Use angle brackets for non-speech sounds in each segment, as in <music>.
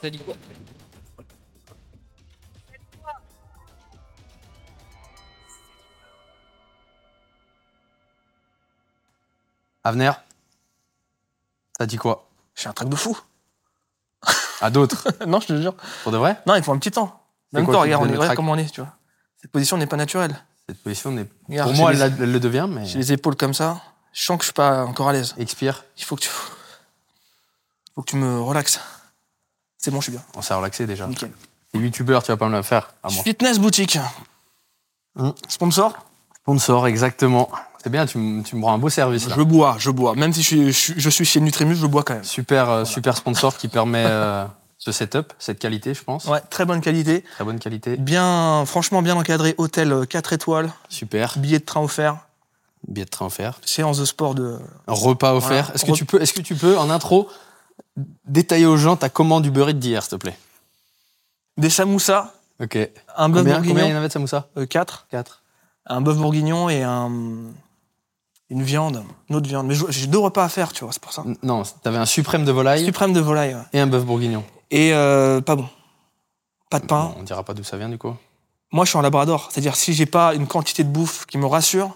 Ça dit quoi Avenir Ça dit quoi J'ai un truc de fou. À d'autres <laughs> non, je te jure. Pour de vrai Non, il faut un petit temps. C'est Même quoi temps, qui te regarde, on est, le trac comment on est, tu vois. Cette position n'est pas naturelle. Cette position n'est. Regarde, Pour moi, les- elle, le devient, mais. J'ai les épaules comme ça. Je sens que je suis pas encore à l'aise. Expire. Il faut que tu. faut que tu me relaxes. C'est bon, je suis bien. On s'est relaxé déjà. Nickel. T'es youtubeur, tu vas pas me le faire. À moi. Fitness Boutique. Hum. Sponsor Sponsor, exactement. C'est bien, tu, me- tu me rends un beau service là. Je bois, je bois. Même si je suis, je suis- je suis chez Nutrimus, je bois quand même. Super, euh, super sponsor qui permet euh, ce setup, cette qualité, je pense. Ouais, très bonne qualité. Très bonne qualité. Bien, franchement bien encadré. Hôtel euh, 4 étoiles. Super. Billet de train offert. Billet de train offert. Séance de sport de. Un repas offert. Voilà. Est-ce que, tu peux, est-ce que tu peux, en intro, détailler aux gens ta commande du beurre d'hier, s'il te plaît? Des samoussas. Ok. Un bœuf Combien, combien il y en bourguignon. avait de samoussa 4. 4. Un bœuf bourguignon et un. Une viande. Une autre viande. Mais j'ai deux repas à faire, tu vois, c'est pour ça. Non, t'avais un suprême de volaille Suprême de volaille. ouais. et un bœuf bourguignon. Et euh, pas bon. Pas de pain. On dira pas d'où ça vient, du coup. Moi, je suis en labrador. C'est-à-dire, si j'ai pas une quantité de bouffe qui me rassure,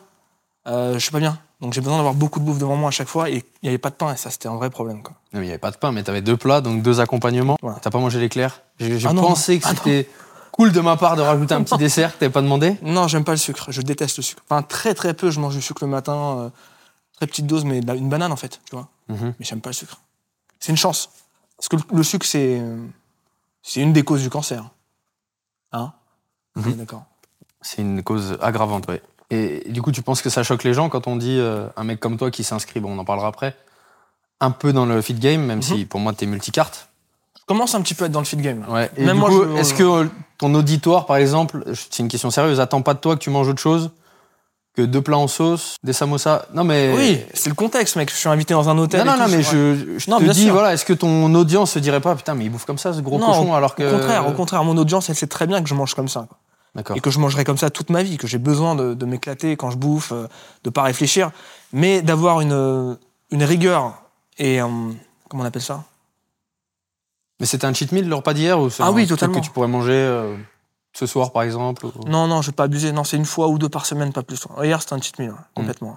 euh, je suis pas bien. Donc, j'ai besoin d'avoir beaucoup de bouffe devant moi à chaque fois. Et il n'y avait pas de pain. Et ça, c'était un vrai problème. Quoi. Non, mais il n'y avait pas de pain, mais t'avais deux plats, donc deux accompagnements. Voilà. T'as pas mangé l'éclair? J'ai Ah pensé que. Ah c'était cool de ma part de rajouter un petit <laughs> dessert que t'avais pas demandé. Non, j'aime pas le sucre. Je déteste le sucre. Enfin, très très peu. Je mange du sucre le matin. euh, très petite dose, mais une banane en fait. Tu vois. Mhm. Mais j'aime pas le sucre. C'est une chance. Parce que le, le sucre, c'est. C'est une des causes du cancer. Hein Mhm. D'accord. C'est une cause aggravante, ouais. Et du coup, tu penses que ça choque les gens quand on dit euh, un mec comme toi qui s'inscrit, bon, on en parlera après, un peu dans le fit game, même si pour moi t'es multicarte. Je commence un petit peu à être dans le fit game. Ouais. Et Même du moi, je- est-ce que euh, ton auditoire, par exemple, c'est une question sérieuse, attend pas de toi que tu manges autre chose que deux plats en sauce, des samosas Non, mais. Oui, c'est le contexte, mec. Je suis invité dans un hôtel. Non, non, et non, tout, mais je, je Non, te dis, sûr. voilà, est-ce que ton audience se dirait pas, putain, mais il bouffe comme ça, ce gros Non, cochon, alors que. Au contraire, au contraire, mon audience, elle sait très bien que je mange comme ça. D'accord. Et que je mangerai comme ça toute ma vie, que j'ai besoin de, de m'éclater quand je bouffe, euh, de pas réfléchir, mais d'avoir une, euh, une rigueur et. euh, comment on appelle ça? Mais c'était un cheat meal le repas d'hier ou c'est Ah un oui, truc totalement. que tu pourrais manger euh, ce soir, par exemple ou- Non, non, je vais pas abuser. Non, c'est une fois ou deux par semaine, pas plus. Hier, c'était un cheat meal, ouais, complètement. ouais.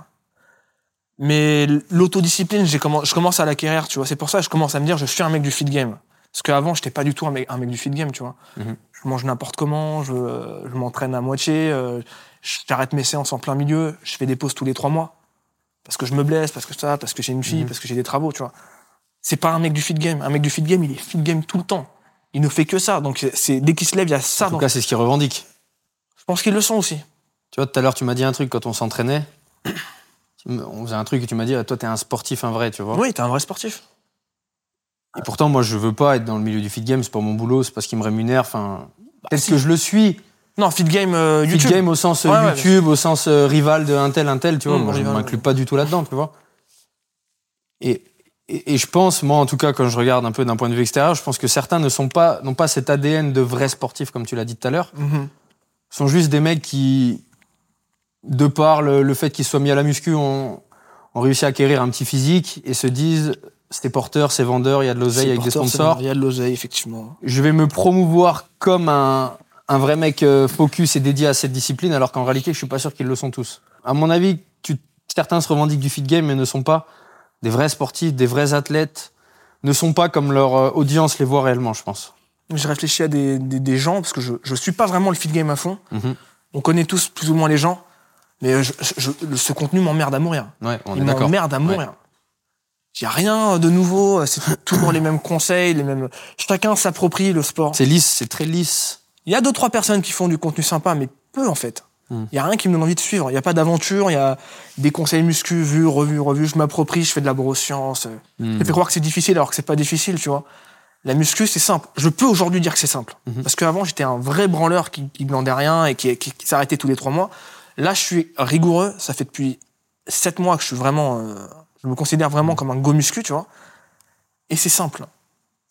Mais l'autodiscipline, commen- je commence à l'acquérir, tu vois. C'est pour ça que je commence à me dire, je suis un mec du fit game. Parce qu'avant, j'étais pas du tout un mec, un mec du fit game, tu vois. Mhm. Je mange n'importe comment, je, je m'entraîne à moitié, euh, j'arrête mes séances en plein milieu, je fais des pauses tous les trois mois. Parce que je me blesse, parce que ça, parce que j'ai une fille, Mhm. parce que j'ai des travaux, tu vois. C'est pas un mec du fit game. Un mec du fit game, il est fit game tout le temps. Il ne fait que ça. Donc, c'est dès qu'il se lève, il y a ça. En tout dans- cas, c'est ce qu'ils revendiquent. Je pense qu'ils le sont aussi. Tu vois, tout à l'heure, tu m'as dit un truc quand on s'entraînait. <coughs> On faisait un truc et tu m'as dit, ah, toi, t'es un sportif, un vrai, tu vois. Oui, t'es un vrai sportif. Et pourtant, moi, je veux pas être dans le milieu du fit game, c'est pas mon boulot, c'est parce qu'il me rémunère. Enfin, peut-être que je le suis. Non, fit game euh, Fit YouTube. game au sens euh, ouais, YouTube, au sens euh, rival de un tel, un tel, tu vois. Mmh, moi, je m'inclus ouais. pas du tout là-dedans, tu vois. Et, et, et je pense, moi, en tout cas, quand je regarde un peu d'un point de vue extérieur, je pense que certains ne sont pas, n'ont pas cet ADN de vrais sportifs, comme tu l'as dit tout à l'heure. Mhm. sont juste des mecs qui, de par le, le fait qu'ils soient mis à la muscu, ont, ont réussi à acquérir un petit physique et se disent c'est porteur, c'est vendeur, il y a de l'oseille avec des porteur, c'est sponsors. Il y a de l'oseille, effectivement. Je vais me promouvoir comme un, un vrai mec euh, focus et dédié à cette discipline, alors qu'en réalité, je suis pas sûr qu'ils le sont tous. À mon avis, tu- certains se revendiquent du fit game, mais ne sont pas des vrais sportifs, des vrais athlètes, ne sont pas comme leur euh, audience les voit réellement, je pense. Je réfléchis à des, des, des gens, parce que je ne suis pas vraiment le fit game à fond. Mhm. On connaît tous plus ou moins les gens, mais je- je- je- le- ce contenu m'emmerde à mourir. Ouais, on Il est d'accord. m'emmerde à mourir. Il n'y a rien de nouveau, c'est toujours les mêmes conseils, les mêmes... chacun s'approprie le sport. C'est lisse, c'est très lisse. Il y a deux, trois personnes qui font du contenu sympa, mais peu en fait. Il Hmm. n'y a rien qui me donne envie de suivre. Il n'y a pas d'aventure, il y a des conseils muscu, vus, revus, revus. Je m'approprie, je fais de la neuroscience. Hmm. Ça fait croire que c'est difficile alors que c'est pas difficile, tu vois. La muscu, c'est simple. Je peux aujourd'hui dire que c'est simple. Mhm. Parce qu'avant, j'étais un vrai branleur qui, qui glandait rien et qui, qui- qui s'arrêtait tous les trois mois. Là, je suis rigoureux. Ça fait depuis sept mois que je suis vraiment. euh, je me considère vraiment comme un go muscu, tu vois. Et c'est simple.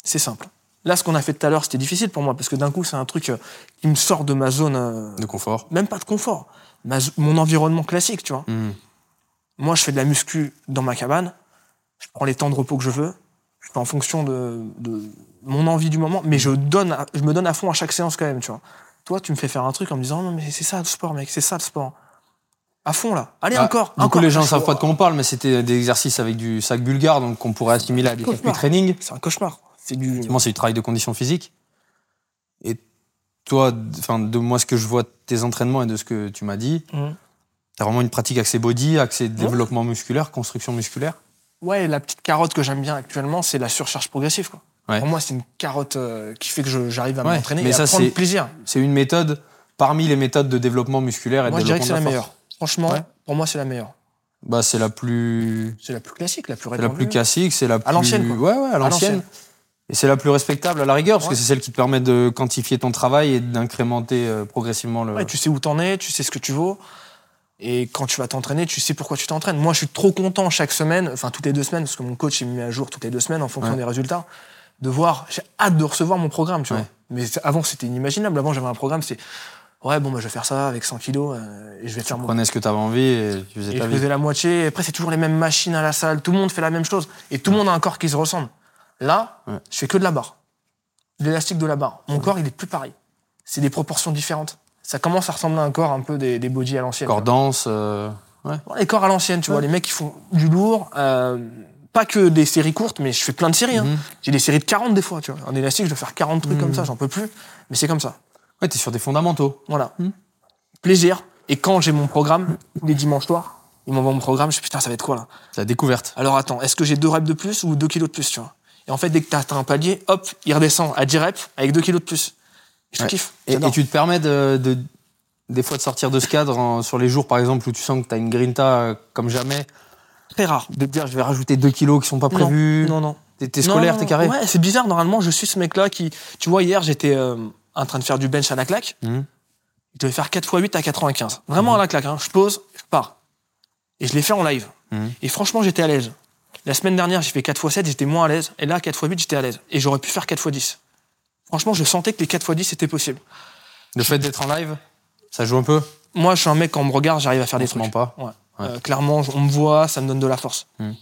C'est simple. Là, ce qu'on a fait tout à l'heure, c'était difficile pour moi parce que d'un coup, c'est un truc euh, qui me sort de ma zone. euh, De confort. même pas de confort. Ma mon environnement classique, tu vois. Mhm. Moi, je fais de la muscu dans ma cabane. Je prends les temps de repos que je veux. Je fais en fonction de, de mon envie du moment. Mais je, donne, à- je me donne à fond à chaque séance quand même, tu vois. Toi, tu me fais faire un truc en me disant non, mais c'est ça le sport, mec, c'est ça le sport. À fond, là. Allez, Bah, encore. Du coup, encore. les gens Je savent fais, pas de quoi on parle, mais c'était des exercices avec du sac bulgare, donc qu'on pourrait assimiler à des training. C'est un cauchemar. C'est du. Effectivement, c'est du travail de condition physique. Et toi, enfin, de moi, ce que je vois de tes entraînements et de ce que tu m'as dit, Mhm. t'as vraiment une pratique axée body, axée développement musculaire, construction musculaire. Ouais, la petite carotte que j'aime bien actuellement, c'est la surcharge progressive. Quoi. Ouais. Pour moi, c'est une carotte euh, qui fait que j'arrive à Ouais, m'entraîner mais et ça, à prendre c'est- plaisir. C'est une méthode parmi les méthodes de développement musculaire et Moi, de je dirais que c'est développement la meilleure. Franchement, Ouais. pour moi, c'est la meilleure. Bah, c'est la plus, C'est la plus classique, la plus c'est la répandue. plus classique, c'est la plus. l'ancienne, quoi. Ouais, ouais, à l'ancienne. Et c'est la plus respectable à la rigueur, parce Ouais. que c'est celle qui te permet de quantifier ton travail et d'incrémenter euh, progressivement le. Ouais, tu sais où t'en es, tu sais ce que tu vaux. Et quand tu vas t'entraîner, tu sais pourquoi tu t'entraînes. Moi, je suis trop content chaque semaine, enfin toutes les deux semaines, parce que mon coach il me met à jour toutes les deux semaines en fonction Ouais. des résultats, de voir. J'ai hâte de recevoir mon programme, tu vois. Mais avant, c'était inimaginable. Avant, j'avais un programme, c'est ouais, bon, bah, je vais faire ça avec 100 kilos euh, et je vais faire mon prenais ce que tu avais envie et tu faisais Et ta je vie. faisais la moitié. Et après, c'est toujours les mêmes machines à la salle. Tout le monde fait la même chose. Et tout le monde a un corps qui se ressemble. Là, Ouais. je fais que de la barre. L'élastique de la barre. Mon corps, il est plus pareil. C'est des proportions différentes. Ça commence à ressembler à un corps un peu des, des body à l'ancienne. Corps dense. euh, ouais. Les corps à l'ancienne, tu vois. Les mecs qui font du lourd. euh, pas que des séries courtes, mais je fais plein de séries. hein. Mhm. J'ai des séries de 40 des fois, tu vois. En élastique, je dois faire 40 trucs Mhm. comme ça, j'en peux plus. Mais c'est comme ça. Ouais, t'es sur des fondamentaux. Voilà. Mhm. Plaisir. Et quand j'ai mon programme, les dimanches soirs, ils m'envoient mon programme, je fais putain, ça va être quoi là? C'est la découverte. Alors attends, est-ce que j'ai deux reps de plus ou deux kilos de plus, tu vois? Et en fait, dès que t'as atteint un palier, hop, il redescend à 10 reps avec deux kilos de plus. Je Ouais. kiffe. Et, tu te permets de, de- des fois de sortir de ce cadre en- sur les jours, par exemple, où tu sens que tu as une grinta euh, comme jamais, Très rare. de te dire je vais rajouter 2 kilos qui sont pas prévus. Non, non. T'es scolaire, t'es carré. Ouais, c'est bizarre. Normalement, je suis ce mec-là qui. Tu vois, hier, j'étais euh, en train de faire du bench à la claque. Mhm. Je devais faire 4 x 8 à 95. Vraiment à la claque. Hein. Je pose, je pars. Et je l'ai fait en live. Mhm. Et franchement, j'étais à l'aise. La semaine dernière, j'ai fait 4 x 7, j'étais moins à l'aise. Et là, 4 x 8, j'étais à l'aise. Et j'aurais pu faire 4 x 10. Franchement, je sentais que les 4 x 10 c'était possible. Le fait d'être en live, ça joue un peu? Moi, je suis un mec, quand on me regarde, j'arrive à faire On des trucs. ment pas. Ouais. Ouais. Euh, clairement, on me voit, ça me donne de la force. Hmm.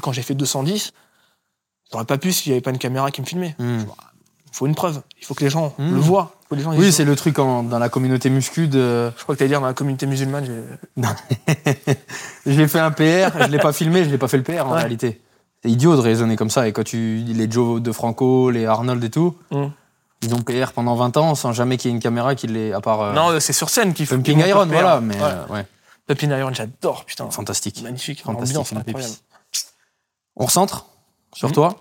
Quand j'ai fait 210, j'aurais pas pu s'il n'y avait pas une caméra qui me filmait. Hmm. Il faut une preuve. Il faut que les gens Hmm. le voient. Les gens Oui, c'est le truc en- dans la communauté muscu de. Je crois que t'allais dire dans la communauté musulmane. j'ai- <laughs> J'ai fait un PR, je l'ai pas filmé, je l'ai pas fait le PR en Ouais. réalité. C'est idiot de raisonner comme ça. Et quand tu les Joe de Franco, les Arnold et tout, Hmm. ils ont PR pendant 20 ans sans jamais qu'il y ait une caméra qui les. À part. euh, Non, euh, c'est sur scène qu'il faut. Pumping qu'ils Iron, PR. voilà. Mais euh, ouais, Pumping Iron, j'adore, putain. fantastique. Magnifique. Fantastique, incroyable. On recentre sur Mhm. toi.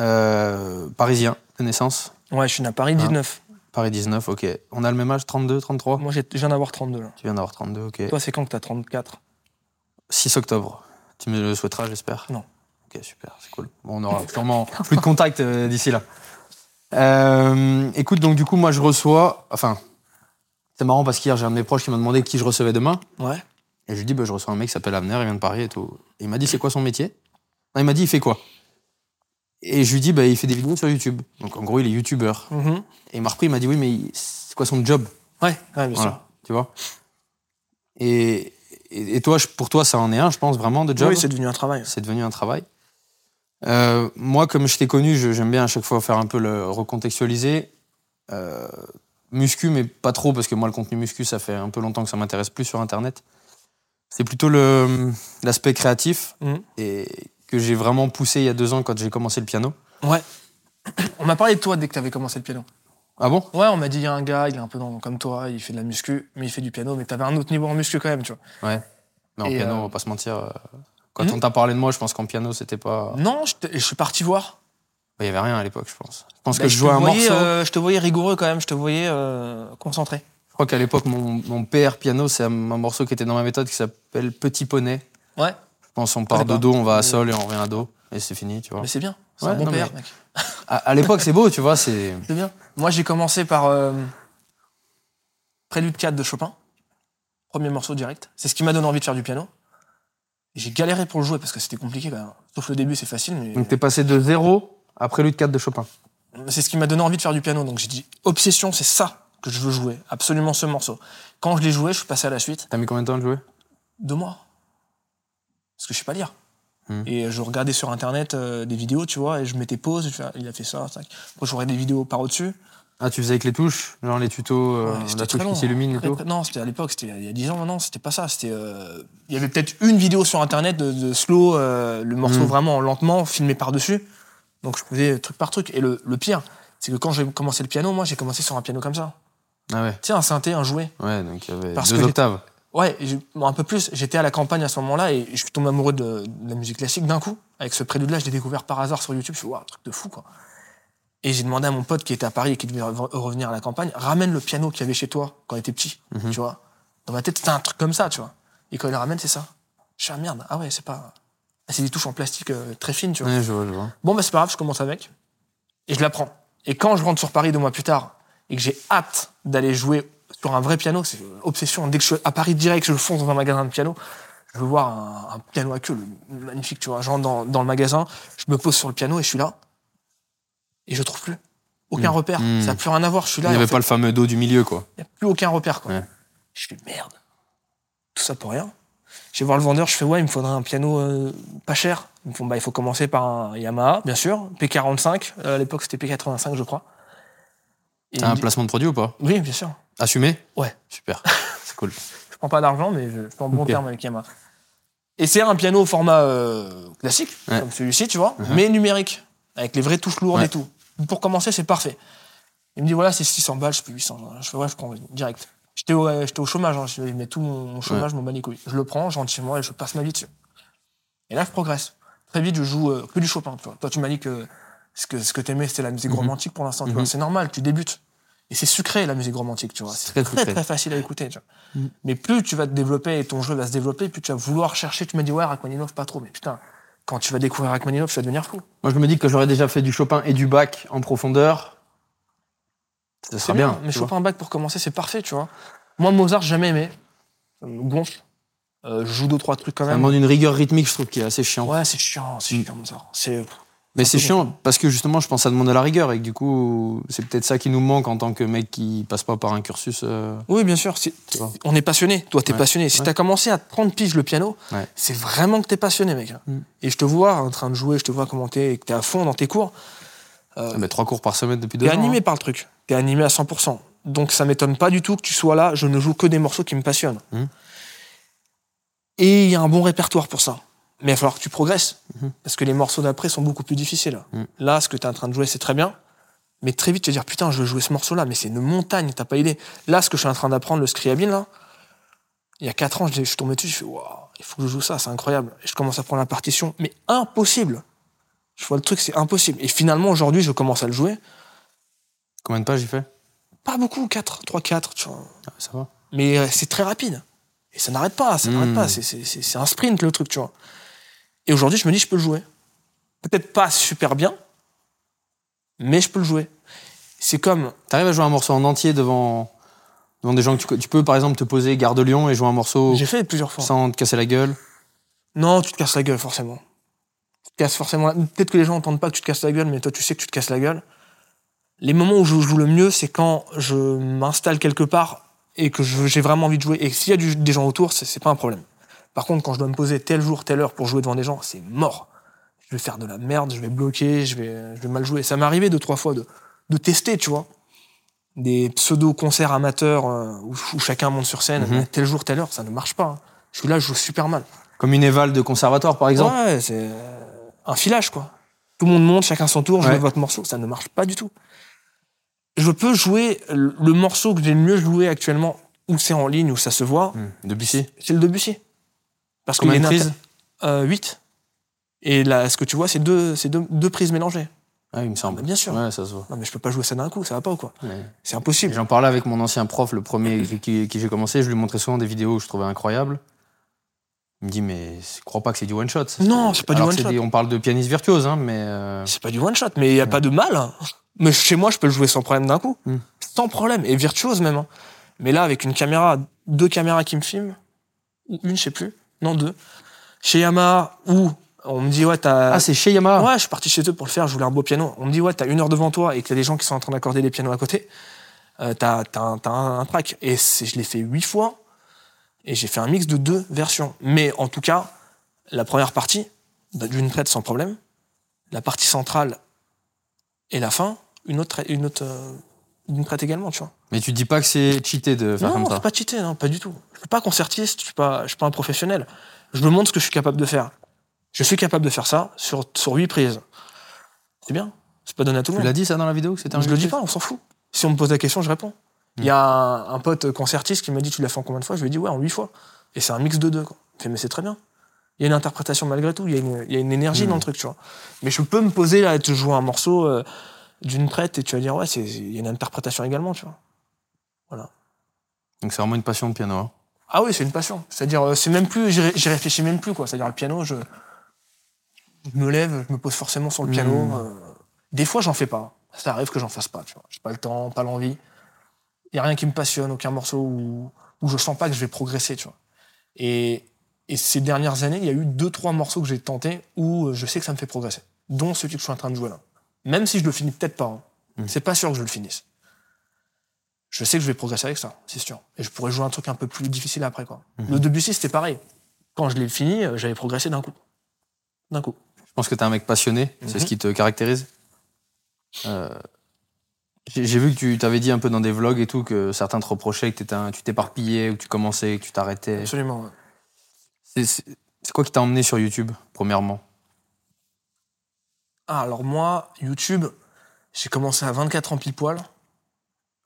Euh, parisien de naissance. Ouais, je suis né à Paris, Ah. 19. Paris 19, ok. On a le même âge, 32, 33 Moi, j'ai- je viens d'avoir 32, là. Tu viens d'avoir 32, ok. Toi, c'est quand que t'as 34 6 octobre. Tu me le souhaiteras, j'espère Non. Ok, super, c'est cool. Bon, on aura sûrement <laughs> plus de contact euh, d'ici là. Euh, écoute, donc du coup, moi, je reçois. Enfin, c'est marrant parce qu'hier, j'ai un de mes proches qui m'a demandé qui je recevais demain. Ouais. Et je lui dis, bah, je reçois un mec qui s'appelle Avner, il vient de Paris et tout. Et il m'a dit, c'est quoi son métier? Non, il m'a dit, il fait quoi? Et je lui dis, bah, il fait des vidéos sur YouTube. Donc en gros, il est youtubeur. Mhm. Et il m'a repris, il m'a dit, oui, mais c'est quoi son job? Ouais, ouais, bien sûr. Tu vois et, et, et toi, je- pour toi, ça en est un, je pense, vraiment, de job? Oui, c'est devenu un travail. c'est devenu un travail. Euh, moi, comme je t'ai connu, j'aime bien à chaque fois faire un peu le recontextualiser. Euh, muscu, mais pas trop, parce que moi, le contenu muscu, ça fait un peu longtemps que ça m'intéresse plus sur Internet. C'est plutôt l'aspect créatif Mhm. et que j'ai vraiment poussé il y a deux ans quand j'ai commencé le piano. Ouais. On m'a parlé de toi dès que t'avais commencé le piano. Ah bon? Ouais, on m'a dit, il y a un gars, il est un peu dans- comme toi, il fait de la muscu, mais il fait du piano, mais t'avais un autre niveau en muscu quand même, tu vois. Ouais. Mais en Et, piano, euh, on va pas se mentir. euh, Quand Mhm. on t'a parlé de moi, je pense qu'en piano, c'était pas. Non, je, je suis parti voir. Il y avait rien à l'époque, je pense. Je pense Bah, que je te jouais un voyais, morceau. euh, je te voyais rigoureux quand même, je te voyais euh, concentré. Je crois qu'à l'époque, mon, mon père piano, c'est un, un morceau qui était dans ma méthode qui s'appelle Petit Poney. Ouais, Je pense on part connais de pas. Do, on va à Sol et on revient à Do. Et c'est fini, tu vois. mais c'est bien. C'est Ouais, un bon non, père, mais- mec. À, à l'époque, c'est beau, tu vois. C'est. <laughs> C'est bien. Moi, j'ai commencé par euh, Prélude 4 de Chopin. Premier morceau direct. C'est ce qui m'a donné envie de faire du piano. Et J'ai galéré pour le jouer parce que c'était compliqué quand même. Sauf le début, c'est facile, mais Donc t'es passé de 0 à Prélude 4 de Chopin. c'est ce qui m'a donné envie de faire du piano. Donc j'ai dit, obsession, c'est ça que je veux jouer. Absolument ce morceau. Quand je l'ai joué, je suis passé à la suite. T'as mis combien de temps à le jouer? Deux mois. Parce que je sais pas lire. Hmm. Et je regardais sur internet euh, des vidéos, tu vois, et je mettais pause, et je fais, ah, il a fait ça, ça. Après, je regardais des vidéos par au-dessus. Ah, tu faisais avec les touches Genre les tutos, euh, Ouais, la touche long, qui s'illumine tout très- Non, c'était à l'époque, c'était il y a 10 ans maintenant, c'était pas ça. C'était, euh, il y avait peut-être une vidéo sur internet de, de slow, euh, le morceau Mm. vraiment lentement, filmé par-dessus. Donc je faisais truc par truc. Et le, le pire, c'est que quand j'ai commencé le piano, moi j'ai commencé sur un piano comme ça. Ah ouais, Tu sais, un synthé, un jouet. ouais, donc il y avait Parce deux octaves. Ouais, bon, un peu plus. J'étais à la campagne à ce moment-là et je suis tombé amoureux de, de la musique classique d'un coup. Avec ce prélude-là, je l'ai découvert par hasard sur YouTube. Je suis, waouh, un truc de fou, quoi. Et j'ai demandé à mon pote qui était à Paris et qui devait re- revenir à la campagne, ramène le piano qu'il y avait chez toi quand il était petit, Mhm. tu vois. Dans ma tête, c'était un truc comme ça, tu vois. Et quand il le ramène, c'est ça. Je suis, ah merde, ah ouais, c'est pas. Ah, c'est des touches en plastique euh, très fines, tu vois. Je vois, je vois. Bon, bah, c'est pas grave, je commence avec. Et je l'apprends. Et quand je rentre sur Paris deux mois plus tard et que j'ai hâte d'aller jouer sur un vrai piano, c'est une obsession. Dès que je suis à Paris direct, je fonce dans un magasin de piano. Je veux voir un, un piano à queue, le- magnifique, tu vois. Je rentre dans, dans le magasin, je me pose sur le piano et je suis là. Et je trouve plus. Aucun Mm. repère. Mm. Ça n'a plus rien à voir. Je suis là. Il n'y avait fait, pas le fameux dos du milieu, quoi. il n'y a plus aucun repère. Quoi. Ouais. Je fais merde. Tout ça pour rien. Je vais voir le vendeur, je fais ouais, il me faudrait un piano euh, pas cher. Ils me font bah, il faut commencer par un Yamaha, bien sûr. P45. Euh, à l'époque, c'était P85, je crois. Et un dit- placement de produit ou pas? Oui, bien sûr. Assumé? Ouais. Super. <laughs> C'est cool. Je prends pas d'argent, mais je, en bon terme avec Yamaha. Et c'est un piano au format euh, classique, Ouais. comme celui-ci, tu vois, Mhm. mais numérique, avec les vraies touches lourdes Ouais. et tout. Pour commencer, c'est parfait. Il me dit voilà, c'est 600 balles, je fais 800. Je fais ouais, je prends direct. J'étais au, au chômage, hein, je mets tout mon, chômage, mon bas. Je le prends, moi et je passe ma vie dessus. Et là, je progresse. Très vite, je joue euh, que du Chopin. Tu vois. Toi, tu m'as dit que ce que, ce que t'aimais, c'était la musique Mhm. romantique pour l'instant. Mhm. C'est normal, tu débutes. Et c'est sucré, la musique romantique, tu vois. C'est très très, facile à écouter, tu vois. Mhm. Mais plus tu vas te développer et ton jeu va se développer, plus tu vas vouloir chercher. Tu m'as dit, ouais, Rachmaninoff, pas trop. Mais putain, quand tu vas découvrir Rachmaninoff, tu vas devenir fou. Moi, je me dis que j'aurais déjà fait du Chopin et du Bach en profondeur. Ça serait bien. bien. mais. Chopin bac pour commencer, c'est parfait, tu vois. Moi, Mozart, j'ai jamais aimé. Ça me gonfle. Euh, je joue deux, trois trucs quand Ça même. demande une rigueur rythmique, je trouve, qui est assez chiant. Ouais, c'est chiant, c'est Mm. chiant, Mozart. C'est. Mais c'est chiant parce que justement, je pense que ça demande de la rigueur et que du coup, c'est peut-être ça qui nous manque en tant que mec qui passe pas par un cursus. euh, Oui, bien sûr. On est passionné. Toi, t'es Ouais. passionné. Si Ouais. t'as commencé à 30 piges le piano, Ouais. c'est vraiment que t'es passionné, mec. Mm. Et je te vois en train de jouer, je te vois commenter, et que t'es à fond dans tes cours. Euh, ah, mais trois cours par semaine depuis deux T'es ans. animé hein. par le truc. T'es animé à 100%. Donc ça m'étonne pas du tout que tu sois là. Je ne joue que des morceaux qui me passionnent. Mhm. Et il y a un bon répertoire pour ça. Mais il va falloir que tu progresses. Mhm. Parce que les morceaux d'après sont beaucoup plus difficiles. Mhm. Là, ce que tu es en train de jouer, c'est très bien. Mais très vite, tu vas dire, putain, je veux jouer ce morceau-là. Mais c'est une montagne, t'as pas idée. Là, ce que je suis en train d'apprendre, le Scriabin, là, il y a 4 ans, je, suis tombé dessus, je fais, waouh, il faut que je joue ça, c'est incroyable. Et je commence à prendre la partition. Mais impossible. Je vois le truc, c'est impossible. Et finalement, aujourd'hui, je commence à le jouer. Combien de pages il fait? Pas beaucoup, 4, 3, 4, tu vois. Ah, Ça va. Mais euh, c'est très rapide. Et ça n'arrête pas, ça n'arrête pas. C'est c'est- c'est un sprint, le truc, tu vois. Et aujourd'hui, je me dis, je peux le jouer. Peut-être pas super bien, mais je peux le jouer. C'est comme. T'arrives à jouer un morceau en entier devant, devant des gens que tu, tu peux, par exemple, te poser Gare de Lyon et jouer un morceau J'ai fait plusieurs fois. sans te casser la gueule. Non, tu te casses la gueule, forcément. Tu te casses forcément. Peut-être que les gens n'entendent pas que tu te casses la gueule, mais toi, tu sais que tu te casses la gueule. Les moments où je joue le mieux, c'est quand je m'installe quelque part et que j'ai vraiment envie de jouer. Et s'il y a du- des gens autour, c'est pas un problème. Par contre, quand je dois me poser tel jour, telle heure pour jouer devant des gens, c'est mort. Je vais faire de la merde, je vais bloquer, je vais, je vais mal jouer. Ça m'est arrivé deux, trois fois de, de tester, tu vois. Des pseudo-concerts amateurs euh, où, où chacun monte sur scène, Mhm. tel jour, telle heure, ça ne marche pas. hein. Je suis là, je joue super mal. Comme une éval de conservatoire, par exemple. Ouais, c'est un filage, quoi. Tout le monde monte, chacun son tour, je Ouais. veux votre morceau. Ça ne marche pas du tout. Je peux jouer le le morceau que j'ai le mieux joué actuellement, où c'est en ligne, où ça se voit, Hmm, Debussy. c'est le Debussy. Parce qu'il prises inter- euh, 8. Et là, ce que tu vois, c'est deux, c'est deux, deux prises mélangées. Ah, il me semble. Bien sûr. Ouais, ça se voit. Non, mais je peux pas jouer ça d'un coup, ça va pas ou quoi Ouais. C'est impossible. J'en parlais avec mon ancien prof, le premier qui, qui- qui j'ai commencé. Je lui montrais souvent des vidéos que je trouvais incroyables. Il me dit, mais je crois pas que c'est du one shot. Non, c'est pas du one shot. des- on parle de pianiste virtuose, hein, mais. euh, C'est pas du one shot, mais il y a pas de mal. hein. Mais chez moi, je peux le jouer sans problème d'un coup. Mm. Sans problème. Et virtuose même. hein. Mais là, avec une caméra, deux caméras qui me filment, ou une, je sais plus. Non, deux. Chez Yamaha, où on me dit, ouais, t'as. Ah, c'est chez Yamaha. Ouais, je suis parti chez eux pour le faire, je voulais un beau piano. On me dit, ouais, t'as une heure devant toi et qu'il y a des gens qui sont en train d'accorder des pianos à côté. Euh, t'as t'as un, un, track. Et je l'ai fait huit fois et j'ai fait un mix de deux versions. Mais en tout cas, la première partie, bah, d'une traite sans problème. La partie centrale et la fin, une autre, une autre, euh, d'une traite également, tu vois. Mais tu dis pas que c'est cheaté de faire non, comme non, ça. c'est pas cheaté, non, pas du tout. Je suis pas concertiste, je suis pas, je suis pas un professionnel. Je me montre ce que je suis capable de faire. Je suis capable de faire ça sur, sur 8 prises. C'est bien. C'est pas donné à tout le Tu monde. l'as dit ça dans la vidéo que c'était un Je le dis pas, on s'en fout. Si on me pose la question, je réponds. Il y a un, un pote concertiste qui m'a dit Tu l'as fait en combien de fois? Je lui ai dit Ouais, en 8 fois. Et c'est un mix de deux. Quoi. Fait, Mais c'est très bien. Il y a une interprétation malgré tout, il y a une, il y a une énergie dans le truc, tu vois. Mais je peux me poser là et te jouer un morceau euh, d'une traite et tu vas dire Ouais, il y a une interprétation également, tu vois. Donc c'est vraiment une passion de piano. hein. Ah oui, c'est une passion. C'est-à-dire, euh, c'est même plus, j'y ré- j'y réfléchis même plus, quoi. C'est-à-dire, le piano, je, je me lève, je me pose forcément sur le piano. Mm. euh, des fois, j'en fais pas. Ça arrive que j'en fasse pas, tu vois. J'ai pas le temps, pas l'envie. Il y a rien qui me passionne, aucun morceau où, où je sens pas que je vais progresser, tu vois. Et, et ces dernières années, il y a eu deux, trois morceaux que j'ai tentés où euh, je sais que ça me fait progresser. Dont celui que je suis en train de jouer là. Même si je le finis peut-être pas. hein. Mm. C'est pas sûr que je le finisse. Je sais que je vais progresser avec ça, c'est sûr. Et je pourrais jouer un truc un peu plus difficile après, quoi. Mhm. Le Debussy, c'était pareil. Quand je l'ai fini, euh, j'avais progressé d'un coup. D'un coup. Je pense que t'es un mec passionné, c'est Mhm. ce qui te caractérise. Euh, J'ai vu que tu t'avais dit un peu dans des vlogs et tout que certains te reprochaient que un- tu t'éparpillais ou que tu commençais, que tu t'arrêtais. Absolument. ouais. C'est quoi qui t'a emmené sur YouTube, premièrement? Ah, alors moi, YouTube, j'ai commencé à 24 ans pile poil.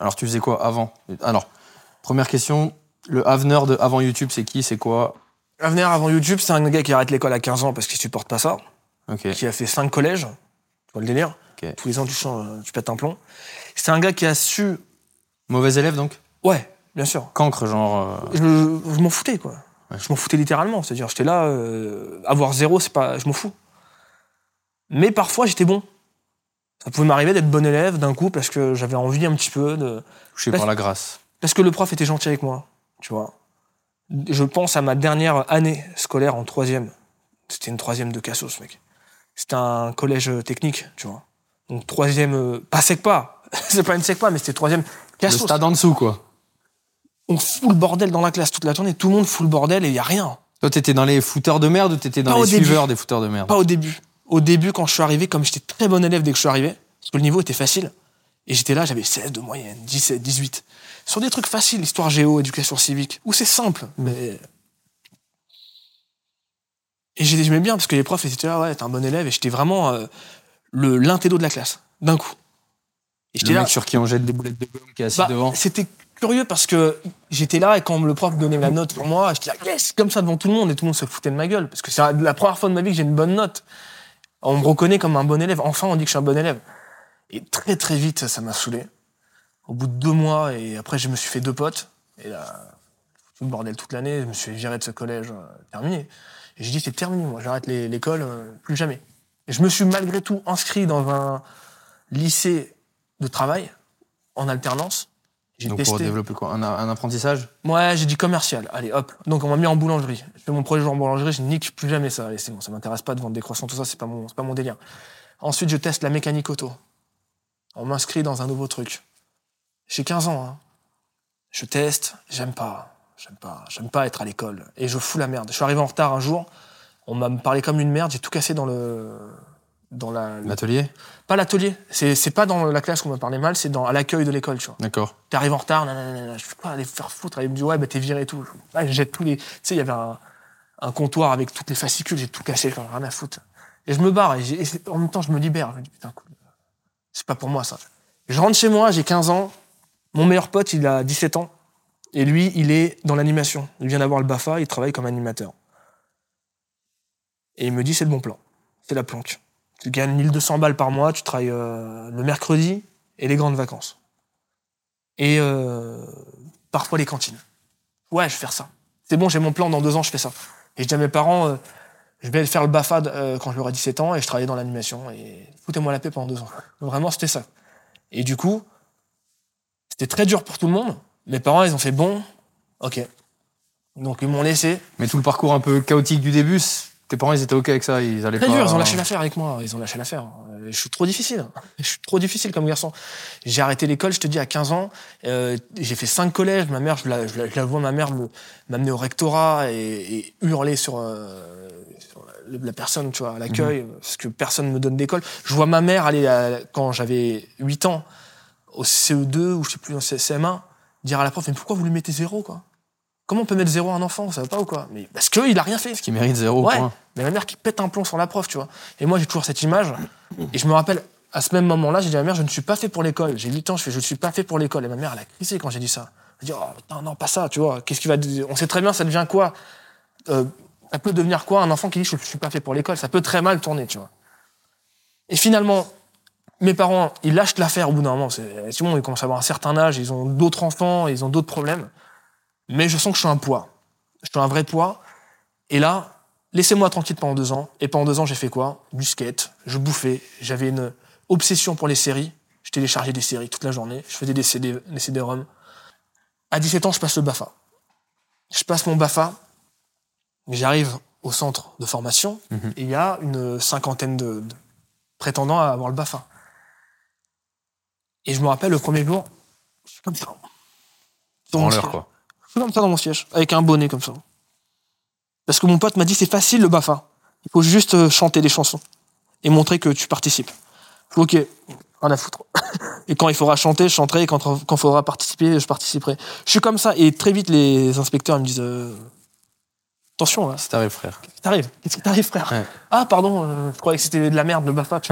Alors tu faisais quoi avant? Alors, première question, le Avener de avant YouTube, c'est qui? C'est quoi? Avenir avant YouTube, c'est un gars qui arrête l'école à 15 ans parce qu'il supporte pas ça, qui a fait 5 collèges. Tu vois le délire. Tous les ans, tu, changes, euh, tu pètes un plomb. C'est un gars qui a su. Mauvais élève donc? Ouais, bien sûr. Cancre, genre. euh, Je, je m'en foutais, quoi. Ouais. Je m'en foutais littéralement. C'est-à-dire, j'étais là, euh, avoir zéro, c'est pas. Je m'en fous. Mais parfois, j'étais bon. Ça pouvait m'arriver d'être bon élève d'un coup parce que j'avais envie un petit peu de. touché par la grâce. Parce que le prof était gentil avec moi, tu vois. Je pense à ma dernière année scolaire en troisième. C'était une troisième de Cassos, mec. C'était un collège euh, technique, tu vois. Donc troisième, euh, pas SECPA. <laughs> c'est pas une SECPA, mais c'était troisième Le Cassos. stade en dessous, quoi. On fout le bordel dans la classe toute la journée. Tout le monde fout le bordel et il y a rien. Toi, t'étais dans les footeurs de merde ou t'étais dans Pas les début. suiveurs des footeurs de merde? Pas au début. Au début, quand je suis arrivé, comme j'étais très bon élève dès que je suis arrivé, parce que le niveau était facile, et j'étais là, j'avais 16 de moyenne, 17, 18. Sur des trucs faciles, histoire géo, éducation civique, où c'est simple, mais. Et j'ai- j'aimais bien, parce que les profs étaient là, ouais, t'es un bon élève, et j'étais vraiment euh, le l'intédo de la classe, d'un coup. Et j'étais là. sur qui on jette des boulettes de gomme qui est assis Bah, devant. C'était curieux parce que j'étais là et quand le prof donnait la note pour moi, j'étais là, yes, comme ça devant tout le monde et tout le monde se foutait de ma gueule. Parce que c'est la première fois de ma vie que j'ai une bonne note. On me reconnaît comme un bon élève. Enfin, on dit que je suis un bon élève. Et très très vite, ça m'a saoulé. Au bout de deux mois, et après, je me suis fait deux potes. Et là, tout le bordel toute l'année, je me suis viré de ce collège, euh, terminé. Et j'ai dit, c'est terminé, moi, j'arrête l'école, euh, plus jamais. Et je me suis malgré tout inscrit dans un lycée de travail, en alternance. J'ai Donc pour développer quoi un, un apprentissage? Ouais, j'ai dit commercial. Allez, hop. Donc on m'a mis en boulangerie. Je fais mon premier jour en boulangerie, je nique plus jamais ça. Allez, c'est bon, ça m'intéresse pas de vendre des croissants, tout ça, c'est pas mon, c'est pas mon délire. Ensuite, je teste la mécanique auto. On m'inscrit dans un nouveau truc. J'ai 15 ans. Hein. Je teste, j'aime pas, j'aime pas, j'aime pas être à l'école et je fous la merde. Je suis arrivé en retard un jour. On m'a parlé comme une merde. J'ai tout cassé dans le, dans la, L'atelier pas l'atelier. C'est, c'est pas dans la classe qu'on m'a parlé mal, c'est dans à l'accueil de l'école, tu vois D'accord. t'arrives en retard, nanana, je fais quoi, aller faire foutre. Elle me dit, ouais, bah t'es viré et tout. Je jette tous les. Tu sais, il y avait un, un comptoir avec toutes les fascicules, j'ai tout cassé, j'en ai rien à foutre. Et je me barre, et, en même temps, je me libère. Je me dis, putain, cool. c'est pas pour moi ça. Je rentre chez moi, j'ai 15 ans, mon meilleur pote, il a 17 ans, et lui, il est dans l'animation. Il vient d'avoir le BAFA, il travaille comme animateur. Et il me dit, c'est le bon plan, c'est la planque. Tu gagnes 1200 balles par mois, tu travailles euh, le mercredi et les grandes vacances et euh, parfois les cantines. Ouais, je vais faire ça. C'est bon, j'ai mon plan, dans deux ans, je fais ça. Et je dis à mes parents, euh, je vais faire le BAFA euh, quand j'aurai 17 ans et je travaillais dans l'animation. Et foutez-moi la paix pendant deux ans. Vraiment, c'était ça. Et du coup, c'était très dur pour tout le monde. Mes parents, ils ont fait bon, ok. Donc ils m'ont laissé. Mais tout le parcours un peu chaotique du début, tes parents ils étaient ok avec ça, ils allaient Très pas. dur, ils ont lâché l'affaire avec moi. Ils ont lâché l'affaire. Euh, Je suis trop difficile. <laughs> Je suis trop difficile comme garçon. J'ai arrêté l'école, je te dis, à 15 ans. Euh, j'ai fait cinq collèges. Ma mère, je la, je la, je la vois, ma mère me- m'amener au rectorat et, et hurler sur, euh, sur, la personne, tu vois, à l'accueil, parce que personne me donne d'école. Je vois ma mère aller, à- quand j'avais 8 ans, au CE2 ou je sais plus, en CM1, dire à la prof, mais pourquoi vous lui mettez zéro, quoi? Comment on peut mettre zéro à un enfant Ça va pas ou quoi? Mais parce qu'il a rien fait. Qui mérite zéro Ouais. point. Mais ma mère qui pète un plomb sur la prof, tu vois. Et moi, j'ai toujours cette image. Et je me rappelle, à ce même moment-là, j'ai dit à ma mère, je ne suis pas fait pour l'école. J'ai 8 ans, je fais, je ne suis pas fait pour l'école. Et ma mère, elle a crissé quand j'ai dit ça. Elle a dit, oh, putain, non, pas ça, tu vois. Qu'est-ce qui va. On sait très bien, ça devient quoi? Euh, Ça peut devenir quoi un enfant qui dit, je ne suis pas fait pour l'école? Ça peut très mal tourner, tu vois. Et finalement, mes parents, ils lâchent l'affaire au bout d'un moment. C'est bon, ils commencent à avoir un certain âge, ils ont d'autres enfants, ils ont d'autres problèmes. Mais je sens que je suis un poids. Je suis un vrai poids. Et là, laissez-moi tranquille pendant deux ans. Et pendant deux ans, j'ai fait quoi? Du skate, je bouffais. J'avais une obsession pour les séries. Je téléchargeais des séries toute la journée. Je faisais des CD, des CD-ROM. À 17 ans, je passe le BAFA. Je passe mon BAFA. J'arrive au centre de formation. Mhm. Et il y a une cinquantaine de, de prétendants à avoir le BAFA. Et je me rappelle le premier jour, je suis comme ça. Dans siège. quoi. Je suis comme ça dans mon siège, avec un bonnet comme ça. Parce que mon pote m'a dit c'est facile le BAFA. Il faut juste euh, chanter des chansons et montrer que tu participes. Je ok, rien à foutre. <laughs> Et quand il faudra chanter, je chanterai. Et quand il faudra participer, je participerai. Je suis comme ça. Et très vite, les inspecteurs me disent euh, attention là, C'est t'arrive, frère? qu'est-ce qui t'arrive? Qu'est-ce qui t'arrive, frère? Ouais. Ah pardon, euh, je croyais que c'était de la merde le BAFA. <laughs>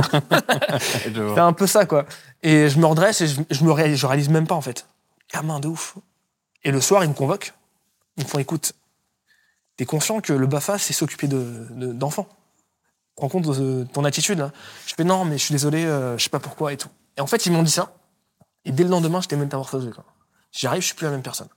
<laughs> C'est un peu ça, quoi. Et je me redresse et je, je me réalise, je réalise même pas, en fait. Gamin de ouf. Et le soir, ils me convoquent. Ils me font, écoute, t'es conscient que le BAFA, c'est s'occuper de- de- d'enfants. Te rends compte de ton attitude, là Je fais, non, mais je suis désolé, euh, je sais pas pourquoi et tout. Et en fait, ils m'ont dit ça. Et dès le lendemain, j'étais métamorphosé. J'arrive, je suis plus la même personne.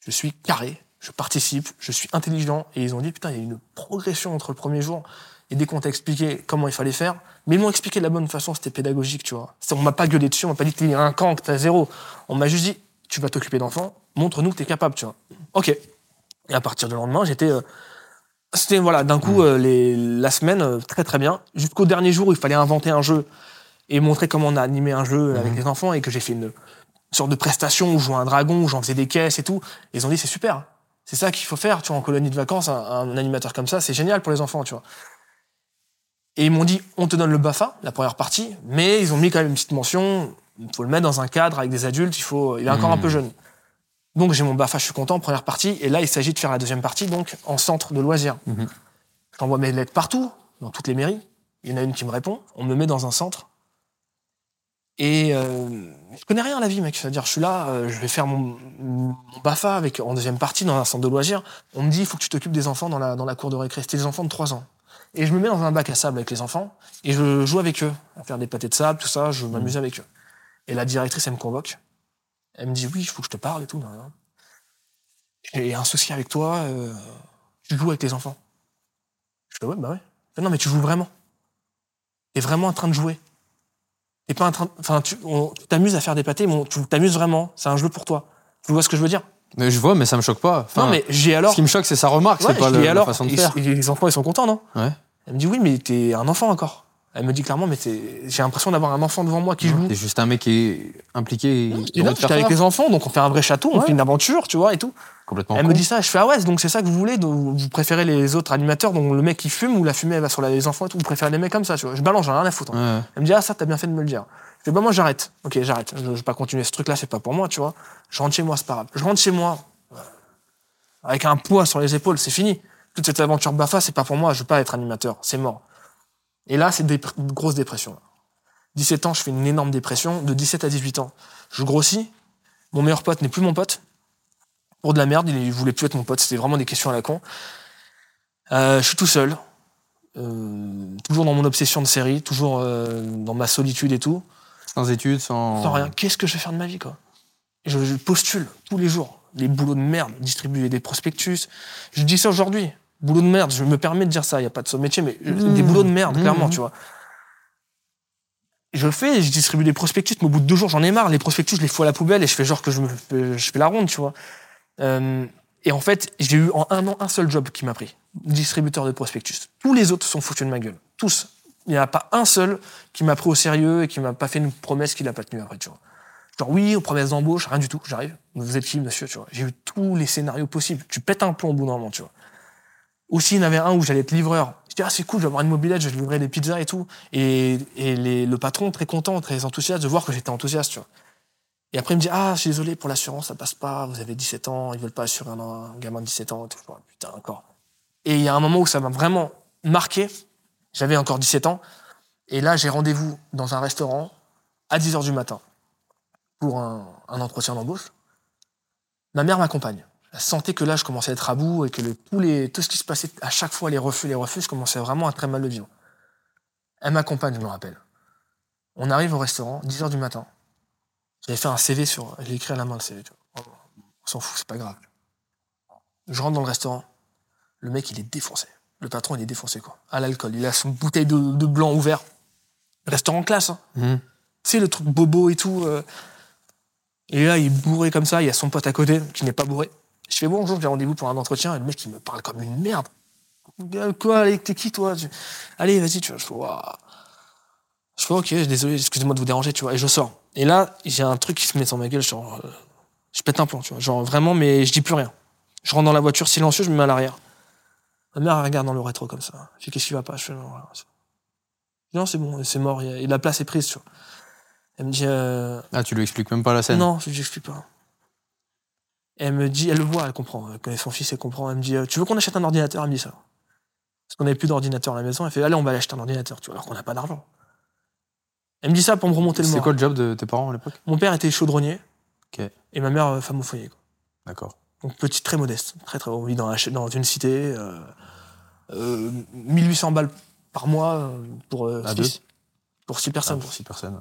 Je suis carré, je participe, je suis intelligent. Et ils ont dit, putain, il y a une progression entre le premier jour et dès qu'on t'a expliqué comment il fallait faire, mais ils m'ont expliqué de la bonne façon, c'était pédagogique, tu vois. On m'a pas gueulé dessus, on m'a pas dit que t'es un camp, que t'as zéro. On m'a juste dit, tu vas t'occuper d'enfants, montre-nous que t'es capable, tu vois. Ok. Et à partir du lendemain, j'étais. euh, c'était, voilà, d'un coup, euh, les, la semaine, euh, très très bien. Jusqu'au dernier jour où il fallait inventer un jeu et montrer comment on a animé un jeu avec les enfants et que j'ai fait une sorte de prestation où je jouais un dragon, où j'en faisais des caisses et tout. Et ils ont dit, c'est super. C'est ça qu'il faut faire, tu vois, en colonie de vacances, un, un animateur comme ça, c'est génial pour les enfants, tu vois. Et ils m'ont dit, on te donne le BAFA, la première partie, mais ils ont mis quand même une petite mention, il faut le mettre dans un cadre avec des adultes, il faut, il est encore un peu jeune. Donc j'ai mon BAFA, je suis content, première partie, et là il s'agit de faire la deuxième partie, donc en centre de loisirs. Mhm. J'envoie mes lettres partout, dans toutes les mairies, il y en a une qui me répond, on me met dans un centre, et euh, je connais rien à la vie, mec. C'est-à-dire, je suis là, euh, je vais faire mon, mon BAFA avec, en deuxième partie dans un centre de loisirs. On me dit, il faut que tu t'occupes des enfants dans la, dans la cour de récré. C'était des enfants de 3 ans. Et je me mets dans un bac à sable avec les enfants et je joue avec eux, à faire des pâtés de sable, tout ça, je m'amuse avec eux. Et la directrice, elle me convoque. Elle me dit, oui, il faut que je te parle et tout. J'ai un souci avec toi, euh, tu joues avec les enfants. Je fais, ouais, bah ouais. Non, mais tu joues vraiment. T'es vraiment en train de jouer. T'es pas en train, enfin, tu t'amuses à faire des pâtés, mais tu t'amuses vraiment. C'est un jeu pour toi. Tu vois ce que je veux dire? Mais je vois, mais ça me choque pas. Enfin, Non, mais j'ai alors. Ce qui me choque, c'est sa remarque, Ouais, c'est pas la façon de faire. les enfants, ils sont contents, non? Ouais. Elle me dit oui, mais t'es un enfant encore. Elle me dit clairement, mais j'ai l'impression d'avoir un enfant devant moi qui joue. T'es juste un mec qui est impliqué. Je dis, non, j'étais avec les enfants, donc on fait un vrai château, on Ouais. fait une aventure, tu vois, et tout. Complètement. Elle con. me dit ça, je fais ah ouais, donc c'est ça que vous voulez, vous préférez les autres animateurs, donc le mec qui fume ou la fumée elle va sur les enfants et tout, vous préférez les mecs comme ça, tu vois. Je balance, j'en ai rien à foutre. hein. Ouais. Elle me dit ah ça t'as bien fait de me le dire. Je fais bah moi j'arrête. Ok j'arrête. Je, je vais pas continuer ce truc là, c'est pas pour moi, tu vois. Je rentre chez moi, c'est pas grave. Je rentre chez moi avec un poids sur les épaules, c'est fini. Toute cette aventure Bafa, c'est pas pour moi, je veux pas être animateur, c'est mort. Et là c'est des une grosse dépression. 17 ans, je fais une énorme dépression. De 17 à 18 ans, je grossis. Mon meilleur pote n'est plus mon pote. Pour de la merde, il, il voulait plus être mon pote. C'était vraiment des questions à la con. Euh, je suis tout seul. Euh, toujours dans mon obsession de série, toujours euh, dans ma solitude et tout. Sans études, sans. Sans rien. Qu'est-ce que je vais faire de ma vie, quoi? Je, je postule tous les jours. Les boulots de merde, distribuer des prospectus. Je dis ça aujourd'hui. Boulot de merde, je me permets de dire ça, il n'y a pas de ce métier, mais Mmh. des boulots de merde, Mmh. clairement, tu vois. Je le fais, je distribue des prospectus, mais au bout de deux jours, j'en ai marre. Les prospectus, je les fous à la poubelle et je fais genre que je, me, fais- je fais la ronde, tu vois. Euh, et en fait, j'ai eu en un an un seul job qui m'a pris. Distributeur de prospectus. Tous les autres sont foutus de ma gueule. Tous. Il n'y en a pas un seul qui m'a pris au sérieux et qui m'a pas fait une promesse qu'il n'a pas tenue après, tu vois. Genre, oui, aux promesses d'embauche, rien du tout, j'arrive. Vous êtes qui, monsieur, tu vois. J'ai eu tous les scénarios possibles. Tu pètes un plomb au bout d'un moment, tu vois. Aussi, il y en avait un où j'allais être livreur. Je dis, ah, c'est cool, je vais avoir une mobilette, je vais livrer des pizzas et tout. Et, et le patron, très content, très enthousiaste de voir que j'étais enthousiaste, tu vois. Et après, il me dit, ah, je suis désolé pour l'assurance, ça passe pas, vous avez 17 ans, ils veulent pas assurer un, gamin de 17 ans. Et tout. Oh, putain, encore. Et il y a un moment où ça m'a vraiment marqué. J'avais encore 17 ans. Et là, j'ai rendez-vous dans un restaurant à 10 heures du matin pour un entretien d'embauche. Ma mère m'accompagne. Elle sentait que là, je commençais à être à bout et que le, tous les, tout ce qui se passait, à chaque fois, les refus, les refus, je commençais vraiment à très mal le vivre. Elle m'accompagne, je me rappelle. On arrive au restaurant, 10 heures du matin. J'avais fait un CV sur. J'ai écrit à la main le CV, tu vois. On s'en fout, c'est pas grave. Je rentre dans le restaurant. Le mec, il est défoncé. Le patron, il est défoncé, quoi. À l'alcool. Il a son bouteille de, de blanc ouvert. Restaurant classe, hein. Mhm. Tu sais, le truc bobo et tout. euh. Et là, il est bourré comme ça. Il y a son pote à côté qui n'est pas bourré. Je fais bonjour, j'ai rendez-vous pour un entretien. Et le mec, il me parle comme une merde. Gars, Quoi, allez, t'es qui, toi? Tu- Allez, vas-y, tu vois. Je fais. Je fais, ok, désolé, excusez-moi de vous déranger, tu vois. Et je sors. Et là, j'ai un truc qui se met sur ma gueule, genre, euh, je pète un plomb, tu vois. Genre, vraiment, mais je dis plus rien. Je rentre dans la voiture silencieux, je me mets à l'arrière. Ma mère, elle regarde dans le rétro comme ça. Je fais, qu'est-ce qui va pas? Je fais, non, voilà, c'est- non, c'est bon, c'est mort, et la place est prise, tu vois. Elle me dit, euh, Ah, tu lui expliques même pas la scène? non, je lui explique pas. Elle me dit, elle le voit, elle comprend. Elle connaît son fils, elle comprend. Elle me dit, euh, tu veux qu'on achète un ordinateur? Elle me dit ça. Parce qu'on n'avait plus d'ordinateur à la maison. Elle fait, allez, on va aller acheter un ordinateur, tu vois, alors qu'on n'a pas d'argent. Elle me dit ça pour me remonter le C'est moral. quoi le job de tes parents à l'époque? Mon père était chaudronnier. Ok. Et ma mère, euh, femme au foyer. D'accord. Donc petit, très modeste. Très, très. On vit dans, une cité. euh, euh, 1800 balles par mois pour euh, À six. Pour six Ah, personnes. pour personnes. ouais.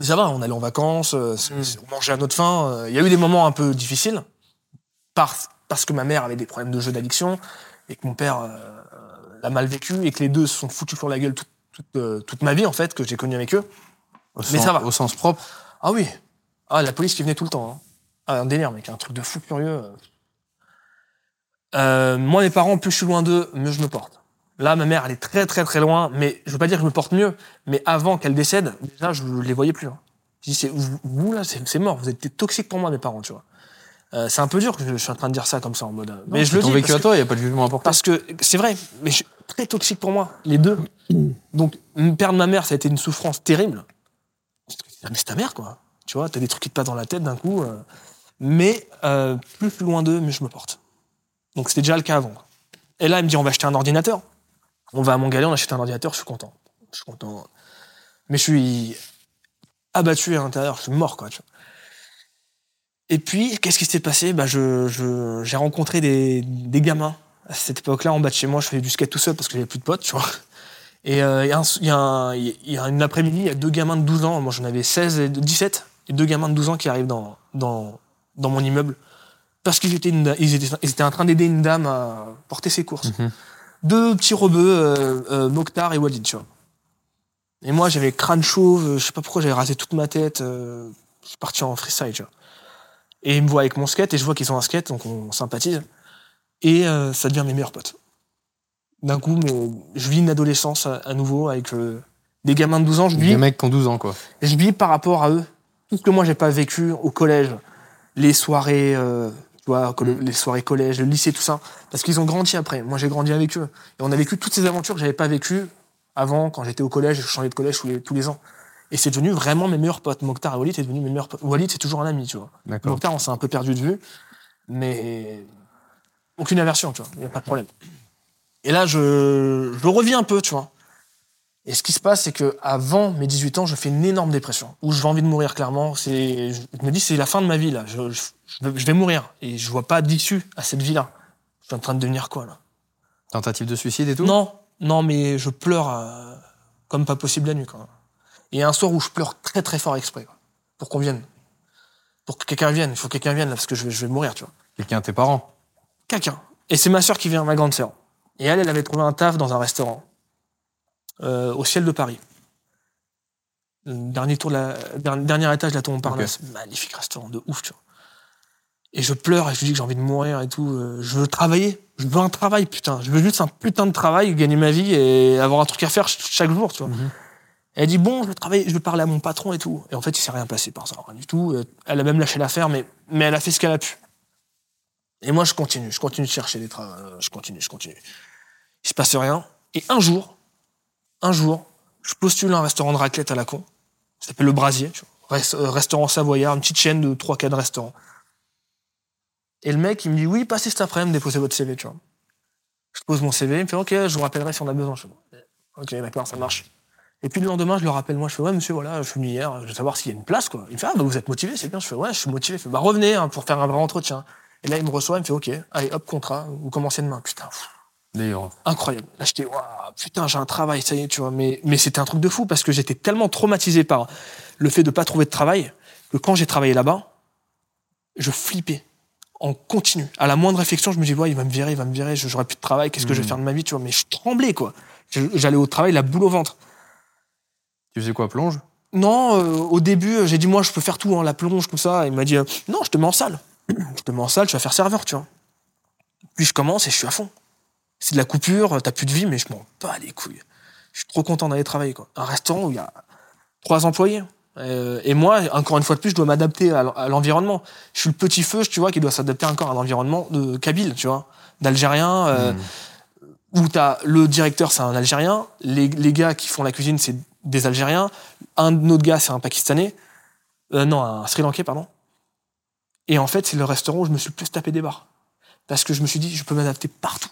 Ça va, on allait en vacances, euh, Mm. on mangeait à notre faim. euh, Il y a eu des moments un peu difficiles, parce, parce que ma mère avait des problèmes de jeu d'addiction, et que mon père euh, l'a mal vécu, et que les deux se sont foutus sur la gueule toute, toute, euh, toute ma vie, en fait, que j'ai connu avec eux. Au Mais sens- ça va. Au sens propre. Ah oui Ah, la police qui venait tout le temps. hein. Ah, un délire, mec, un truc de fou furieux. Euh, moi, mes parents, plus je suis loin d'eux, mieux je me porte. Là, ma mère, elle est très, très, très loin, mais je veux pas dire que je me porte mieux, mais avant qu'elle décède, déjà, je les voyais plus. hein. Je dis, c'est, vous, là, c'est, mort, vous êtes toxiques pour moi, mes parents, tu vois. Euh, c'est un peu dur que je, je suis en train de dire ça comme ça en mode. euh, mais je le dis vécu à toi, il n'y a pas de jugement important. parce que c'est vrai, mais je suis très toxique pour moi, les deux. Donc, me perdre ma mère, ça a été une souffrance terrible. Mais c'est ta mère, quoi. Tu vois, t'as des trucs qui te passent dans la tête d'un coup. euh. Mais euh, plus suis loin d'eux, mieux je me porte. Donc, c'était déjà le cas avant. Et là, elle me dit on va acheter un ordinateur. On va à Montgalais, on achète un ordinateur, je suis content. Je suis content. Mais je suis abattu à l'intérieur, je suis mort, quoi. Et puis, qu'est-ce qui s'est passé? Bah, je, je- J'ai rencontré des, des gamins à cette époque-là, en bas de chez moi, je faisais du skate tout seul parce que j'avais plus de potes, tu vois. Et il y a, une après-midi, il y a deux gamins de 12 ans, moi j'en avais 16 et 17, et deux gamins de 12 ans qui arrivent dans, mon immeuble parce qu'ils étaient, ils étaient, en train d'aider une dame à porter ses courses. Mhm. Deux petits rebeux, euh, euh, Mokhtar et Walid, tu vois. Et moi j'avais crâne chauve, je sais pas pourquoi j'avais rasé toute ma tête, euh, je suis parti en freestyle, tu vois. Et ils me voient avec mon skate, et je vois qu'ils ont un skate, donc on sympathise. Et ça devient mes meilleurs potes. D'un coup, je vis une adolescence à, nouveau avec des gamins de 12 ans. Je vis, Des mecs qui ont 12 ans, quoi. je vis par rapport à eux. Tout ce que moi, j'ai pas vécu au collège, les soirées, tu vois, les soirées collège, le lycée, tout ça. Parce qu'ils ont grandi après. Moi, j'ai grandi avec eux. Et on a vécu toutes ces aventures que j'avais pas vécues avant, quand j'étais au collège, je changeais de collège tous les, tous les ans. Et c'est devenu vraiment mes meilleurs potes. Mokhtar et Walid, c'est devenu mes meilleurs potes. Walid, c'est toujours un ami, tu vois. Mokhtar, on s'est un peu perdu de vue, mais aucune aversion, tu vois, il n'y a pas de problème. Et là, je, je reviens un peu, tu vois. Et ce qui se passe, c'est que avant mes 18 ans, je fais une énorme dépression, où je vais envie de mourir clairement. C'est, je me dis, c'est la fin de ma vie, là. Je, je- je vais- mourir. Et je vois pas d'issue à cette vie-là. Je suis en train de devenir quoi, là? Tentative de suicide et tout? Non, non, mais je pleure euh, comme pas possible la nuit, quoi. Et il y a un soir où je pleure très très fort exprès, quoi, pour qu'on vienne. Pour que quelqu'un vienne. Il faut que quelqu'un vienne, là, parce que je vais, je vais mourir, tu vois. Quelqu'un, tes parents? Quelqu'un. Et c'est ma sœur qui vient, ma grande sœur. Et elle, elle avait trouvé un taf dans un restaurant euh, au ciel de Paris. Dernier tour de la, dernier, dernier étage de la tour Montparnasse. Magnifique restaurant de ouf, tu vois. Et je pleure et je dis que j'ai envie de mourir et tout. euh, Je veux travailler. Je veux un travail, putain. Je veux juste un putain de travail, gagner ma vie et avoir un truc à faire ch- chaque jour, tu vois. Mhm. Elle dit bon, je veux travailler, je veux parler à mon patron et tout. Et en fait, il s'est rien passé par ça, rien du tout. Euh, Elle a même lâché l'affaire, mais, mais elle a fait ce qu'elle a pu. Et moi, je continue, je continue de chercher des travaux, je continue, je continue. Il se passe rien. Et un jour, un jour, je postule un restaurant de raclette à la con. Ça s'appelle Le Brasier, euh, restaurant savoyard, une petite chaîne de 3-4 restaurants. Et le mec, il me dit, oui, passez cet après-midi, déposez votre CV, tu vois. Je pose mon CV, il me fait, ok, je vous rappellerai si on a besoin. Je fais, ok, d'accord, ça marche. Et puis le lendemain, je le rappelle, moi, je fais, ouais, monsieur, voilà, je suis venu hier, je veux savoir s'il y a une place, quoi. Il me fait, ah, bah, vous êtes motivé, c'est bien. Je fais, ouais, je suis motivé. Il fait, bah, revenez, hein, pour faire un vrai entretien. Et là, il me reçoit, il me fait, ok, allez, hop, contrat, vous commencez demain. Putain, D'ailleurs. incroyable. Là, j'étais, waouh, putain, j'ai un travail, ça y est, tu vois. Mais, mais c'était un truc de fou parce que j'étais tellement traumatisé par le fait de pas trouver de travail que quand j'ai travaillé là-bas, je flippais en continu. À la moindre réflexion, je me dis, ouais, il va me virer, il va me virer, je- j'aurai plus de travail, qu'est-ce que je vais Mhm. faire de ma vie, tu vois. Mais je tremblais, quoi. J'allais au travail, la boule au ventre. Tu faisais quoi, plonge? Non, euh, au début, euh, j'ai dit, moi, je peux faire tout, hein, la plonge, tout ça. Il m'a dit, euh, non, je te mets en salle. <clears throat> je te mets en salle, tu vas faire serveur, tu vois. Puis je commence et je suis à fond. C'est de la coupure, t'as plus de vie, mais je m'en bats les couilles. Je suis trop content d'aller travailler, quoi. Un restaurant où il y a trois employés. Euh, et moi, encore une fois de plus, je dois m'adapter à l'environnement. Je suis le petit feu, tu vois, qui doit s'adapter encore à un environnement de Kabyle, tu vois, d'Algérien, euh, Hmm. où t'as le directeur, c'est un Algérien, les, les gars qui font la cuisine, c'est des Algériens, un autre gars, c'est un Pakistanais, euh, non, un Sri Lankais, pardon. Et en fait, c'est le restaurant où je me suis le plus tapé des barres. Parce que je me suis dit, je peux m'adapter partout.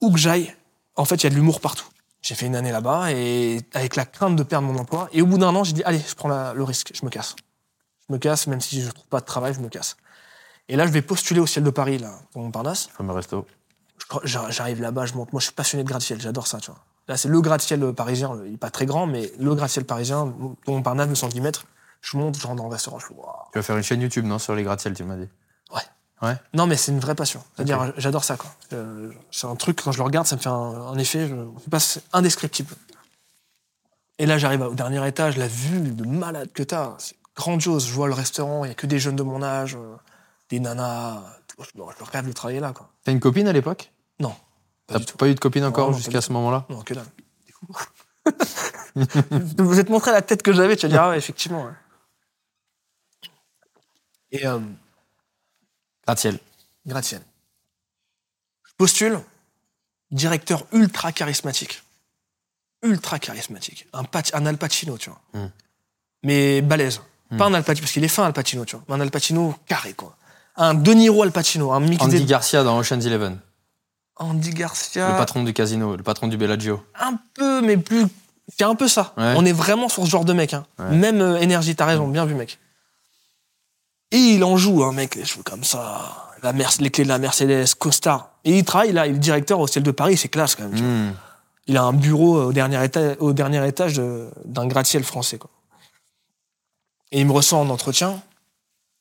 Où que j'aille, en fait, il y a de l'humour partout. J'ai fait une année là-bas et avec la crainte de perdre mon emploi. Et au bout d'un an, j'ai dit, allez, je prends la- le risque, je me casse. Je me casse, même si je trouve pas de travail, je me casse. Et là, je vais postuler au ciel de Paris, là, pour Montparnasse. Fameux resto. J'arrive là-bas, je monte. Moi, je suis passionné de gratte-ciel, j'adore ça, tu vois. Là, c'est le gratte-ciel parisien, il est pas très grand, mais le gratte-ciel parisien, dont Montparnasse, 210 mètres. Je monte, je rentre dans le restaurant, je fais. Tu vas faire une chaîne YouTube, non Sur les gratte-ciel, tu m'as dit. Non, mais c'est une vraie passion. C'est-à-dire, j'adore ça, quoi. Euh, C'est un truc, quand je le regarde, ça me fait un, un effet, je, pas, c'est indescriptible. Et là, j'arrive au dernier étage, la vue de malade que t'as, c'est grandiose. Je vois le restaurant, il y a que des jeunes de mon âge, euh, des nanas. Je, je rêve de travailler là, quoi. T'as une copine à l'époque? Non. Pas T'as du tout. pas eu de copine encore pas jusqu'à ce moment-là? Non, que dalle. Je <laughs> vous ai montré la tête que j'avais, tu vas dire, ah ouais, effectivement. ouais. Et euh, Gratte-ciel. gratte-ciel. Je postule, directeur ultra charismatique. Ultra charismatique. Un, Pat- un Al Pacino, tu vois. Hmm. Mais balèze. Pas un Al Pacino, parce qu'il est fin, Al Pacino, tu vois. Mais un Al Pacino carré, quoi. Un De Niro Al Pacino, un mix Andy Garcia dans Ocean's Eleven. Andy Garcia. Le patron du casino, le patron du Bellagio. un peu, mais plus. C'est un peu ça. Ouais. On est vraiment sur ce genre de mec. Hein. Ouais. Même euh, énergie, t'as raison, bien vu, mec. Et il en joue, un mec, les cheveux comme ça, la les clés de la Mercedes, costard. Et il travaille là, il est directeur au ciel de Paris, c'est classe quand même. tu vois. Hmm. Il a un bureau au dernier étage, au dernier étage d'un gratte-ciel français. Quoi. Et il me ressent en entretien,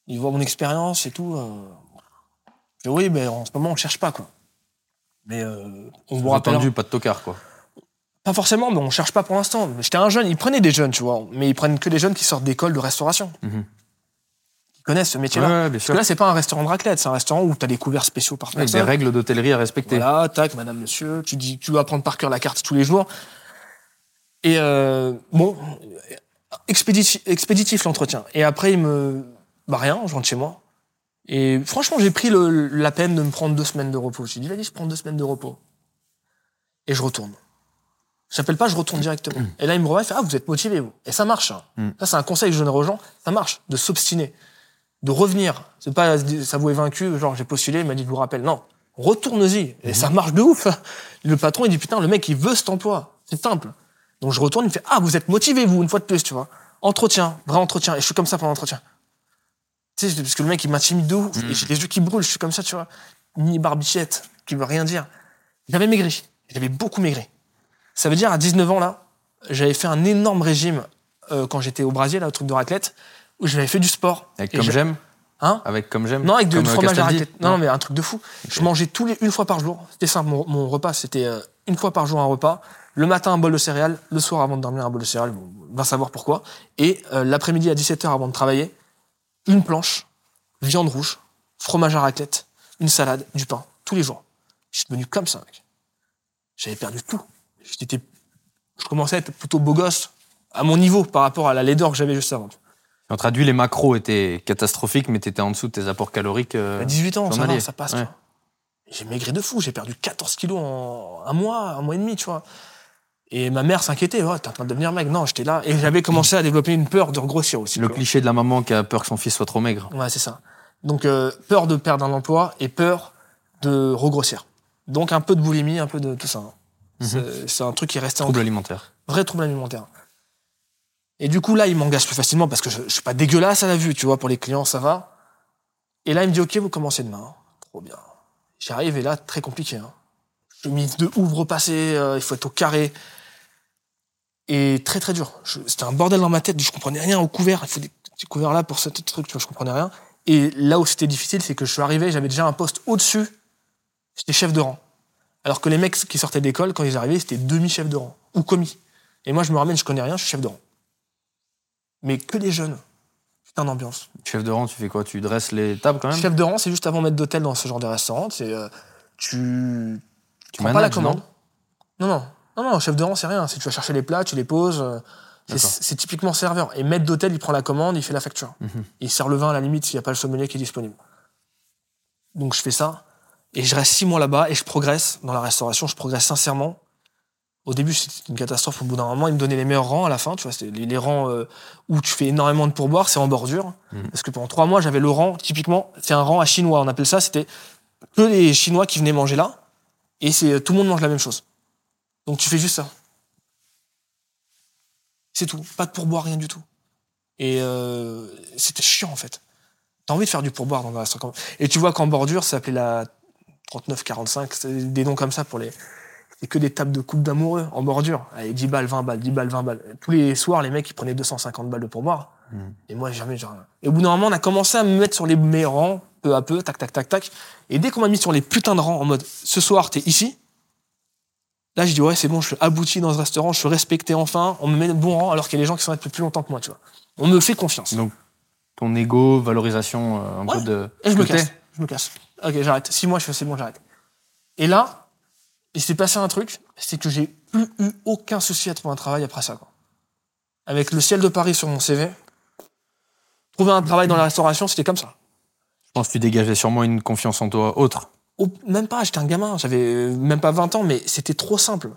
il voit mon expérience et tout. euh. Je dis, oui, mais en ce moment, on ne cherche pas. Quoi. Mais euh, on vous rappelle. Entendu, pas de tocard, quoi. Pas forcément, mais on cherche pas pour l'instant. J'étais un jeune, ils prenaient des jeunes, tu vois, mais ils prennent que des jeunes qui sortent d'école de restauration, Mhm. Connaissent ce métier-là. ouais, Parce que là, c'est pas un restaurant de raclette, c'est un restaurant où tu as des couverts spéciaux par Avec des personne. règles d'hôtellerie à respecter. Voilà, tac, madame, monsieur, tu dis, tu dois apprendre par cœur la carte tous les jours. Et euh, bon, expéditif, expéditif l'entretien. Et après, il me. Bah rien, je rentre chez moi. Et franchement, j'ai pris le- la peine de me prendre deux semaines de repos. J'ai dit, vas-y, je prends deux semaines de repos. Et je retourne. J'appelle pas, je retourne directement. Et là, il me revoit, il fait, ah, vous êtes motivé, vous. Et ça marche. hein. Mm. Ça, c'est un conseil que je donne aux gens. Ça marche, de s'obstiner, de revenir. C'est pas s'avouer vaincu, genre, j'ai postulé, il m'a dit, je vous rappelle. Non, retourne-y. Et ça marche de ouf. Le patron, il dit, putain, le mec, il veut cet emploi. C'est simple. Donc, je retourne, il me fait, ah, vous êtes motivé, vous, une fois de plus, tu vois. Entretien, vrai entretien. Et je suis comme ça pendant l'entretien. Tu sais, parce que le mec, il m'intimide de ouf. Et j'ai les yeux qui brûlent, je suis comme ça, tu vois. Ni barbichette, qui veut rien dire. J'avais maigri. J'avais beaucoup maigri. Ça veut dire, à 19 ans, là, j'avais fait un énorme régime euh, quand j'étais au Brésil, là, au truc de raclette, où j'avais fait du sport. Avec Et comme j'ai- j'aime Hein Avec comme j'aime non, avec de, du euh, fromage à. Non, non, mais un truc de fou. Je mangeais tous les une fois par jour. C'était simple. Mon, mon repas, c'était euh, une fois par jour un repas. Le matin, un bol de céréales. Le soir, avant de dormir, un bol de céréales. Bon, on va savoir pourquoi. Et euh, l'après-midi, à 17h, avant de travailler, une planche, viande rouge, fromage à raclette, une salade, du pain. Tous les jours. Je suis devenu comme ça, mec. J'avais perdu tout. J'étais, je commençais à être plutôt beau gosse à mon niveau par rapport à la laideur que j'avais juste avant. En traduit, les macros étaient catastrophiques, mais t'étais en dessous de tes apports caloriques. euh, À 18 ans, ça va, ça passe. tu Ouais. J'ai maigri de fou, j'ai perdu 14 kilos en un mois, un mois et demi, tu vois. Et ma mère s'inquiétait, oh, t'es en train de devenir maigre. Non, j'étais là. Et j'avais commencé à développer une peur de regrossir aussi. Le quoi. cliché de la maman qui a peur que son fils soit trop maigre. Ouais, c'est ça. Donc, euh, peur de perdre un emploi et peur de regrossir. Donc, un peu de boulimie, un peu de tout ça. hein. Mhm. C'est- C'est un truc qui est resté en Trouble alimentaire. vrai trouble alimentaire. Et du coup, là, il m'engage plus facilement parce que je, je suis pas dégueulasse à la vue, tu vois, pour les clients, ça va. Et là, il me dit, OK, vous commencez demain. Trop bien. J'arrive et là, très compliqué. Hein. Chemise de ouvre repassée, euh, il faut être au carré. Et très, très dur. Je- C'était un bordel dans ma tête, je comprenais rien au couvert. Il faut des couverts là pour ce truc, tu vois, je comprenais rien. Et là où c'était difficile, c'est que je suis arrivé, j'avais déjà un poste au-dessus. J'étais chef de rang. Alors que les mecs qui sortaient d'école, quand ils arrivaient, c'était demi-chef de rang ou commis. Et moi, je me ramène, je connais rien, je suis chef de rang. Mais que des jeunes. Putain d'ambiance. Chef de rang, tu fais quoi? Tu dresses les tables quand même? Chef de rang, c'est juste avant maître d'hôtel dans ce genre de restaurant. C'est euh, tu Tu prends pas la commande. Non, non, non, non. Chef de rang, c'est rien. C'est tu vas chercher les plats, tu les poses. euh. C'est typiquement serveur. Et maître d'hôtel, il prend la commande, il fait la facture. Mhm. Il sert le vin à la limite s'il n'y a pas le sommelier qui est disponible. Donc je fais ça. Et je reste six mois là-bas et je progresse dans la restauration. Je progresse sincèrement. Au début, c'était une catastrophe. Au bout d'un moment, ils me donnaient les meilleurs rangs à la fin. Tu vois, c'était les, les rangs euh, où tu fais énormément de pourboire, c'est en bordure. Mhm. Parce que pendant trois mois, j'avais le rang, typiquement, c'est un rang à chinois. On appelle ça, c'était que les Chinois qui venaient manger là. Et c'est tout le monde mange la même chose. Donc tu fais juste ça. C'est tout. Pas de pourboire, rien du tout. Et euh, c'était chiant en fait. T'as envie de faire du pourboire dans un restaurant. Et tu vois qu'en bordure, ça s'appelait la 39-45, c'est des noms comme ça pour les. C'est que des tables de coupe d'amoureux en bordure. Allez, 10 balles, 20 balles, 10 balles, 20 balles. Tous les soirs, les mecs, ils prenaient 250 balles de pourboire. Mhm. Et moi, jamais, genre. Et au bout d'un moment, on a commencé à me mettre sur les meilleurs rangs, peu à peu, tac, tac, tac, tac. Et dès qu'on m'a mis sur les putains de rangs en mode, ce soir, t'es ici. Là, je dis, ouais, c'est bon, je suis abouti dans ce restaurant, je suis respecté enfin, on me met le bon rang, alors qu'il y a des gens qui sont là depuis plus longtemps que moi, tu vois. On me fait confiance. Donc, ton ego, valorisation, euh, un Ouais. peu de. Et je me casse. Je me casse. Ok, j'arrête. Six mois, je fais c'est bon, j'arrête. Et là, il s'est passé un truc, c'est que j'ai plus eu aucun souci à trouver un travail après ça. Quoi. Avec le ciel de Paris sur mon CV, trouver un travail dans la restauration, c'était comme ça. Je pense que tu dégageais sûrement une confiance en toi autre. Au- même pas, j'étais un gamin, j'avais euh, même pas 20 ans, mais c'était trop simple.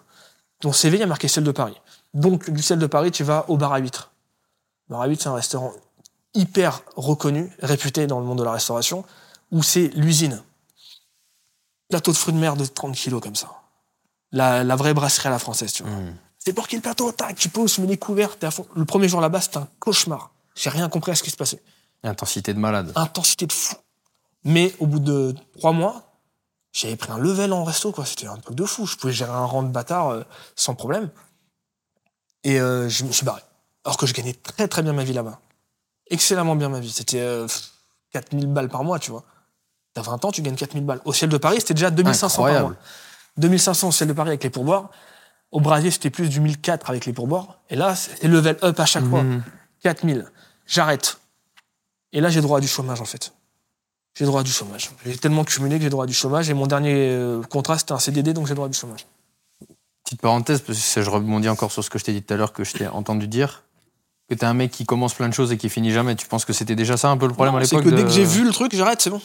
Ton CV, il y a marqué ciel de Paris. Donc, du ciel de Paris, tu vas au bar à huîtres. Le bar à huîtres, c'est un restaurant hyper reconnu, réputé dans le monde de la restauration, où c'est l'usine. Plateau de fruits de mer de 30 kilos comme ça. La, la vraie brasserie à la française, tu vois. C'est pour qui le plateau Tac, tu poses, tu mets les couverts, t'es à fond. Le premier jour là-bas, c'était un cauchemar. J'ai rien compris à ce qui se passait. Intensité de malade. Intensité de fou. Mais au bout de trois mois, j'avais pris un level en resto, quoi. C'était un truc de fou. Je pouvais gérer un rang de bâtard euh, sans problème. Et euh, je me suis barré. Alors que je gagnais très très bien ma vie là-bas. Excellemment bien ma vie. C'était euh, pff, 4000 balles par mois, tu vois. T'as 20 ans, tu gagnes 4000 balles. Au ciel de Paris, c'était déjà 2500 par Incroyable. mois. 2500 au ciel de Paris avec les pourboires. Au Brésil, c'était plus du 1004 avec les pourboires. Et là, c'est level up à chaque fois. Mhm. 4000. J'arrête. Et là, j'ai droit à du chômage, en fait. J'ai droit à du chômage. J'ai tellement cumulé que j'ai droit à du chômage. Et mon dernier euh, contrat, c'était un CDD, donc j'ai droit à du chômage. Petite parenthèse, parce que je rebondis encore sur ce que je t'ai dit tout à l'heure, que je t'ai entendu dire. Que t'es un mec qui commence plein de choses et qui finit jamais. Tu penses que c'était déjà ça un peu le problème à C'est l'époque que dès de- que j'ai vu le truc, j'arrête, c'est bon.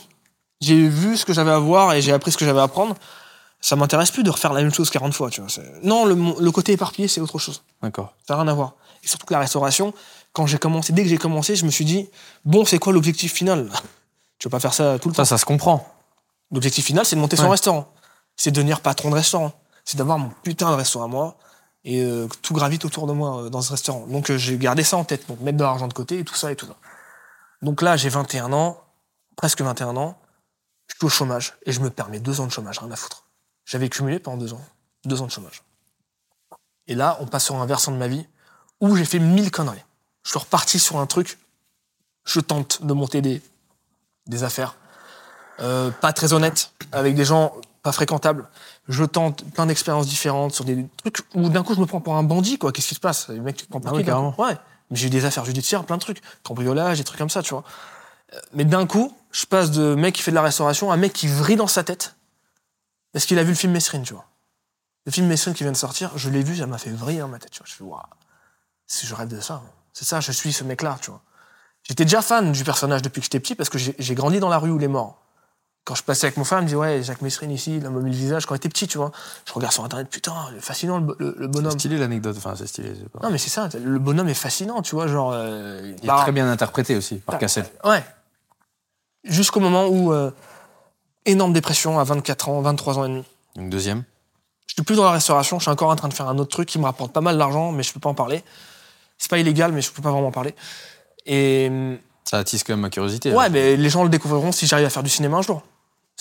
J'ai vu ce que j'avais à voir et j'ai appris ce que j'avais à apprendre. Ça m'intéresse plus de refaire la même chose 40 fois, tu vois. Non, le, le côté éparpillé, c'est autre chose. D'accord. Ça n'a rien à voir. Et surtout que la restauration, quand j'ai commencé, dès que j'ai commencé, je me suis dit, bon, c'est quoi l'objectif final? Tu vas pas faire ça tout le temps. Ça, ça se comprend. L'objectif final, c'est de monter son restaurant. C'est de devenir patron de restaurant. C'est d'avoir mon putain de restaurant à moi et euh, tout gravite autour de moi euh, dans ce restaurant. Donc euh, j'ai gardé ça en tête. Donc mettre de l'argent de côté et tout ça et tout ça. Donc là, j'ai 21 ans, presque 21 ans. Je suis au chômage et je me permets deux ans de chômage, rien à foutre. J'avais cumulé pendant deux ans. Deux ans de chômage. Et là, on passe sur un versant de ma vie où j'ai fait mille conneries. Je suis reparti sur un truc. Je tente de monter des, des affaires euh, pas très honnêtes, avec des gens pas fréquentables. Je tente plein d'expériences différentes sur des trucs où d'un coup je me prends pour un bandit, quoi. Qu'est-ce qui se passe? Le mec, tu te prends pour Ah oui, carrément. Ouais. Mais j'ai eu des affaires judiciaires, plein de trucs. Cambriolage, des trucs comme ça, tu vois. Euh, Mais d'un coup, je passe de mec qui fait de la restauration à mec qui vrille dans sa tête. Parce qu'il a vu le film Mesrine, tu vois? Le film Mesrine qui vient de sortir, je l'ai vu, ça m'a fait vriller dans ma tête, tu vois. Je fais, waouh, si je rêve de ça. hein. C'est ça, je suis ce mec-là, tu vois. J'étais déjà fan du personnage depuis que j'étais petit parce que j'ai grandi dans la rue où il est mort. Quand je passais avec mon frère, il me dit ouais, Jacques Messrine ici, il a mobile visage quand il était petit, tu vois. Je regarde sur internet, putain, fascinant le, bo- le- le C'est bonhomme. stylé l'anecdote. Enfin, c'est stylé. pas- Non mais c'est ça, le bonhomme est fascinant, tu vois, genre. euh, Il est bah, très bien interprété aussi par Cassel. Ouais. Jusqu'au moment où euh, énorme dépression à 24 ans, 23 ans et demi. Donc deuxième? Je suis plus dans la restauration, je suis encore en train de faire un autre truc qui me rapporte pas mal d'argent, mais je peux pas en parler. C'est pas illégal, mais je peux pas vraiment en parler. Et hum, Ça attise quand même ma curiosité. ouais, là. mais les gens le découvriront si j'arrive à faire du cinéma un jour.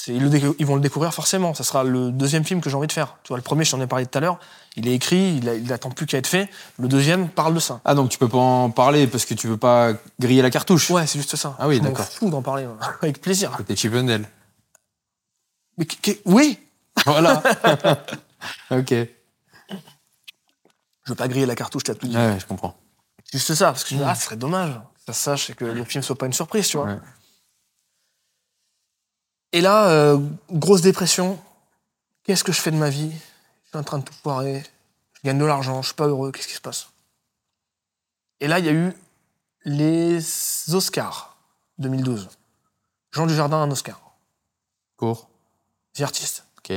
Ils, le ils vont le découvrir forcément. Ça sera le deuxième film que j'ai envie de faire. Tu vois, le premier, je t'en ai parlé tout à l'heure. Il est écrit, il, a- il attend plus qu'à être fait. Le deuxième parle de ça. Ah donc tu peux pas en parler parce que tu veux pas griller la cartouche. Ouais, c'est juste ça. Ah oui, d'accord. fous d'en parler, <laughs> avec plaisir. Côté Chippendale. Mais oui, Voilà. <laughs> ok. Je veux pas griller la cartouche, t'as tout dit. ouais, je comprends. Juste ça, parce que je me dis, ah, ce serait dommage que ça sache et que le film soit pas une surprise, tu vois. Ouais. Et là, euh, grosse dépression. Qu'est-ce que je fais de ma vie? Je suis en train de tout foirer. Je gagne de l'argent, je suis pas heureux. Qu'est-ce qui se passe? Et là, il y a eu les Oscars 2012. Jean Dujardin un Oscar. Court. The Artist. Ok.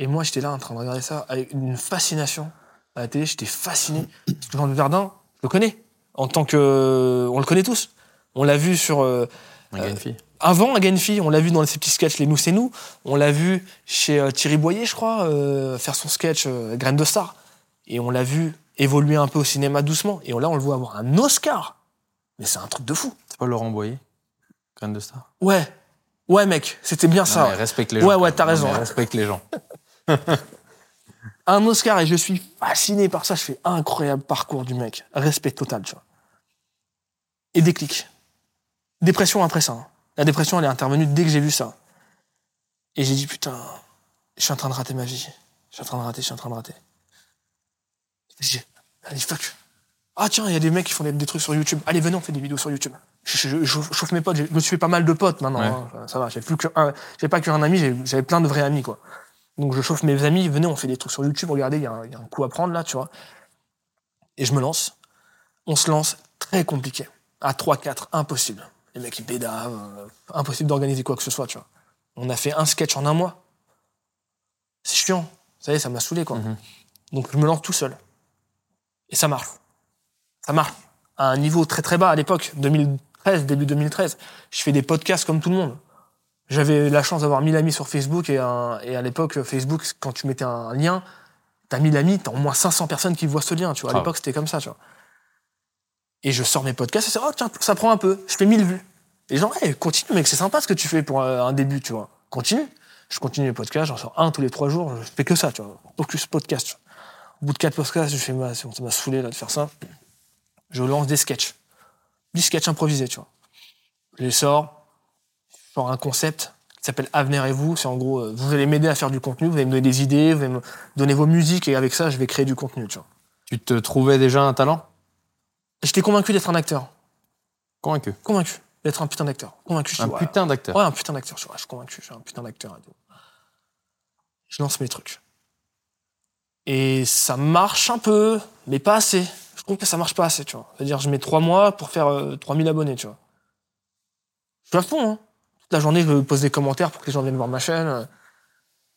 Et moi, j'étais là en train de regarder ça avec une fascination à la télé. J'étais fasciné. Parce que Jean Dujardin, je le connais. En tant que. On le connaît tous. On l'a vu sur. euh, Un fille. avant à Fille, on l'a vu dans ces petits sketchs Les Nous c'est nous. On l'a vu chez euh, Thierry Boyer, je crois, euh, faire son sketch euh, Graine de Star. Et on l'a vu évoluer un peu au cinéma doucement. Et là, on le voit avoir un Oscar. Mais c'est un truc de fou. C'est pas Laurent Boyer Graine de star? Ouais. Ouais, mec, c'était bien ça. Non, respecte les gens. Ouais, ouais, t'as raison. Non, Respecte les gens. Un Oscar et je suis fasciné par ça. Je fais incroyable parcours du mec. Respect total, tu vois. Et déclic. Dépression après ça. hein. La dépression, elle est intervenue dès que j'ai vu ça. Et j'ai dit, putain, je suis en train de rater ma vie. Je suis en train de rater, je suis en train de rater. J'ai dit, allez, fuck. Ah tiens, il y a des mecs qui font des, des trucs sur YouTube. Allez, venez, on fait des vidéos sur YouTube. Je, je- je- je chauffe mes potes. Je me suis fait pas mal de potes maintenant. Ouais. hein. Ça va, j'ai plus que un- j'ai pas qu'un ami, j'avais plein de vrais amis, quoi. Donc je chauffe mes amis, venez, on fait des trucs sur YouTube, regardez, il y, a un- il y a un coup à prendre là, tu vois. Et je me lance. On se lance, très compliqué. À 3-4, impossible. Les mecs, ils bédavent, euh, impossible d'organiser quoi que ce soit, tu vois. On a fait un sketch en un mois. C'est chiant. Vous savez, ça m'a saoulé, quoi. Mhm. Donc je me lance tout seul. Et ça marche. Ça marche. À un niveau très très bas à l'époque, 2013, début 2013. Je fais des podcasts comme tout le monde. J'avais la chance d'avoir 1000 amis sur Facebook et, un- et à l'époque, Facebook, quand tu mettais un lien, t'as 1000 amis, t'as au moins 500 personnes qui voient ce lien, tu vois. À Ah. l'époque, c'était comme ça, tu vois. Et je sors mes podcasts et c'est, oh tiens, ça prend un peu. Je fais 1000 vues. Et les gens, hey, continue, mec, c'est sympa ce que tu fais pour euh, un début, tu vois. Continue. Je continue mes podcasts, j'en sors un tous les trois jours, je fais que ça, tu vois. Focus podcast. tu vois. Au bout de quatre podcasts, je fais, ça m'a saoulé là, de faire ça. Je lance des sketchs. Des sketchs improvisés, tu vois. Je les sors, je sors un concept qui s'appelle Avenir et vous. C'est en gros, euh, vous allez m'aider à faire du contenu, vous allez me donner des idées, vous allez me donner vos musiques et avec ça, je vais créer du contenu, tu vois. Tu te trouvais déjà un talent? J'étais convaincu d'être un acteur. Convaincu? Convaincu d'être un putain d'acteur. Convaincu, je Un dis, ouais, putain d'acteur. Ouais, un putain d'acteur. Je, ouais, je suis convaincu, je suis un putain d'acteur. Je lance mes trucs. Et ça marche un peu, mais pas assez. Trouve que ça marche pas assez, tu vois. C'est-à-dire, je mets trois mois pour faire euh, 3000 abonnés, tu vois. Je suis à fond, hein. Toute la journée, je pose des commentaires pour que les gens viennent voir ma chaîne.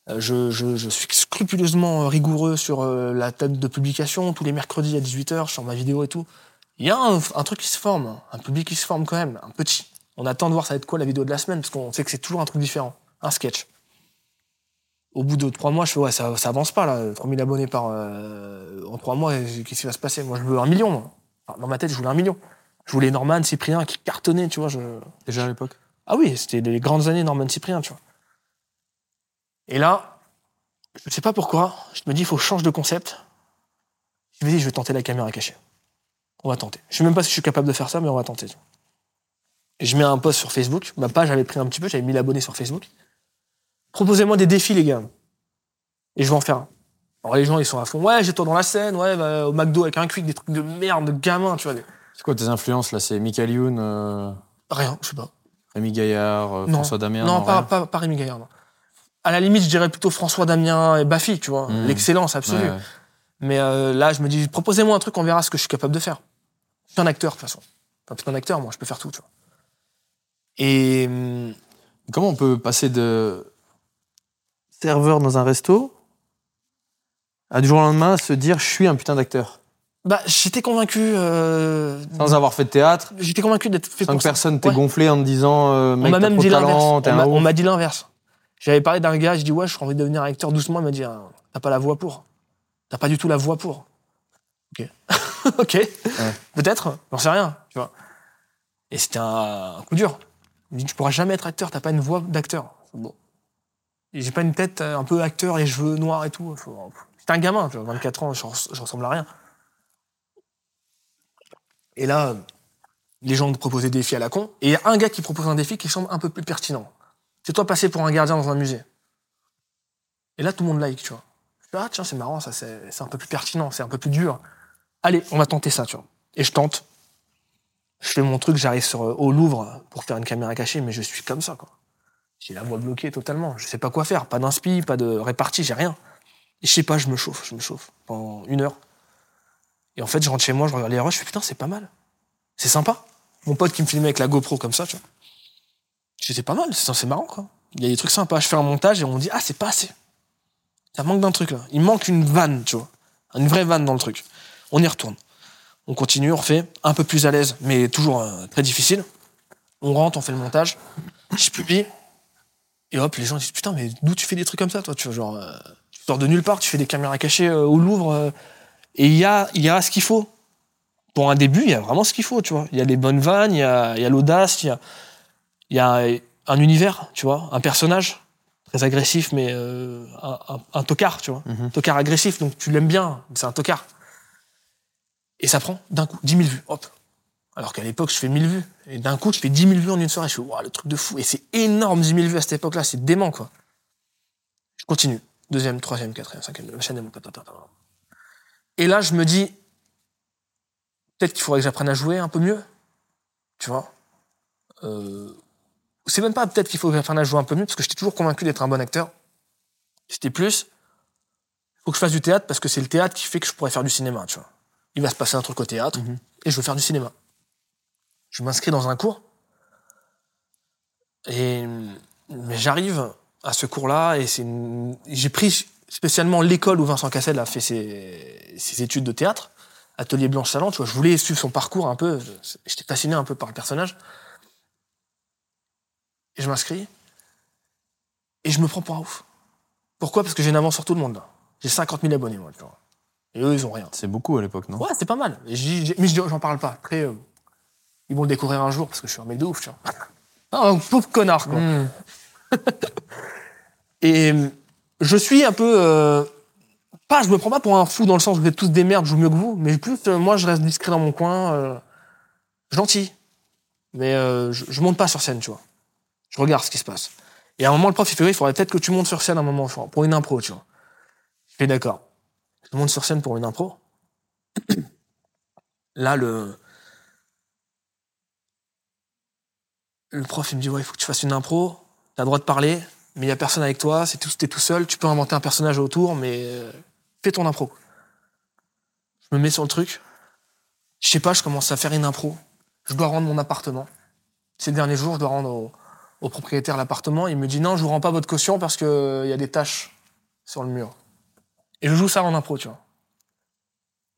Euh, Je, suis scrupuleusement rigoureux sur euh, la date de publication. Tous les mercredis à 18h, je sors ma vidéo et tout. Il y a un truc qui se forme, un public qui se forme quand même, un petit. On attend de voir ça va être quoi la vidéo de la semaine, parce qu'on sait que c'est toujours un truc différent, un sketch. Au bout de trois mois, je fais ouais, ça, ça avance pas là, 3000 abonnés par euh, en trois mois, qu'est-ce qui va se passer? Moi, je veux un million. moi. Enfin, dans ma tête, je voulais un million. Je voulais Norman, Cyprien qui cartonnait, tu vois. Je... Déjà à l'époque? Ah oui, c'était les grandes années Norman Cyprien, tu vois. Et là, je sais pas pourquoi, je me dis, il faut que je change de concept. Je me dis, je vais tenter la caméra cachée. On va tenter. Je sais même pas si je suis capable de faire ça, mais on va tenter. Et je mets un post sur Facebook. Ma page avait pris un petit peu, j'avais 1000 abonnés sur Facebook. Proposez-moi des défis, les gars. Et je vais en faire un. Alors les gens, ils sont à fond. Ouais, j'ai toi dans la scène, ouais, va au McDo avec un quick, des trucs de merde, de gamin, tu vois. des- C'est quoi tes influences là? C'est Michael Youn, euh, Rien, je sais pas. Rémi Gaillard, euh. François Damien Non, pas, rien pas, pas Rémi Gaillard. non. À la limite, je dirais plutôt François Damien et Baffy, tu vois. Mhm. L'excellence absolue. Ouais, ouais. Mais euh, là, je me dis, proposez-moi un truc, on verra ce que je suis capable de faire. Je suis un acteur, de toute façon. un putain d'acteur, moi, je peux faire tout, tu vois. Et hum, Comment on peut passer de serveur dans un resto à du jour au lendemain se dire je suis un putain d'acteur bah, j'étais convaincu. euh, Sans avoir fait de théâtre, J'étais convaincu d'être fait sans pour que personne t'ait Ouais. gonflé en te disant euh, On m'a même dit l'inverse. On m'a- dit l'inverse. J'avais parlé d'un gars, je dis ouais, j'ai envie de devenir acteur doucement. Il m'a dit ah, t'as pas la voix pour. T'as pas du tout la voix pour. Ok. <laughs> ok. Peut-être. J'en sais rien. Tu vois. Et c'était un, un coup dur. Il me dit tu pourras jamais être acteur. T'as pas une voix d'acteur. Bon. Et J'ai pas une tête euh, un peu acteur, les cheveux noirs et tout. J'étais un gamin, tu vois, 24 ans, je, res- je ressemble à rien. Et là, les gens proposaient des défis à la con. Et il y a un gars qui propose un défi qui semble un peu plus pertinent. C'est toi passer pour un gardien dans un musée. Et là, tout le monde like, tu vois. Je fais, ah tiens, c'est marrant, ça, c'est un peu plus pertinent, c'est un peu plus dur. Allez, on va tenter ça, tu vois. Et je tente. Je fais mon truc, j'arrive euh, au Louvre pour faire une caméra cachée, mais je suis comme ça, quoi. J'ai la voix bloquée totalement. Je sais pas quoi faire. Pas d'inspi, pas de répartie, j'ai rien. Et je sais pas, je me chauffe, je me chauffe pendant une heure. Et en fait, je rentre chez moi, je regarde les rushs, je fais putain, c'est pas mal. C'est sympa. Mon pote qui me filmait avec la GoPro comme ça, tu vois. C'est pas mal, c'est c'est marrant, quoi. Il y a des trucs sympas. Je fais un montage et on me dit, ah, c'est pas assez. Ça manque d'un truc, là. Il manque une vanne, tu vois. Une vraie vanne dans le truc. On y retourne. On continue, on refait, un peu plus à l'aise, mais toujours euh, très difficile. On rentre, on fait le montage. Je publie. Et hop, les gens disent, putain, mais d'où tu fais des trucs comme ça, toi Tu vois, genre, euh, tu sors de nulle part, tu fais des caméras cachées euh, au Louvre. euh, et il y a, il y a ce qu'il faut. Pour un début, il y a vraiment ce qu'il faut, tu vois. Il y a les bonnes vannes, il y a, il y a l'audace, il y a, il y a un univers, tu vois, un personnage très agressif, mais euh, un, un- un tocard, tu vois. Mhm. Tocard agressif, donc tu l'aimes bien, c'est un tocard. Et ça prend d'un coup 10 000 vues, hop. Alors qu'à l'époque, je fais 1000 vues. Et d'un coup, je fais 10 000 vues en une soirée. Je fais, waouh, le truc de fou. Et c'est énorme, 10 000 vues à cette époque-là. C'est dément, quoi. Je continue. Deuxième, troisième, quatrième, cinquième, la chaîne est ta. Et là, je me dis, peut-être qu'il faudrait que j'apprenne à jouer un peu mieux. Tu vois? Euh, C'est même pas peut-être qu'il faut que j'apprenne à jouer un peu mieux, parce que j'étais toujours convaincu d'être un bon acteur. C'était plus, il faut que je fasse du théâtre, parce que c'est le théâtre qui fait que je pourrais faire du cinéma, tu vois. Il va se passer un truc au théâtre, Mhm. et je veux faire du cinéma. Je m'inscris dans un cours, et mais j'arrive à ce cours-là, et c'est une- j'ai pris spécialement l'école où Vincent Cassel a fait ses, ses études de théâtre, Atelier Blanche Salant, tu vois, je voulais suivre son parcours un peu, j'étais fasciné un peu par le personnage. Et je m'inscris, et je me prends pour un ouf. Pourquoi? Parce que j'ai une avance sur tout le monde, là. J'ai 50 000 abonnés, moi, tu vois. Et eux, ils ont rien. C'est beaucoup à l'époque, non? Ouais, c'est pas mal. Mais je- j'en parle pas. Après, euh, ils vont le découvrir un jour parce que je suis un mec de ouf, tu vois. <laughs> Un pauvre connard, quoi. Hmm. <laughs> Et euh, je suis un peu. euh, pas, je me prends pas pour un fou dans le sens où vous êtes tous des merdes, je joue mieux que vous, mais plus, euh, moi, je reste discret dans mon coin, euh, gentil. Mais je, je monte pas sur scène, tu vois. Je regarde ce qui se passe. Et à un moment, le prof, il fait Oui, il faudrait peut-être que tu montes sur scène à un moment, pour une impro, tu vois. Je fais d'accord. Je monte sur scène pour une impro. <clears throat> Là, le. Le prof, il me dit Ouais, il faut que tu fasses une impro, t'as le droit de parler, mais il y a personne avec toi, c'est tout, t'es tout seul, tu peux inventer un personnage autour, mais euh, fais ton impro. Je me mets sur le truc. Je sais pas, je commence à faire une impro. Je dois rendre mon appartement. Ces derniers jours, je dois rendre au, propriétaire l'appartement. Il me dit non, je vous rends pas votre caution parce qu'il y a des taches sur le mur. Et je joue ça en impro, tu vois.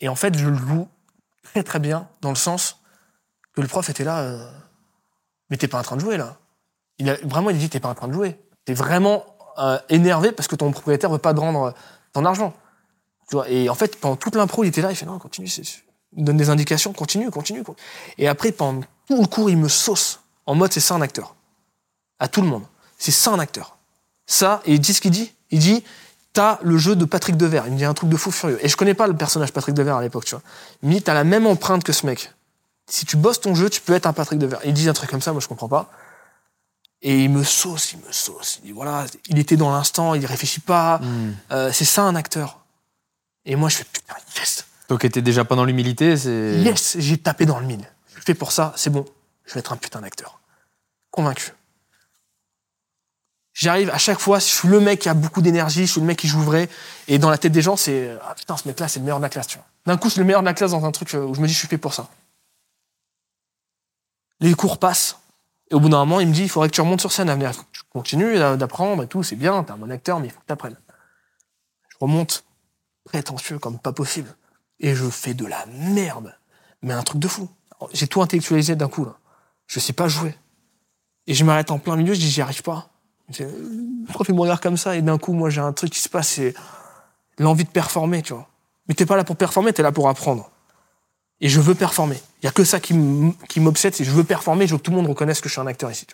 Et en fait, je le joue très très bien, dans le sens que le prof était là. euh, mais t'es pas en train de jouer là. Il a, vraiment, il dit t'es pas en train de jouer. T'es vraiment euh, énervé parce que ton propriétaire veut pas te rendre euh, ton argent. Tu vois. Et en fait, pendant toute l'impro, il était là, il fait non, continue. Il donne des indications, continue, continue. continue. Et après, pendant tout le cours, il me sauce en mode c'est ça un acteur. À tout le monde. C'est ça un acteur. Ça, et il dit ce qu'il dit. Il dit t'as le jeu de Patrick Devers. Il me dit un truc de fou furieux. Et je connais pas le personnage Patrick Devers à l'époque, tu vois. Il me dit t'as la même empreinte que ce mec. Si tu bosses ton jeu, tu peux être un Patrick Devers. Il dit un truc comme ça, moi je comprends pas. Et il me sauce, il me sauce. Il dit voilà, il était dans l'instant, il réfléchit pas. Hmm. Euh, c'est ça un acteur. Et moi je fais putain, yes, Donc, t'étais déjà pas dans l'humilité, c'est. yes, j'ai tapé dans le mille. Je fais pour ça, c'est bon, je vais être un putain d'acteur. Convaincu. J'arrive à chaque fois, je suis le mec qui a beaucoup d'énergie, je suis le mec qui joue vrai. Et dans la tête des gens, c'est ah putain, ce mec-là, c'est le meilleur de la classe, tu vois. D'un coup, je suis le meilleur de la classe dans un truc euh, où je me dis, je suis fait pour ça. Les cours passent. Et au bout d'un moment, il me dit, il faudrait que tu remontes sur scène à venir. Tu continues d'apprendre et tout, c'est bien, t'es un bon acteur, mais il faut que t'apprennes. Je remonte, prétentieux comme pas possible. Et je fais de la merde. Mais un truc de fou. J'ai tout intellectualisé d'un coup, là. Je sais pas jouer. Et je m'arrête en plein milieu, je dis, j'y arrive pas. Pourquoi il me regarde comme ça? Et d'un coup, moi, j'ai un truc qui se passe, c'est l'envie de performer, tu vois. Mais t'es pas là pour performer, t'es là pour apprendre. Et je veux performer. Il y a que ça qui m'obsède, c'est je veux performer, je veux que tout le monde reconnaisse que je suis un acteur ici.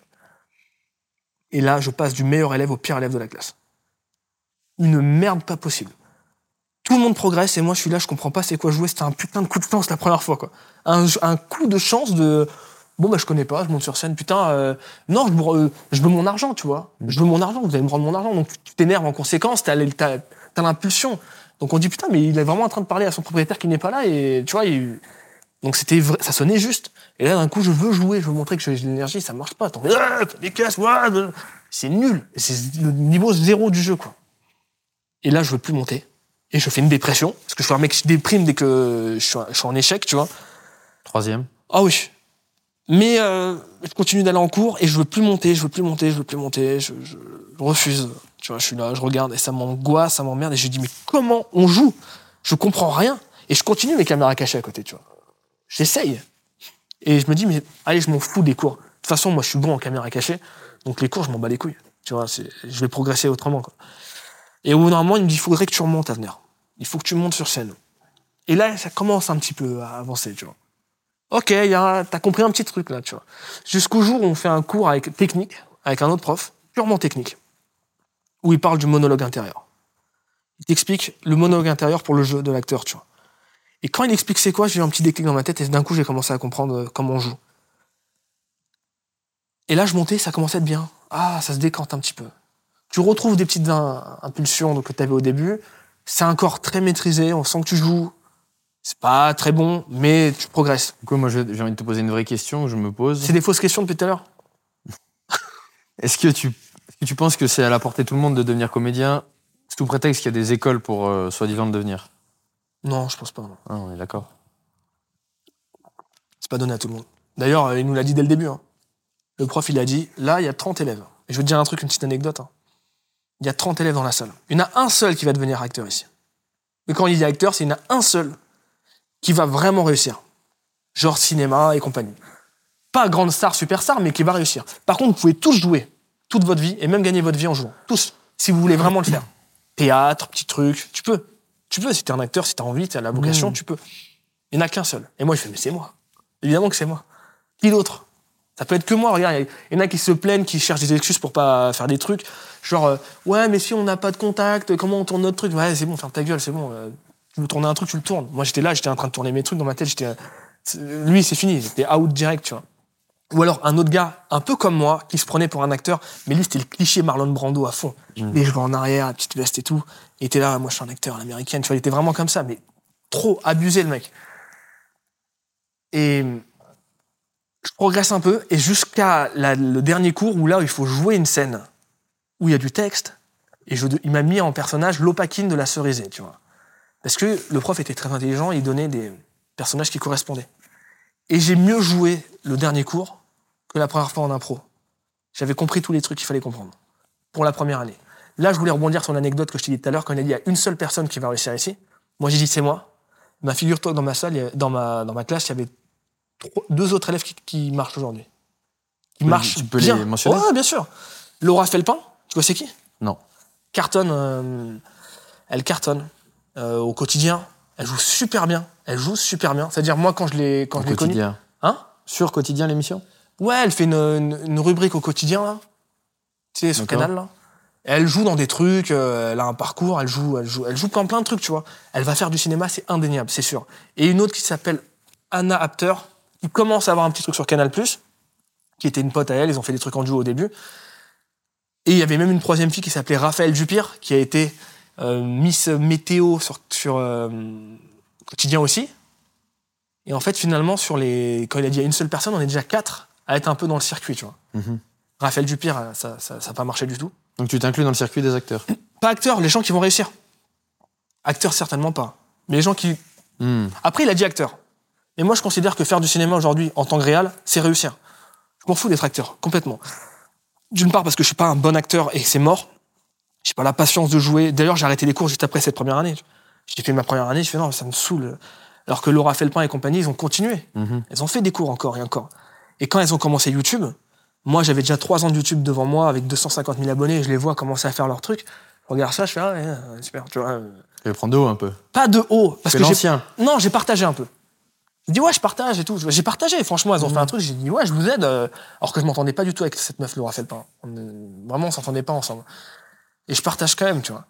Et là, je passe du meilleur élève au pire élève de la classe. Une merde pas possible. Tout le monde progresse et moi je suis là, je comprends pas c'est quoi jouer. C'était un putain de coup de chance la première fois, quoi. Un, coup de chance de bon bah je connais pas, je monte sur scène, putain. euh, non, je, euh, je veux mon argent, tu vois. Je veux mon argent, vous allez me rendre mon argent, donc tu t'énerves en conséquence, t'as l'impulsion. Donc on dit putain mais il est vraiment en train de parler à son propriétaire qui n'est pas là et tu vois il- donc c'était vrai, ça sonnait juste. Et là d'un coup je veux jouer, je veux montrer que j'ai de l'énergie, ça marche pas. T'en ah, des casses, euh. c'est nul. C'est le niveau zéro du jeu quoi. Et là je veux plus monter et je fais une dépression parce que je suis un mec qui déprime dès que je suis, je suis en échec, tu vois. Troisième. Ah oui. Mais euh, je continue d'aller en cours et je veux plus monter, je veux plus monter, je veux plus monter, je, je- je refuse. Tu vois, je suis là, je regarde et ça m'angoisse, ça m'emmerde et je dis mais comment on joue? Je comprends rien et je continue mes caméras cachées à côté, tu vois. J'essaye. Et je me dis mais allez, je m'en fous des cours. De toute façon, moi je suis bon en caméra cachée, donc les cours je m'en bats les couilles. Tu vois, je vais progresser autrement quoi. Et au bout d'un moment, il me dit il faudrait que tu remontes à venir. Il faut que tu montes sur scène. Et là, ça commence un petit peu à avancer, tu vois. Ok, t'as compris un petit truc là, tu vois. Jusqu'au jour où on fait un cours avec technique, avec un autre prof, purement technique, où il parle du monologue intérieur. Il t'explique le monologue intérieur pour le jeu de l'acteur, tu vois. Et quand il explique c'est quoi, j'ai eu un petit déclic dans ma tête et d'un coup j'ai commencé à comprendre euh, comment on joue. Et là je montais, ça commençait à être bien. Ah, ça se décante un petit peu. Tu retrouves des petites impulsions que tu avais au début. C'est un corps très maîtrisé, on sent que tu joues. C'est pas très bon, mais tu progresses. Du coup, moi, j'ai envie de te poser une vraie question que je me pose. C'est des fausses questions depuis tout à l'heure Est-ce que tu, que tu penses que c'est à la portée de tout le monde de devenir comédien, sous prétexte qu'il y a des écoles pour euh, soi-disant le devenir? Non, je pense pas. non. Ah, on est d'accord. C'est pas donné à tout le monde. D'ailleurs, euh, il nous l'a dit dès le début. hein. Le prof, il a dit, là, il y a 30 élèves. Et je vais te dire un truc, une petite anecdote. hein. Il y a 30 élèves dans la salle. Il y en a un seul qui va devenir acteur ici. Mais quand il dit acteur, c'est qu'il y en a un seul qui va vraiment réussir. Genre cinéma et compagnie. Pas grande star, superstar, mais qui va réussir. Par contre, vous pouvez tous jouer toute votre vie et même gagner votre vie en jouant. Tous. Si vous voulez vraiment le faire. Théâtre, petit truc, tu peux. Tu peux, si t'es un acteur, si t'as envie, t'as la vocation, tu peux. Il n'y en a qu'un seul. Et moi, je fais, mais c'est moi. Évidemment que c'est moi. Qui d'autre? Ça peut être que moi. Regarde, il y en a qui se plaignent, qui cherchent des excuses pour pas faire des trucs. Genre, euh, ouais, mais si on n'a pas de contact, comment on tourne notre truc? Ouais, c'est bon, ferme ta gueule, c'est bon. euh, tu veux tourner un truc, tu le tournes. Moi, j'étais là, j'étais en train de tourner mes trucs dans ma tête. J'étais, euh, lui, c'est fini. J'étais out direct, tu vois. Ou alors un autre gars, un peu comme moi, qui se prenait pour un acteur, mais lui, c'était le cliché Marlon Brando à fond. Les cheveux en arrière, la petite veste et tout. Il était là, moi, je suis un acteur l'américaine. Tu vois, il était vraiment comme ça, mais trop abusé, le mec. Et je progresse un peu, et jusqu'à le dernier cours où là, il faut jouer une scène où il y a du texte, et je, il m'a mis en personnage l'opakine de la cerisée, tu vois. Parce que le prof était très intelligent, il donnait des personnages qui correspondaient. Et j'ai mieux joué le dernier cours que la première fois en impro. J'avais compris tous les trucs qu'il fallait comprendre pour la première année. Là, je voulais rebondir sur l'anecdote que je t'ai dit tout à l'heure, quand il y a une seule personne qui va réussir ici. Moi, j'ai dit c'est moi. Ma figure-toi que dans ma salle, dans ma, dans ma classe, il y avait trois- deux autres élèves qui, qui marchent aujourd'hui. Qui peux- marchent tu peux bien. les mentionner Ouais, bien sûr. Laura Felpin, tu vois c'est qui? Non. Cartonne, euh, elle cartonne euh, au quotidien. Elle joue super bien. Elle joue super bien. C'est-à-dire moi quand je l'ai quand Au je l'ai connue, quotidien. hein? Sur quotidien l'émission? Ouais, elle fait une, une- une rubrique au quotidien, là. Tu sais, sur. Canal, là. Et Elle joue dans des trucs, euh, elle a un parcours, elle joue, elle joue, elle joue plein, plein de trucs, tu vois. Elle va faire du cinéma, c'est indéniable, c'est sûr. Et une autre qui s'appelle Anna Apter, qui commence à avoir un petit truc sur Canal+, qui était une pote à elle, ils ont fait des trucs en duo au début. Et il y avait même une troisième fille qui s'appelait Raphaël Dupire, qui a été euh, Miss Météo sur, sur euh, Quotidien aussi. Et en fait, finalement, sur les... quand il a dit à une seule personne, on est déjà quatre à être un peu dans le circuit, tu vois. Mhm. Raphaël Dupire, euh, ça n'a ça, ça pas marché du tout. Donc tu t'inclus dans le circuit des acteurs. Pas acteurs, les gens qui vont réussir. Acteurs, certainement pas. Mais les gens qui. Hmm. Après, il a dit acteur. Et moi, je considère que faire du cinéma aujourd'hui, en tant que réal, c'est réussir. m'en fous d'être acteur, complètement. D'une part parce que je suis pas un bon acteur et c'est mort. J'ai pas la patience de jouer. D'ailleurs, j'ai arrêté les cours juste après cette première année. J'ai fait ma première année, je fais non, ça me saoule. Alors que Laura Felpin et compagnie, ils ont continué. Mhm. Elles ont fait des cours encore et encore. Et quand elles ont commencé YouTube, moi j'avais déjà trois ans de YouTube devant moi avec 250 000 abonnés, je les vois commencer à faire leur truc. Je regarde ça, je fais ah ouais, euh, super, tu vois. euh, vais prendre de haut un peu. Pas de haut, parce C'est que j'ai non, j'ai partagé un peu. Je dis ouais, je partage et tout. J'ai partagé, franchement, elles ont fait un truc, j'ai dit ouais, je vous aide. euh, Alors que je m'entendais pas du tout avec cette meuf Laura Felpin. On, vraiment, on s'entendait pas ensemble. Et je partage quand même, tu vois.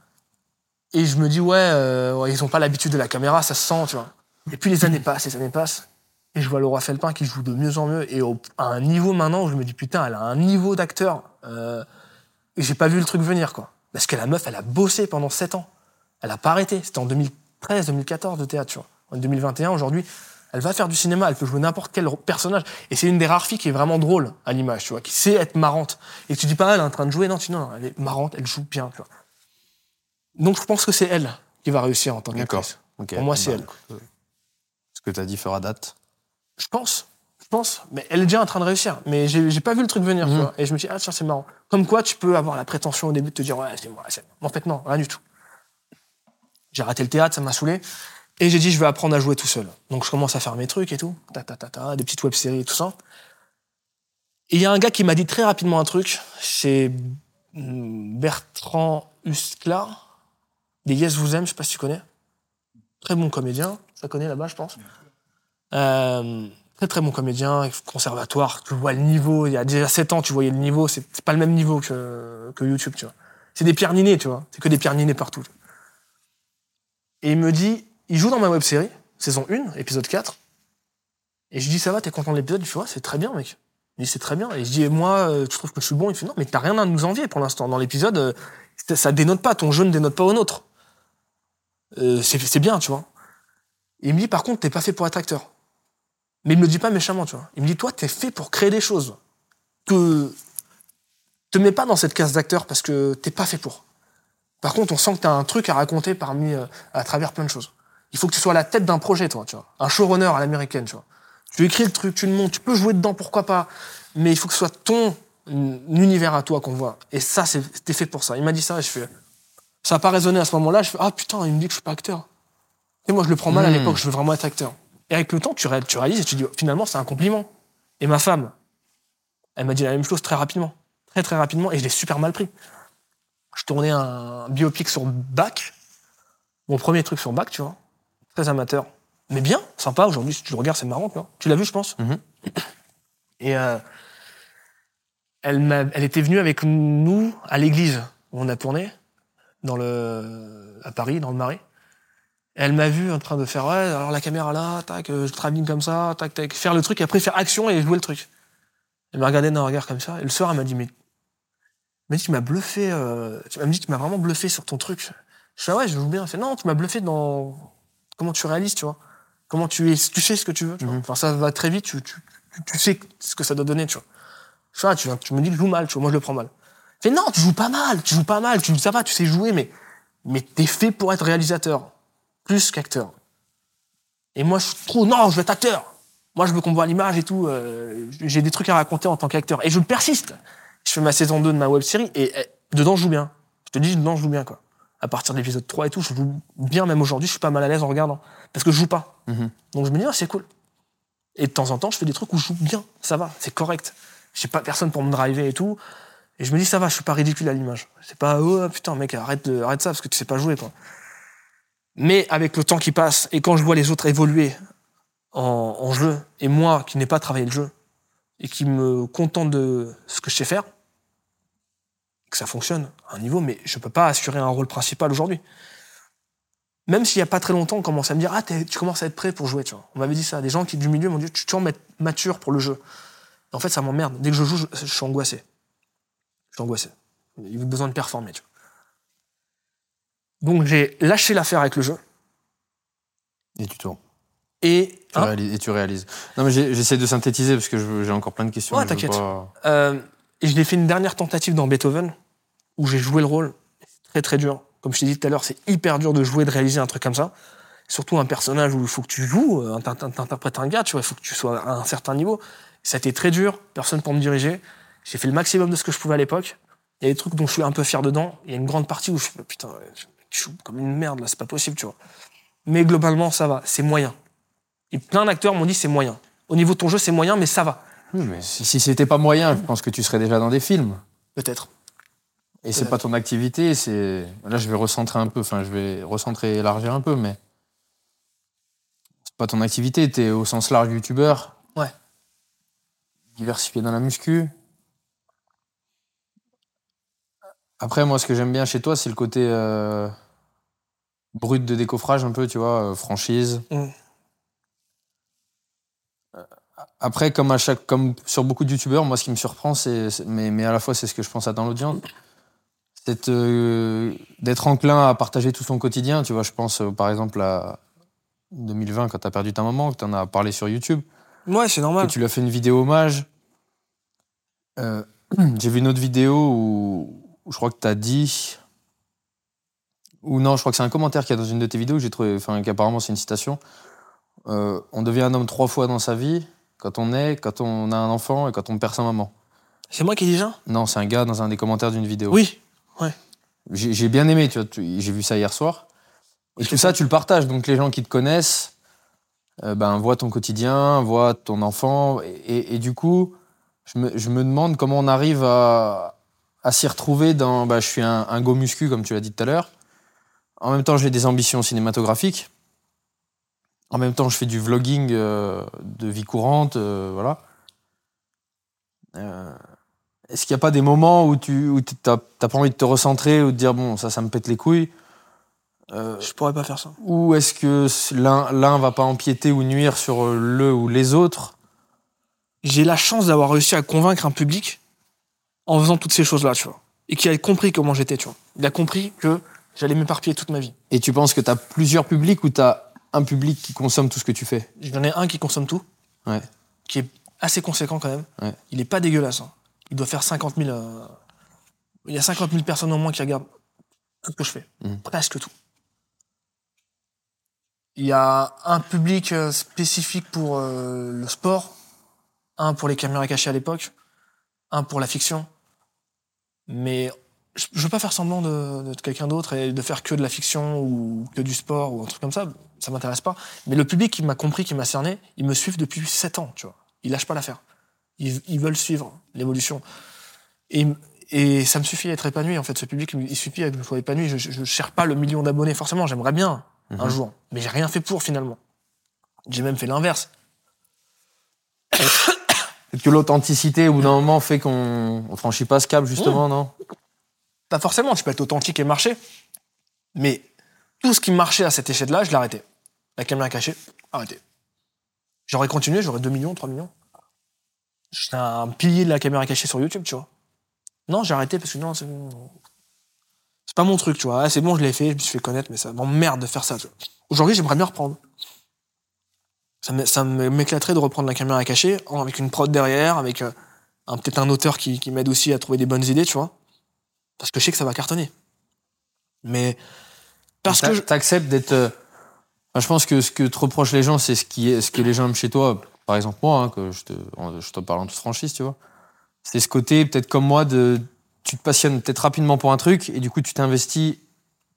Et je me dis ouais, euh, ouais, ils ont pas l'habitude de la caméra, ça se sent, tu vois. Et puis les années <laughs> passent, les années passent. Et je vois Laura Felpin qui joue de mieux en mieux. Et au- à un niveau maintenant où je me dis putain, elle a un niveau d'acteur. Euh, et j'ai pas vu le truc venir, quoi. Parce que la meuf, elle a bossé pendant 7 ans. Elle a pas arrêté. C'était en 2013, 2014 de théâtre, tu vois. En 2021, aujourd'hui, elle va faire du cinéma. Elle peut jouer n'importe quel personnage. Et c'est une des rares filles qui est vraiment drôle à l'image, tu vois, qui sait être marrante. Et tu dis pas, elle est en train de jouer. Non, tu, non, non, elle est marrante, elle joue bien, tu vois. Donc je pense que c'est elle qui va réussir en tant D'accord. qu'actrice. Ok. Pour moi, c'est Bah, elle. euh, Ce que tu as dit fera date. Je pense. Je pense. Mais elle est déjà en train de réussir. Mais j'ai pas vu le truc venir, tu Mhm. vois. Et je me suis dit, ah tiens, c'est marrant. Comme quoi, tu peux avoir la prétention au début de te dire, ouais, c'est moi, c'est moi. En fait, non, rien du tout. J'ai raté le théâtre, ça m'a saoulé. Et j'ai dit, je vais apprendre à jouer tout seul. Donc je commence à faire mes trucs et tout. Ta, ta, ta, ta, des petites web-séries et tout ça. Et il y a un gars qui m'a dit très rapidement un truc. C'est Bertrand Husklar, des Yes Vous Aime, je sais pas si tu connais. Très bon comédien. Ça connaît là-bas, je pense. Euh, très très bon comédien, conservatoire, tu vois le niveau, il y a déjà 7 ans tu voyais le niveau, c'est pas le même niveau que, que YouTube, tu vois. C'est des pierres ninées, tu vois, c'est que des pierres ninées partout. Et il me dit, il joue dans ma web série, saison 1, épisode 4, et je dis ça va, t'es content de l'épisode? Il fait ouais, c'est très bien mec. Il dit c'est très bien, et je dis moi, euh, tu trouves que je suis bon? Il fait non, mais t'as rien à nous envier pour l'instant. Dans l'épisode, euh, ça, dénote pas, ton jeu ne dénote pas au nôtre. Euh, c'est bien, tu vois. Il me dit, par contre, t'es pas fait pour être acteur. Mais il me le dit pas méchamment, tu vois. Il me dit, toi, t'es fait pour créer des choses. Que te mets pas dans cette case d'acteur parce que t'es pas fait pour. Par contre, on sent que t'as un truc à raconter parmi, euh, à travers plein de choses. Il faut que tu sois à la tête d'un projet, toi, tu vois. Un showrunner à l'américaine, tu vois. Tu écris le truc, tu le montes, tu peux jouer dedans, pourquoi pas. Mais il faut que ce soit ton mm, univers à toi qu'on voit. Et ça, t'es fait pour ça. Il m'a dit ça et je fais, ça a pas résonné à ce moment-là. Je fais, ah putain, il me dit que je suis pas acteur. Et moi, je le prends mal à Hmm. l'époque, je veux vraiment être acteur. Et avec le temps, tu, ré- tu réalises et tu dis, finalement, c'est un compliment. Et ma femme, elle m'a dit la même chose très rapidement. Très, très rapidement, et je l'ai super mal pris. Je tournais un biopic sur Bach, mon premier truc sur Bach, tu vois. Très amateur. Mais bien, sympa, aujourd'hui, si tu le regardes, c'est marrant, tu vois. Tu l'as vu, je pense Mhm. Et euh, elle, était venue avec nous à l'église où on a tourné, dans le, à Paris, dans le Marais. Elle m'a vu en train de faire, ouais, alors la caméra là, tac, euh, je travelling comme ça, tac, tac, faire le truc, et après faire action et jouer le truc. Elle m'a regardé d'un regard comme ça, et le soir, elle m'a dit, mais, elle m'a dit, tu m'as bluffé, euh, tu m'as dit, tu m'as vraiment bluffé sur ton truc. Je fais, ah ouais, je joue bien. Elle fait, non, tu m'as bluffé dans comment tu réalises, tu vois. Comment tu, es, tu sais ce que tu veux, tu vois. Mhm. Enfin, ça va très vite, tu, tu, tu, tu sais ce que ça doit donner, tu vois. Je fais, ah, tu, tu me dis que je joue mal, tu vois, moi je le prends mal. Elle fait, non, tu joues pas mal, tu joues pas mal, tu, ça va, tu sais jouer, mais, mais t'es fait pour être réalisateur, plus qu'acteur. Et moi, je suis trop, non, je veux être acteur. Moi, je veux qu'on voit l'image et tout. euh, j'ai des trucs à raconter en tant qu'acteur. Et je persiste. Je fais ma saison 2 de ma web série et eh, dedans, je joue bien. Je te dis, dedans, je joue bien, quoi. À partir de l'épisode 3 et tout, je joue bien, même aujourd'hui, je suis pas mal à l'aise en regardant. Parce que je joue pas. Mhm. Donc je me dis, ah, c'est cool. Et de temps en temps, je fais des trucs où je joue bien. Ça va, c'est correct. J'ai pas personne pour me driver et tout. Et je me dis, ça va, je suis pas ridicule à l'image. C'est pas, oh putain, mec, arrête, de, arrête ça parce que tu sais pas jouer, quoi. Mais avec le temps qui passe et quand je vois les autres évoluer en, jeu, et moi qui n'ai pas travaillé le jeu, et qui me contente de ce que je sais faire, que ça fonctionne à un niveau, mais je peux pas assurer un rôle principal aujourd'hui. Même s'il y a pas très longtemps, on commence à me dire Ah, tu commences à être prêt pour jouer. Tu vois. On m'avait dit ça. Des gens qui du milieu m'ont dit Tu tu en être mature pour le jeu. En fait, ça m'emmerde. Dès que je joue, je, suis angoissé. Je suis angoissé. Il a besoin de performer. Tu vois. Donc j'ai lâché l'affaire avec le jeu. Et tu tournes. Et, Tu hein, réalises- et tu réalises. Non, mais j'essaie de synthétiser parce que j'ai encore plein de questions. Ouais, t'inquiète. pas- Euh, et je l'ai fait une dernière tentative dans Beethoven, où j'ai joué le rôle. C'est très très dur. Comme je t'ai dit tout à l'heure, c'est hyper dur de jouer, de réaliser un truc comme ça. Surtout un personnage où il faut que tu joues, euh, t'in- t'in- t'interprètes un gars, tu vois, il faut que tu sois à un certain niveau. Ça a été très dur, personne pour me diriger. J'ai fait le maximum de ce que je pouvais à l'époque. Il y a des trucs dont je suis un peu fier dedans. Il y a une grande partie où je fais, putain, suis comme une merde là, c'est pas possible, tu vois. Mais globalement, ça va, c'est moyen. Et plein d'acteurs m'ont dit c'est moyen. Au niveau de ton jeu, c'est moyen, mais ça va. Oui, mais si, si c'était pas moyen, je pense que tu serais déjà dans des films. Peut-être. Et c'est pas ton activité, c'est. Là, je vais recentrer un peu, enfin, je vais recentrer et élargir un peu, mais. C'est pas ton activité, t'es au sens large youtubeur. Ouais. Diversifié dans la muscu. Après, moi, ce que j'aime bien chez toi, c'est le côté euh, brut de décoffrage, un peu, tu vois, euh, franchise. Mm. Euh, Après, comme, à chaque, comme sur beaucoup de youtubeurs, moi, ce qui me surprend, c'est, mais, mais à la fois, c'est ce que je pense à dans l'audience, c'est euh, d'être enclin à partager tout son quotidien. Tu vois, je pense, par exemple, à 2020, quand tu as perdu ta maman, que tu en as parlé sur YouTube Ouais, c'est que normal. tu lui as fait une vidéo hommage. <clears throat> J'ai vu une autre vidéo où, où je crois que tu as dit. Ou non, je crois que c'est un commentaire qu'il y a dans une de tes vidéos que j'ai trouvé. Enfin, qu'apparemment c'est une citation. Euh, on devient un homme trois fois dans sa vie quand on est, quand on a un enfant et quand on perd sa maman. C'est moi qui dis ça? Non, c'est un gars dans un des commentaires d'une vidéo. Oui. J'ai j'ai bien aimé, tu vois, j'ai vu ça hier soir. Et tout ça, tu le partages. Donc les gens qui te connaissent euh, ben, voient ton quotidien, voient ton enfant. Et, et- et du coup, je me, je me demande comment on arrive à, à s'y retrouver dans. bah, je suis un, un go muscu, comme tu l'as dit tout à l'heure. En même temps, j'ai des ambitions cinématographiques. En même temps, je fais du vlogging euh, de vie courante. euh, voilà. Euh, est-ce qu'il n'y a pas des moments où tu où t'as pas envie de te recentrer ou de dire bon ça ça me pète les couilles Je pourrais pas faire ça. ou est-ce que l'un l'un va pas empiéter ou nuire sur le ou les autres? J'ai la chance d'avoir réussi à convaincre un public en faisant toutes ces choses-là, tu vois. Et qui a compris comment j'étais, tu vois. Il a compris que j'allais m'éparpiller toute ma vie. et tu penses que tu as plusieurs publics ou tu as un public qui consomme tout ce que tu fais? J'en ai un qui consomme tout, Ouais. qui est assez conséquent quand même. Ouais. Il est pas dégueulasse. hein. Il doit faire 50 000. euh, Il y a 50 000 personnes au moins qui regardent tout ce que je fais. Mhm. Presque tout. Il y a un public euh, spécifique pour euh, le sport, un pour les caméras cachées à l'époque, un pour la fiction. Mais je, je veux pas faire semblant de- d'être quelqu'un d'autre et de faire que de la fiction ou que du sport ou un truc comme ça. Ça m'intéresse pas. Mais le public qui m'a compris, qui m'a cerné, ils me suivent depuis 7 ans, tu vois. Ils lâchent pas l'affaire. Ils, ils veulent suivre l'évolution. Et, et ça me suffit d'être épanoui, en fait. Ce public, il suffit que je sois épanoui. Je, je cherche pas le million d'abonnés, forcément. J'aimerais bien, un Mhm. jour. Mais j'ai rien fait pour, finalement. J'ai même fait l'inverse. <coughs> <coughs> Peut-être que l'authenticité au bout d'un moment fait qu'on on franchit pas ce cap justement non? Pas forcément, tu peux être authentique et marcher. Mais tout ce qui marchait à cette échelle-là, je l'ai arrêté. La caméra cachée, arrêté. J'aurais continué, j'aurais 2 millions, 3 millions. J'étais un pilier de la caméra cachée sur YouTube, tu vois. Non, j'ai arrêté parce que non, c'est c'est pas mon truc, tu vois. Ah, c'est bon, je l'ai fait, je me suis fait connaître, mais ça m'emmerde de faire ça. Aujourd'hui, j'aimerais bien reprendre. Ça m'éclaterait de reprendre la caméra cachée avec une prod derrière, avec euh, peut-être un auteur qui, qui m'aide aussi à trouver des bonnes idées, tu vois. Parce que je sais que ça va cartonner. Mais parce que T'a- je- t'acceptes d'être euh, enfin, je pense que ce que te reprochent les gens c'est ce qui est ce que les gens aiment chez toi par exemple moi hein, que je te en- je te parle en toute franchise tu vois c'est ce côté peut-être comme moi de tu te passionnes peut-être rapidement pour un truc et du coup tu t'investis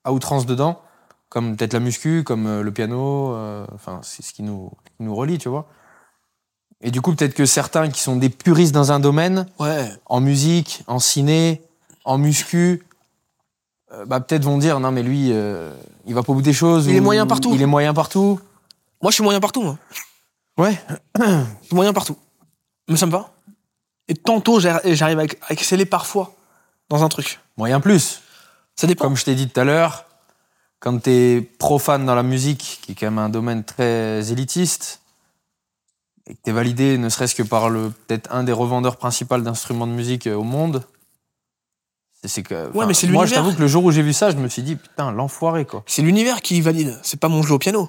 à outrance dedans comme peut-être la muscu comme euh, le piano euh, enfin c'est ce qui nous qui nous relie tu vois et du coup peut-être que certains qui sont des puristes dans un domaine ouais, en musique, en ciné, en muscu, euh, bah, peut-être vont dire non mais lui, euh, il va pas au bout des choses. Il est moyen partout. Il est moyen partout. moi je suis moyen partout. Moi. Ouais. Je <clears throat> suis moyen partout. Mais ça me va. Et tantôt j'ar- j'arrive à exceller parfois dans un truc. Moyen plus. Ça dépend. Comme je t'ai dit tout à l'heure, quand t'es profane dans la musique, qui est quand même un domaine très élitiste, et que t'es validé ne serait-ce que par le peut-être un des revendeurs principaux d'instruments de musique euh, au monde. c'est- que, enfin, mais c'est moi, je t'avoue que le jour où j'ai vu ça, je me suis dit, putain, l'enfoiré, quoi. C'est l'univers qui valide. C'est pas mon jeu au piano.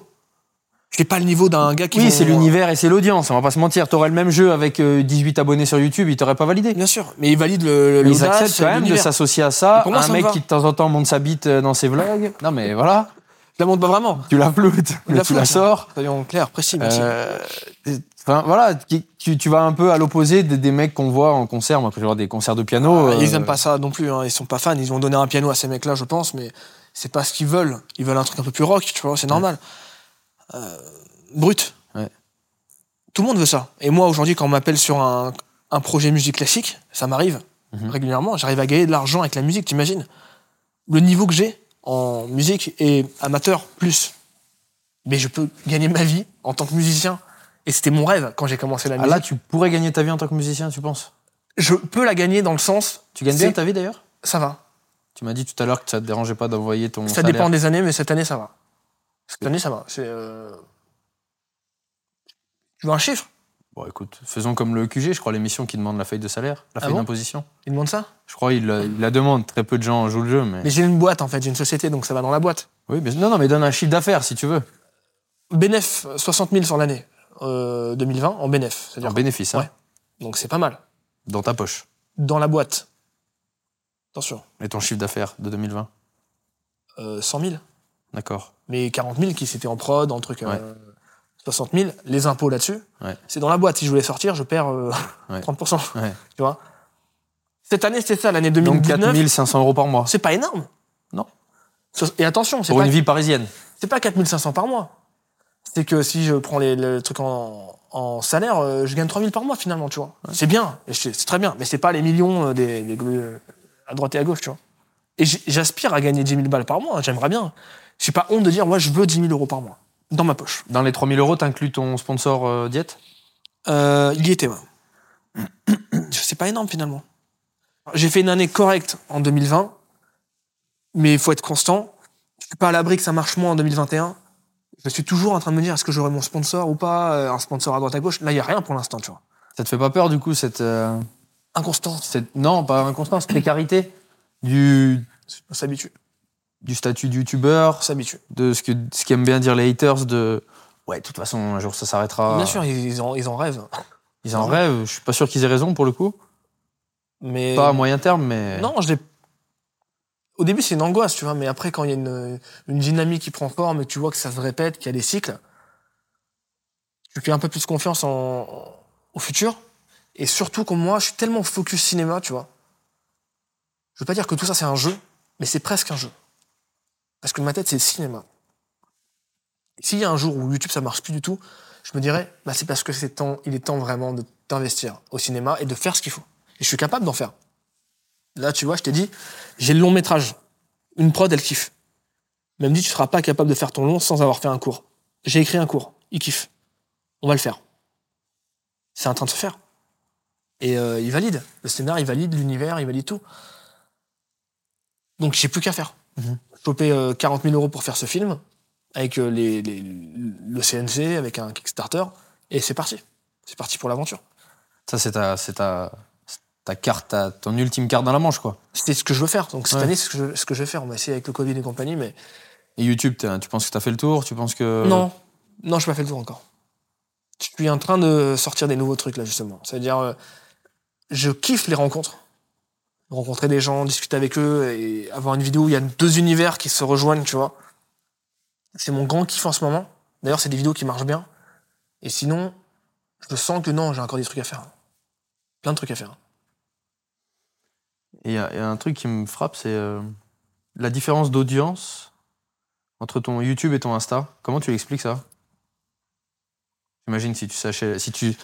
Je fais pas le niveau d'un gars qui. Oui, vont- c'est l'univers et c'est l'audience, on va pas se mentir. T'aurais le même jeu avec euh, 18 abonnés sur YouTube, il t'aurait pas validé. Bien sûr. Mais il valide le. Mais ils acceptent quand même de s'associer à ça. Pour moi, un ça mec qui de temps en temps monte sa bite euh, dans ses vlogs. Non mais voilà. Je la monte pas vraiment. Tu la floutes, la tu la sors. Soyons clairs, précis, merci. Euh, Enfin, voilà, tu, tu vas un peu à l'opposé des, des mecs qu'on voit en concert. Moi, quand je vois des concerts de piano. Ah, Ils euh, aiment pas ça non plus, hein. ils sont pas fans. Ils vont donner un piano à ces mecs-là, je pense, mais c'est pas ce qu'ils veulent. Ils veulent un truc un peu plus rock, tu vois, c'est normal. Euh, brut. Ouais. Tout le monde veut ça. Et moi, aujourd'hui, quand on m'appelle sur un, un projet musique classique, ça m'arrive Mhm. régulièrement. J'arrive à gagner de l'argent avec la musique, t'imagines? Le niveau que j'ai en musique est amateur plus. Mais je peux gagner ma vie en tant que musicien. Et c'était mon rêve quand j'ai commencé la Ah, musique. là, tu pourrais gagner ta vie en tant que musicien, tu penses? Je peux la gagner dans le sens. Tu gagnes bien ta vie d'ailleurs? Ça va. Tu m'as dit tout à l'heure que ça te dérangeait pas d'envoyer ton. Ça salaire. dépend des années, mais cette année, ça va. Cette année, ça va. C'est. euh, Tu veux un chiffre? Bon, écoute, faisons comme le QG, je crois, l'émission qui demande la feuille de salaire, la Ah feuille bon? d'imposition. Il demande ça? Je crois qu'il la, il la demande. Très peu de gens jouent le jeu, mais. Mais j'ai une boîte, en fait. J'ai une société, donc ça va dans la boîte. Oui, mais non, non, mais donne un chiffre d'affaires si tu veux. Bénéf, 60 000 sur l'année euh, 2020, en bénéf. En C'est-à-dire. bénéfice, hein, Ouais. Donc c'est pas mal. dans ta poche. Dans la boîte. Attention. Et ton chiffre d'affaires de 2020. Euh, 100 000. D'accord. Mais 40 000 qui c'était en prod, en truc. euh, Ouais. 60 000, les impôts là-dessus. Ouais. C'est dans la boîte. Si je voulais sortir, je perds euh, <laughs> Ouais. 30%. Ouais. Tu vois? Cette année, c'était ça, l'année Donc 2019. 4500 euros par mois. C'est pas énorme. Non. Et attention, c'est Pour pas, une vie parisienne. c'est pas 4500 par mois. C'est que si je prends les, le truc en, en salaire, euh, je gagne 3000 par mois finalement, tu vois. C'est bien, c'est très bien, mais c'est pas les millions euh, des, des- euh, à droite et à gauche, tu vois. Et j'aspire à gagner 10 000 balles par mois, j'aimerais bien. J'ai pas honte de dire, moi, je veux 10 000 euros par mois, dans ma poche. Dans les 3000 euros, t'inclus ton sponsor euh, diète Euh, il y était, ouais. <clears throat> c'est pas énorme finalement. J'ai fait une année correcte en 2020, mais il faut être constant. Je suis pas à l'abri que ça marche moins en 2021. Je suis toujours en train de me dire est-ce que j'aurai mon sponsor ou pas, euh, un sponsor à droite à gauche? Là, il y a rien pour l'instant, tu vois. Ça te fait pas peur du coup cette, euh, Inconstance, cette non pas inconstance, précarité du on s'habitue, du statut de youtubeur, s'habitue. de ce que ce qu'aiment bien dire les haters de ouais de toute façon un jour ça s'arrêtera. Bien sûr, ils en, ils en rêvent, Ils en rêvent. Je suis pas sûr qu'ils aient raison pour le coup. mais Pas à moyen terme, mais non, je l'ai. Au début, c'est une angoisse, tu vois, mais après, quand il y a une, une dynamique qui prend forme et tu vois que ça se répète, qu'il y a des cycles, tu fais un peu plus confiance en, au futur. Et surtout, comme moi, je suis tellement focus cinéma, tu vois. Je veux pas dire que tout ça, c'est un jeu, mais c'est presque un jeu. Parce que ma tête, c'est le cinéma. S'il y a un jour où YouTube, ça marche plus du tout, je me dirais, bah, c'est parce que c'est temps, il est temps vraiment de t'investir au cinéma et de faire ce qu'il faut. Et je suis capable d'en faire. Là, tu vois, je t'ai dit, j'ai le long métrage. Une prod, elle kiffe. Elle me dit, tu seras pas capable de faire ton long sans avoir fait un cours. J'ai écrit un cours. Il kiffe. On va le faire. C'est en train de se faire. Et euh, il valide. Le scénar, il valide l'univers, il valide tout. Donc, j'ai plus qu'à faire. Mhm. Choper euh, 40 000 euros pour faire ce film, avec euh, les, les- le CNC, avec un Kickstarter, et c'est parti. C'est parti pour l'aventure. ça c'est ta c'est ta ta carte, ta- ton ultime carte dans la manche quoi. C'était ce que je veux faire. Donc, cette Ouais. année, c'est ce, que je- ce que je vais faire. On va essayer avec le Covid et compagnie, mais Et YouTube, tu penses que t'as fait le tour? Tu penses que Non, non, je n'ai pas fait le tour encore. Je suis en train de sortir des nouveaux trucs là justement. C'est-à-dire, euh, je kiffe les rencontres, rencontrer des gens, discuter avec eux et avoir une vidéo où il y a deux univers qui se rejoignent, tu vois. C'est mon grand kiff en ce moment. D'ailleurs, c'est des vidéos qui marchent bien. Et sinon, je sens que non, j'ai encore des trucs à faire. Plein de trucs à faire. Et il y, a il y a un truc qui me frappe, c'est euh, la différence d'audience entre ton YouTube et ton Insta. Comment tu expliques ça? J'imagine si tu sachais, si tu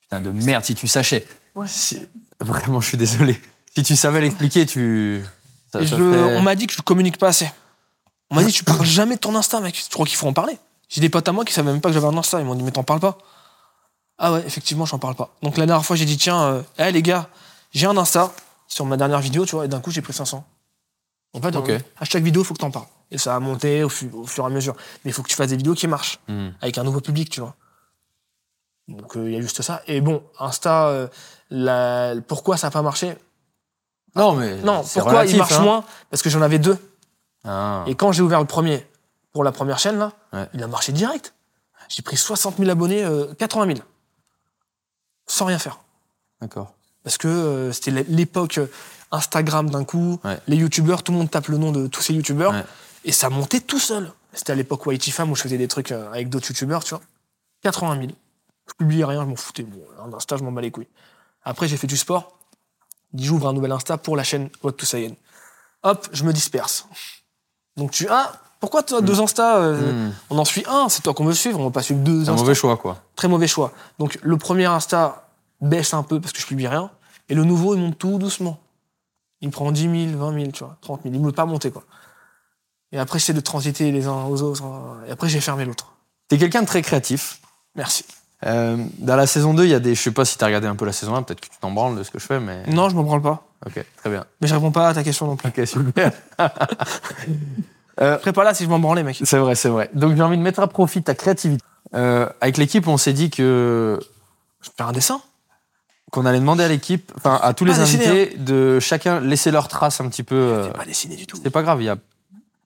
putain de merde, si tu sachais. Si- Vraiment, je suis désolé. Si tu savais l'expliquer, tu. ça- Et ça je- ferait- On m'a dit que je communique pas assez. On m'a dit, tu parles jamais de ton Insta, mec. Tu crois qu'il faut en parler J'ai des potes à moi qui savaient même pas que j'avais un Insta. Ils m'ont dit, mais t'en parles pas Ah ouais, effectivement, j'en parle pas. Donc la dernière fois, j'ai dit, tiens, euh, hey, les gars, j'ai un Insta sur ma dernière vidéo, tu vois, et d'un coup, j'ai pris 500. En fait, à chaque vidéo, il faut que t'en parles. Et ça a monté au, fu- au fur et à mesure. Mais il faut que tu fasses des vidéos qui marchent, Hmm. avec un nouveau public, tu vois. Donc euh, il y a juste ça. Et bon, Insta, euh, la- pourquoi ça n'a pas marché? Non, mais. Non, pourquoi relatif, il marche hein. moins Parce que j'en avais deux. Ah. Et quand j'ai ouvert le premier pour la première chaîne, là, Ouais. il a marché direct. J'ai pris 60 000 abonnés, euh, 80 000. Sans rien faire. D'accord. Parce que euh, c'était l'é- l'époque euh, Instagram d'un coup, Ouais. les youtubeurs, tout le monde tape le nom de tous ces youtubeurs, Ouais. et ça montait tout seul. C'était à l'époque YT Fam où je faisais des trucs euh, avec d'autres youtubeurs, tu vois. 80 000. Je publiais rien, je m'en foutais. Bon, un Insta, je m'en bats les couilles. Après, j'ai fait du sport. J'ouvre un nouvel Insta pour la chaîne What to Saiyan. Hop, je me disperse. Donc tu ah, pourquoi tu as deux Insta euh, Hmm. On en suit un, c'est toi qu'on veut suivre, on va pas suivre deux C'est un Insta. mauvais choix, quoi. Très mauvais choix. Donc le premier Insta baisse un peu parce que je publie rien. Et le nouveau, il monte tout doucement. Il prend 10 000, 20 000, tu vois, 30 000. Il ne veut pas monter, quoi. Et après, j'essaie de transiter les uns aux autres. Et après, j'ai fermé l'autre. T'es quelqu'un de très créatif. Merci. Euh, dans la saison 2, il y a des. Je sais pas si t'as regardé un peu la saison 1, peut-être que tu t'en branles de ce que je fais, mais. Non, je m'en branle pas. Ok, très bien. Mais je réponds pas à ta question non plus. Ok, super. <laughs> Après, pas là si je m'en branlais, mec. C'est vrai, c'est vrai. Donc j'ai envie de mettre à profit ta créativité. Euh, avec l'équipe, on s'est dit que Je peux faire un dessin. qu'on allait demander à l'équipe, enfin à tous les dessiner, invités, de chacun laisser leur trace un petit peu. euh, C'est pas dessiné du tout. C'est pas grave, il y a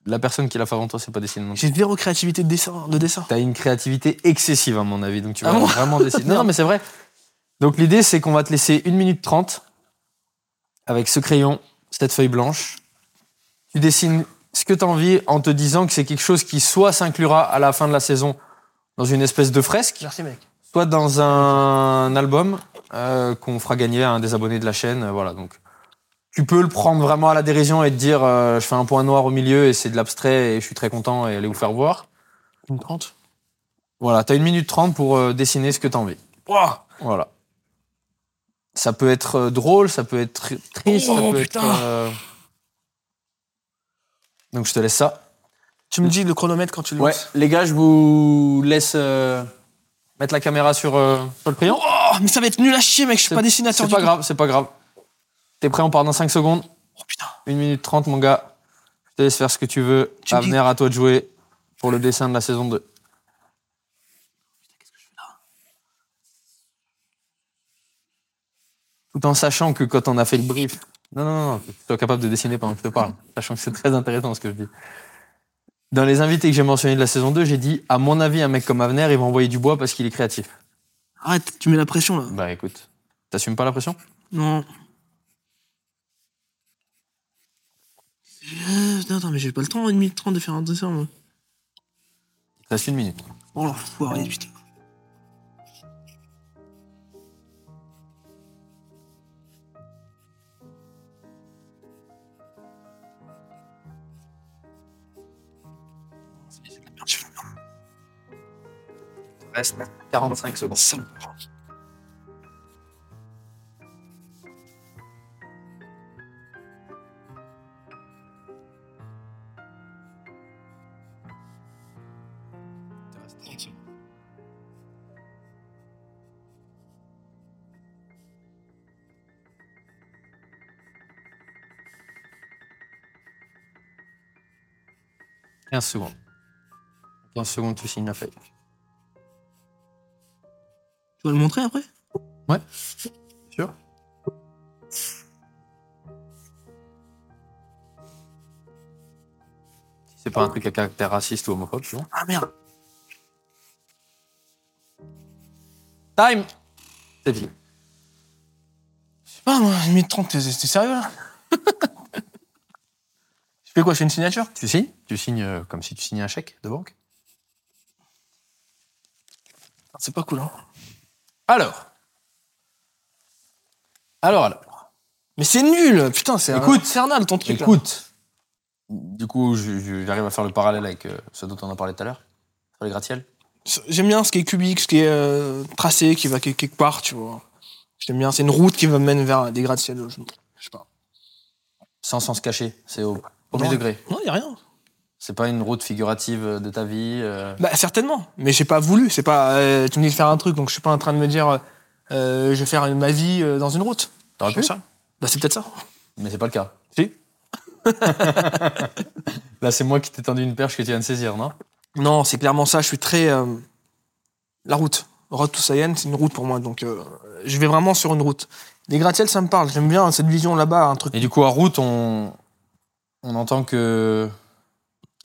la personne qui l'a fait avant toi, c'est pas plus. J'ai zéro créativité de dessin. De dessin. T'as une créativité excessive à mon avis, donc tu vas Ah bon vraiment <laughs> dessiner. Non, non, mais c'est vrai. Donc l'idée, c'est qu'on va te laisser 1 minute 30 avec ce crayon, cette feuille blanche. Tu dessines ce que tu as envie en te disant que c'est quelque chose qui soit s'inclura à la fin de la saison dans une espèce de fresque, Merci, mec. soit dans un album euh, qu'on fera gagner à un des abonnés de la chaîne. euh, Voilà, donc tu peux le prendre vraiment à la dérision et te dire euh, je fais un point noir au milieu et c'est de l'abstrait et je suis très content et allez vous faire voir. Une 30. Voilà, t'as une minute 30 pour euh, dessiner ce que t'as envie. Ouah Voilà. Ça peut être euh, drôle, ça peut être tri- triste, Oh, ça peut putain. être. euh, Donc je te laisse ça. Tu me dis le chronomètre quand tu le Ouais, lances. les gars, je vous laisse euh, mettre la caméra sur, euh, sur le crayon. Oh, mais ça va être nul à chier, mec. Je suis pas dessinateur C'est pas grave, c'est pas grave. T'es prêt, on part dans 5 secondes. Oh putain. 1 minute 30, mon gars. Je te laisse faire ce que tu veux. Tu dis- Avenir à toi de jouer pour le dessin de la saison 2. Tout en sachant que quand on a fait le brief, non, non, non, tu sois capable de dessiner pendant que je te parle, <laughs> sachant que c'est très intéressant ce que je dis. Dans les invités que j'ai mentionnés de la saison 2, j'ai dit, à mon avis, un mec comme Avenir, il va envoyer du bois parce qu'il est créatif. Arrête, tu mets la pression là. Bah écoute, t'assumes pas la pression? Non. Euh, attends, mais j'ai pas le temps, 1 minute 30 de faire un dessin, moi. Reste une minute. Oh l'enfoiré, putain. Reste 45 secondes. 15 secondes. 15 secondes, tu signes la feuille. Tu vas le montrer après? Ouais. Sûr c'est pas un truc à caractère raciste ou homophobe, tu vois. Ah merde. Time C'est fini. Je sais pas, moi, 1 minute 30, t'es sérieux là? Fais quoi Je fais une signature? Tu signes Tu signes euh, comme si tu signais un chèque de banque C'est pas cool, hein. Alors Alors, alors. Mais c'est nul Putain, c'est Écoute, infernal ton truc là. Écoute Du coup, j'arrive à faire le parallèle avec euh, ce dont on a parlé tout à l'heure, sur les gratte-ciels. J'aime bien ce qui est cubique, ce qui est euh, tracé, qui va quelque part, tu vois. J'aime bien, c'est une route qui va me mener vers des gratte-ciel. Je je sais pas. Sans sens caché, c'est au Degré. Non, y a rien. C'est pas une route figurative de ta vie. euh, Bah certainement, mais j'ai pas voulu. C'est pas. euh, tu me dis de faire un truc, donc je suis pas en train de me dire, euh, euh, je vais faire ma vie euh, dans une route. T'aurais pu ça. Bah c'est peut-être ça. Mais c'est pas le cas. Si. <laughs> Là, c'est moi qui t'ai tendu une perche que tu viens de saisir, non? Non, c'est clairement ça. Je suis très euh, la route. Road to Saiyan, c'est une route pour moi, donc euh, je vais vraiment sur une route. Les gratte-ciel, ça me parle. J'aime bien cette vision là-bas, un truc. Et du coup, à route, on, on entend que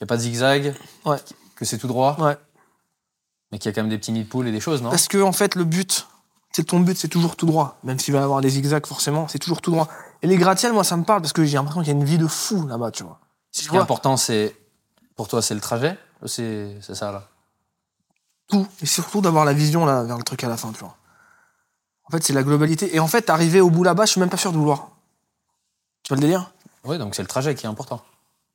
y a pas de zigzag, Ouais. que c'est tout droit, Ouais. mais qu'il y a quand même des petits nids de poules et des choses, non? Parce que en fait, le but, c'est ton but, c'est toujours tout droit. Même s'il va y avoir des zigzags, forcément, c'est toujours tout droit. Et les gratte-ciel, moi, ça me parle parce que j'ai l'impression qu'il y a une vie de fou là-bas, tu vois. Si Ce qui est important, c'est pour toi, c'est le trajet. C'est c'est ça, là? tout, et surtout d'avoir la vision là, vers le truc à la fin, tu vois. En fait, c'est la globalité. Et en fait, arriver au bout là-bas, je suis même pas sûr de vouloir. Tu vois le délire? Oui, donc c'est le trajet qui est important.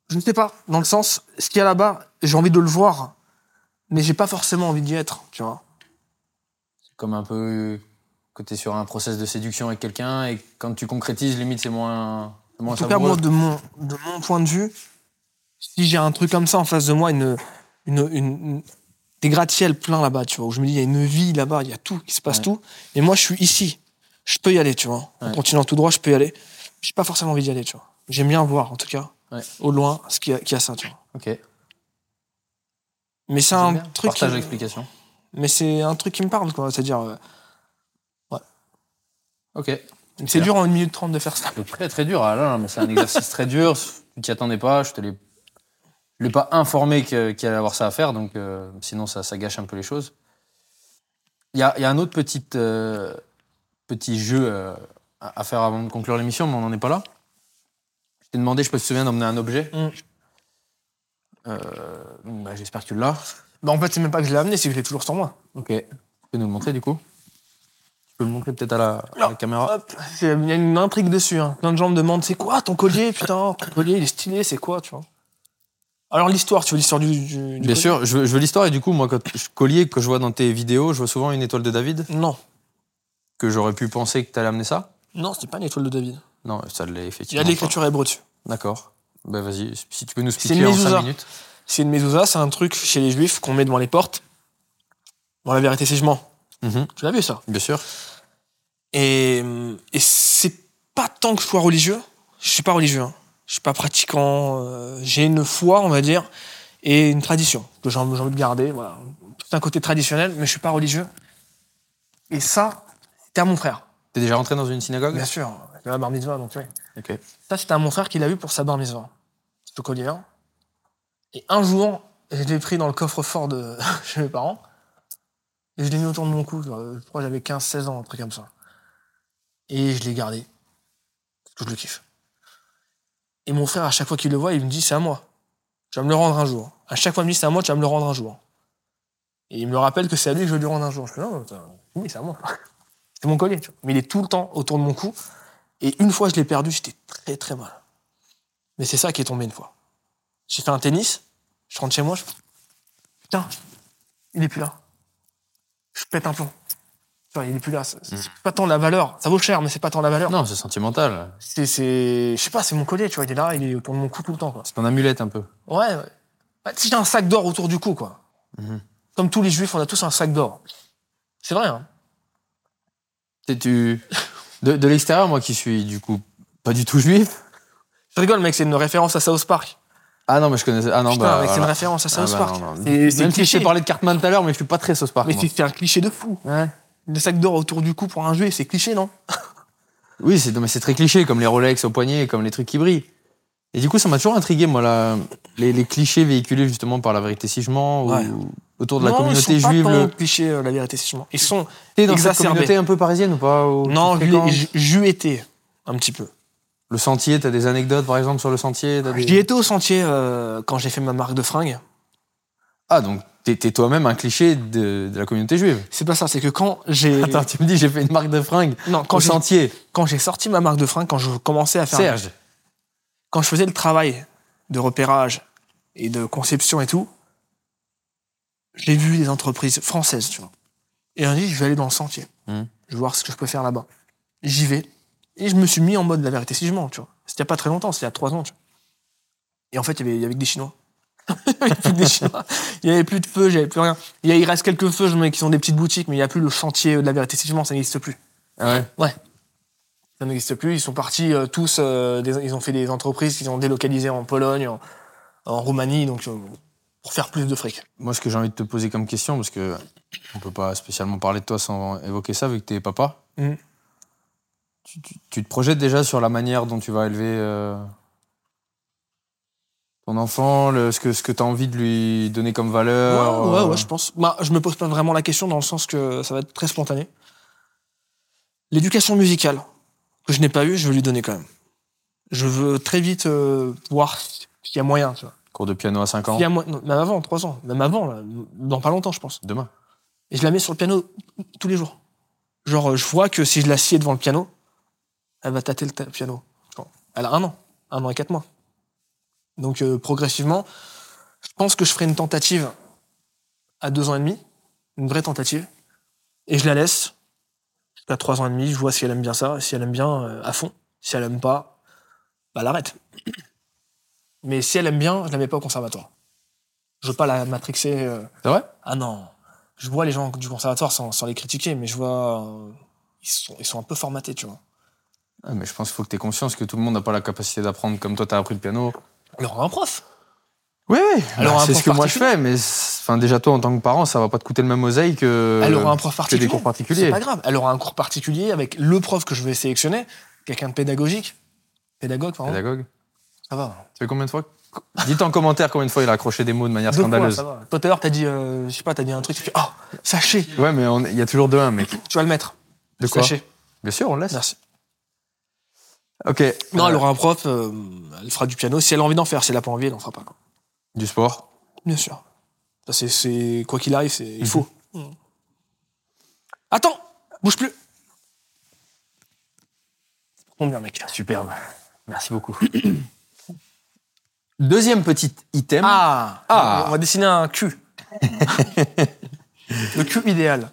Je ne sais pas, dans le sens, ce qu'il y a là-bas, j'ai envie de le voir, mais j'ai pas forcément envie d'y être, tu vois. C'est comme un peu que tu es sur un process de séduction avec quelqu'un et quand tu concrétises, limite, c'est moins, moins En tout cas, moi, de mon, de mon point de vue, si j'ai un truc comme ça en face de moi, une, une, une- des gratte-ciels pleins là-bas, tu vois, où je me dis, il y a une vie là-bas, il y a tout, il se passe Ouais. tout, et moi, je suis ici. Je peux y aller, tu vois. En Ouais. continuant tout droit, je peux y aller. J'ai pas forcément envie d'y aller, tu vois. J'aime bien voir, en tout cas, Ouais. au loin, ce qu'il y, a- qu'il y a ça, tu vois. Ok. Mais c'est un bien. truc. Partage qui- l'explication. Mais c'est un truc qui me parle, quoi. C'est-à-dire, euh, Ok. c'est dur en 1 minute 30 de faire ça. C'est très très dur. Ah, là, mais c'est un exercice très dur. Tu t'y attendais pas. Je te l'ai, je l'ai pas informé qu'il allait avoir ça à faire, donc euh, sinon ça, ça gâche un peu les choses. Il y a, il y a un autre petit, euh, petit jeu à faire avant de conclure l'émission, mais on n'en est pas là. T'ai demandé, je peux te souviens d'emmener un objet. Mm. Euh, bah, j'espère que tu l'as. Bah, en fait, c'est même pas que je l'ai amené, c'est que je l'ai toujours sur moi. Ok. Tu peux nous le montrer du coup? Tu peux le montrer peut-être à la, à la Non. caméra. Hop, il y a une intrigue dessus. Hein. Plein de gens me demandent c'est quoi ton collier Putain, ton collier il est stylé, c'est quoi, tu vois? Alors l'histoire, tu veux l'histoire du, du, du Bien collier? sûr, je veux, l'histoire et du coup, moi, quand je collier que je vois dans tes vidéos, je vois souvent une étoile de David, Non, que j'aurais pu penser que tu allais amener ça? non, c'est pas une étoile de David. Non, ça l'est Il y effectivement. a pas. l'écriture hébreu dessus. D'accord. Ben vas-y, si tu peux nous expliquer en une 5 mezouza. minutes. C'est une mezouza, c'est un truc chez les juifs qu'on met devant les portes. Dans la vérité, c'est jugement. Mhm, Tu l'as vu ça? Bien sûr. Et, et c'est pas tant que je sois religieux. Je suis pas religieux. Hein. Je suis pas pratiquant. euh, j'ai une foi, on va dire, et une tradition que j'ai envie de garder. Voilà. C'est un côté traditionnel, mais je suis pas religieux. Et ça, c'était à mon frère. T'es déjà rentré dans une synagogue Bien sûr, c'est la bar mitzvah, donc oui. Ok. Ça, c'était à mon frère qui l'a vu pour sa bar mitzvah. Ce collier-là. Et un jour, je l'ai pris dans le coffre-fort de <laughs> chez mes parents. Et je l'ai mis autour de mon cou. Je crois que j'avais 15-16 ans, un truc comme ça. Et je l'ai gardé. Parce que je le kiffe. Et mon frère, à chaque fois qu'il le voit, il me dit c'est à moi. Tu vas me le rendre un jour. À chaque fois, il me dit c'est à moi, tu vas me le rendre un jour. Et il me rappelle que c'est à lui que je vais lui rendre un jour. Je fais non, oui, c'est à moi. <laughs> C'est mon collier, tu vois. Mais il est tout le temps autour de mon cou. Et une fois, je l'ai perdu, j'étais très très mal. Mais c'est ça qui est tombé une fois. J'ai fait un tennis, je rentre chez moi, je Putain, il est plus là. Je pète un plomb. Il est plus là. C'est c'est pas tant la valeur. Ça vaut cher, mais c'est pas tant la valeur. Non, c'est sentimental. C'est, c'est, je sais pas, c'est mon collier, tu vois. Il est là, il est autour de mon cou tout le temps, quoi. C'est ton amulette un peu. Ouais, ouais. Bah, si j'ai un sac d'or autour du cou, quoi. Mhm. Comme tous les juifs, on a tous un sac d'or. C'est vrai, hein. Tu... De, de l'extérieur, moi qui suis du coup pas du tout juif. Je rigole, mec, c'est une référence à South Park. Ah non, mais je connaissais. Ah non, Putain, bah. mec, c'est une référence à Ah South bah, Park. non, non. Même si je cliché. t'ai parlé de Cartman tout à l'heure, mais je suis pas très sauce park. Mais c'est un cliché de fou. Ouais. Le sac d'or autour du cou pour un juif, c'est cliché, non? Oui, c'est non, mais c'est très cliché, comme les Rolex au poignet, comme les trucs qui brillent. Et du coup, ça m'a toujours intrigué, moi, les, les clichés véhiculés justement par la vérité si je mens, Ouais. ou autour de la Non, communauté ils sont juive. Pas Le... tant clichés, euh, la vérité, c'est justement. Ils sont. T'es dans cette exacerbé. communauté un peu parisienne ou pas Non, j'y étais un petit peu. Le sentier, t'as des anecdotes par exemple sur le sentier des- J'y étais au sentier euh, quand j'ai fait ma marque de fringues. Ah, donc t'es toi-même un cliché de, de la communauté juive. C'est pas ça, c'est que quand j'ai. <laughs> Attends, tu me dis j'ai fait une marque de fringues non, quand au sentier. quand j'ai sorti ma marque de fringues, quand je commençais à faire. Serge. Quand je faisais le travail de repérage et de conception et tout, j'ai vu des entreprises françaises, tu vois. Et j'ai dit, je vais aller dans le sentier. Mhm. Je vais voir ce que je peux faire là-bas. J'y vais. Et je me suis mis en mode la vérité si je mens, tu vois. C'était il y a pas très longtemps, c'était il y a trois ans, tu vois. Et en fait, il y avait, il y avait que des Chinois. <laughs> il y avait plus que des Chinois. Il y avait plus de feux, j'avais plus rien. Il, y a- il reste quelques feux, je mets, qui sont des petites boutiques, mais il n'y a plus le chantier de la vérité si je mens, ça n'existe plus. Ah ouais. Ça n'existe plus. Ils sont partis euh, tous, euh, des- ils ont fait des entreprises qui ont délocalisé en Pologne, en, en Roumanie, donc euh, pour faire plus de fric. Moi, ce que j'ai envie de te poser comme question, parce que on peut pas spécialement parler de toi sans évoquer ça, vu que t'es papa. Mhm. Tu, tu- tu te projettes déjà sur la manière dont tu vas élever euh, ton enfant, le- ce que, ce que tu as envie de lui donner comme valeur ouais, ouais, euh, ouais, je pense. Bah, je me pose pas vraiment la question dans le sens que ça va être très spontané. L'éducation musicale, que je n'ai pas eue, je veux lui donner quand même. Je veux très vite euh, voir s'il y a moyen, tu vois. Cours de piano à 5 ans. Non, même avant, 3 ans. Même avant, là, dans pas longtemps, je pense. Demain. Et je la mets sur le piano tous les jours. Genre, je vois que si je l'assieds devant le piano, elle va tâter le piano. Genre, Elle a un an, un an et quatre mois. Donc, euh, progressivement, je pense que je ferai une tentative à deux ans et demi, une vraie tentative, et je la laisse jusqu'à trois ans et demi. Je vois si elle aime bien ça, si elle aime bien euh, à fond. Si elle aime pas, bah, elle arrête. Mais si elle aime bien, je la mets pas au conservatoire. Je veux pas la matrixer. euh, C'est vrai? Ah non. Je vois les gens du conservatoire sans, sans les critiquer, mais je vois. euh, ils, sont, ils sont un peu formatés, tu vois. Ah, Mais je pense qu'il faut que tu aies conscience que tout le monde n'a pas la capacité d'apprendre comme toi, tu as appris le piano. Alors, un prof? Oui, oui. Alors, un c'est ce que moi je fais, mais c'est- enfin, déjà, toi, en tant que parent, ça va pas te coûter le même oseille que, Elle aura un prof particulier. des cours C'est particuliers. pas grave. Elle aura un cours particulier avec le prof que je vais sélectionner, quelqu'un de pédagogique. Pédagogue, pardon. Pédagogue. Ça va. Ça fait combien de fois Dites en commentaire combien de fois il a accroché des mots de manière Deux fois, scandaleuse. ça va. Toi, tout à l'heure, t'as dit, euh, je sais pas, t'as dit un truc, tu fais, oh, sachez, Ouais, mais il y a toujours deux 1 mec. tu vas le mettre. De quoi Sachez. Bien sûr, on le laisse. Merci. Ok. Non, Euh, elle aura un prof, euh, elle fera du piano. Si elle a envie d'en faire, si elle a pas envie, elle en fera pas. quoi. Du sport. Bien sûr. Ça, c'est, c'est, quoi qu'il arrive, c'est, il Mhm. faut. Attends, bouge plus. Tombe bien, mec? Superbe. Merci beaucoup. <clears throat> Deuxième petit item. Ah, Ah. On va dessiner un cul. <laughs> Le cul idéal.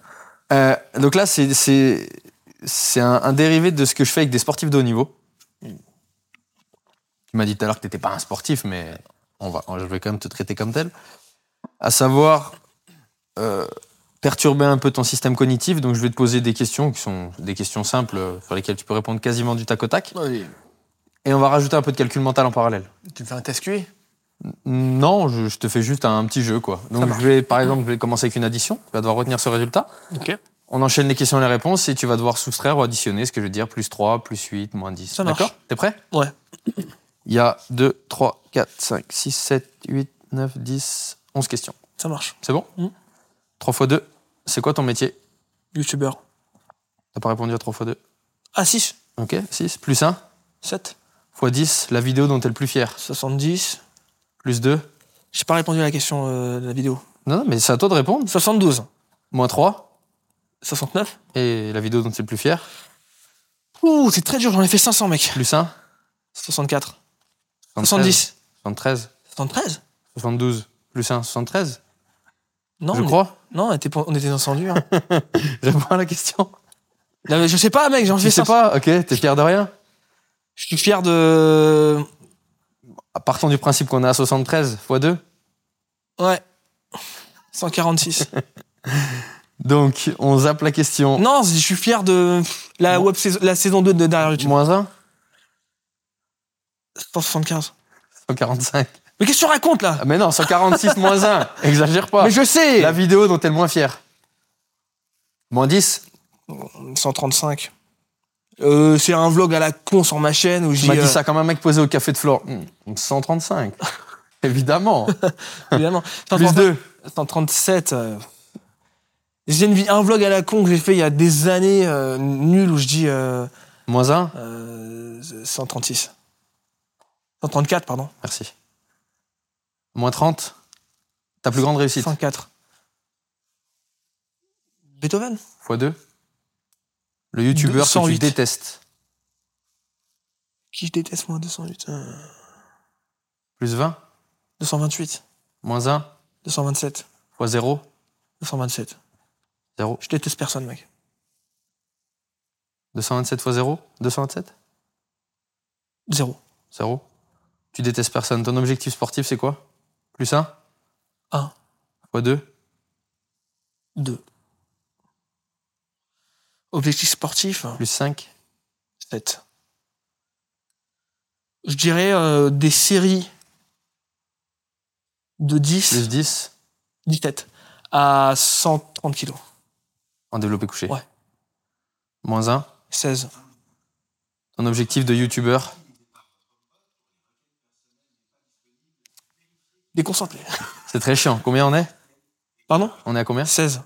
Euh, donc là, c'est c'est c'est un, un dérivé de ce que je fais avec des sportifs de haut niveau. Tu m'as dit tout à l'heure que tu n'étais pas un sportif, mais on va, je vais quand même te traiter comme tel. À savoir euh, perturber un peu ton système cognitif. Donc je vais te poser des questions qui sont des questions simples euh, sur lesquelles tu peux répondre quasiment du tac au tac. Et on va rajouter un peu de calcul mental en parallèle. Tu me fais un test QI Non, je, je te fais juste un, petit jeu, quoi. Donc, je vais, par exemple, je vais commencer avec une addition. Tu vas devoir retenir ce résultat. Ok. On enchaîne les questions et les réponses et tu vas devoir soustraire ou additionner ce que je veux dire, plus 3, plus 8, moins 10. Ça marche. D'accord? T'es prêt? Ouais. Il y a 2, 3, 4, 5, 6, 7, 8, 9, 10, 11 questions. Ça marche. C'est bon? Mm. 3 x 2, c'est quoi ton métier? Youtubeur. T'as pas répondu à 3 x 2. Ah, 6. Ok, 6. Plus 1, 7. X 10, la vidéo dont t'es le plus fier. 70. Plus 2. J'ai pas répondu à la question euh, de la vidéo. Non, non, mais c'est à toi de répondre. 72. Moins 3. 69. Et la vidéo dont t'es le plus fier. Ouh, c'est très dur, j'en ai fait 500, mec. Plus 1. 64. 73. 70. 73. 73 72. Plus 1, 73. Non, je on est- crois. Non, on était, on était descendu. Hein. <laughs> Réponds à la question. Non, mais je sais pas, mec, j'en fais sais 500. pas, ok, t'es fier de rien Je suis fier de. Partons du principe qu'on est à 73 x 2. Ouais. 146. <laughs> Donc, on zappe la question. non, je suis fier de la, Bon. web saison, la saison 2 de derrière YouTube. Moins 1, 175. 145. Mais qu'est-ce que tu racontes là? Ah, mais non, 146 moins 1. <laughs> Exagère pas. Mais je sais La vidéo dont t'es le moins fier. Moins 10 135. Euh, c'est un vlog à la con sur ma chaîne où je Tu m'as dit euh, ça comme un mec posé au café de Flore. Hmm, 135. <laughs> Évidemment. <laughs> évidemment. Plus 2. 137. euh, J'ai une un vlog à la con que j'ai fait il y a des années, euh, nul, où je dis euh, Moins 1. euh, 136. 134, pardon. Merci. Moins 30. Ta plus grande réussite. 104. Beethoven? X 2. Le youtubeur que tu 108. détestes. Qui je déteste, moi 208. euh, Plus 20. 228. Moins 1. 227. x 0. 227. 0. Je déteste personne, mec. 227 x 0. 227. Zéro. 0. Tu détestes personne. Ton objectif sportif, c'est quoi? Plus 1 Un. x 2. 2. Objectif sportif Plus 5. 7. Je dirais euh, des séries de 10, Plus 10. 17 à 130 kilos. En développé couché. Ouais. Moins 1. 16. Ton objectif de youtubeur. Déconcentré. <laughs> C'est très chiant. Combien on est? Pardon? On est à combien? 16.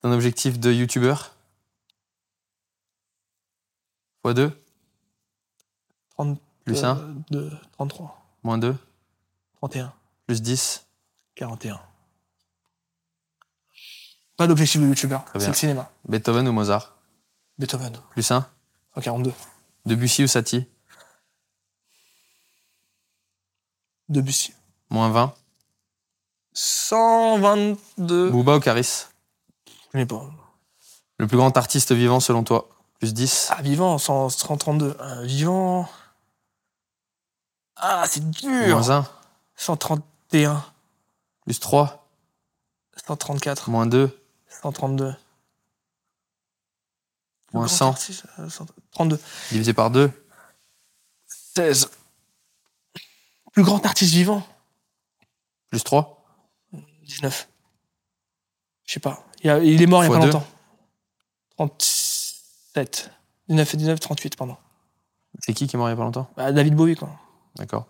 Ton objectif de youtubeur x 2. 30, Plus 1. 2, 33. Moins 2. 31. Plus 10. 41. Pas d'objectif de youtubeur, c'est le cinéma. Beethoven ou Mozart Beethoven, Plus 1. en 42. Debussy ou Satie Debussy. Moins 20. 122. Booba ou Caris Je connais pas. Le plus grand artiste vivant selon toi Plus 10. Ah, vivant, 100 132. Euh, vivant. Ah, c'est dur. Moins 1. 131. Plus 3. 134. Moins 2. 132. Moins Grand 100. artiste, euh, 100 32. Divisé par 2. 16. Plus grand artiste vivant Plus 3. 19. Je sais pas. Il, y a- il est mort il y a pas deux. longtemps. 37. 19 et 19, 38, pardon. C'est qui qui est mort il a pas longtemps? Bah, David Bowie, quoi. D'accord.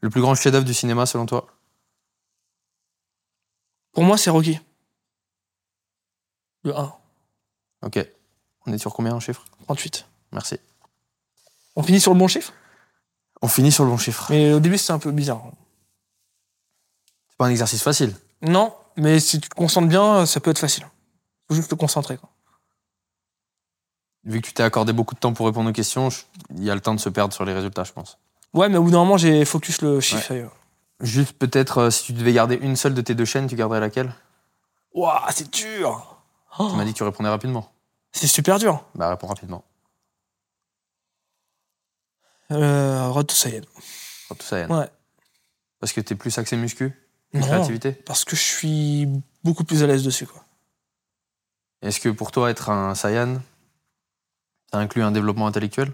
Le plus grand chef-d'œuvre du cinéma selon toi? Pour moi, c'est Rocky. Le 1, Ok. On est sur combien en chiffres? 38. Merci. On finit sur le bon chiffre? On finit sur le bon chiffre. Mais au début, c'était un peu bizarre. C'est pas un exercice facile. Non, mais si tu te concentres bien, ça peut être facile. Faut juste te concentrer. Quoi. Vu que tu t'es accordé beaucoup de temps pour répondre aux questions, il y a le temps de se perdre sur les résultats, je pense. Ouais, mais au bout d'un moment, j'ai focus le chiffre. Juste peut-être, euh, si tu devais garder une seule de tes deux chaînes, tu garderais laquelle? Ouah, c'est dur Oh, Tu m'as dit que tu répondais rapidement. C'est super dur. Bah réponds rapidement. Euh, Road to Saiyan. Tout ça est. Ouais. Parce que t'es plus axé muscu, Non, créativité? parce que je suis beaucoup plus à l'aise dessus. Quoi. Est-ce que pour toi, être un Saiyan, ça inclut un développement intellectuel?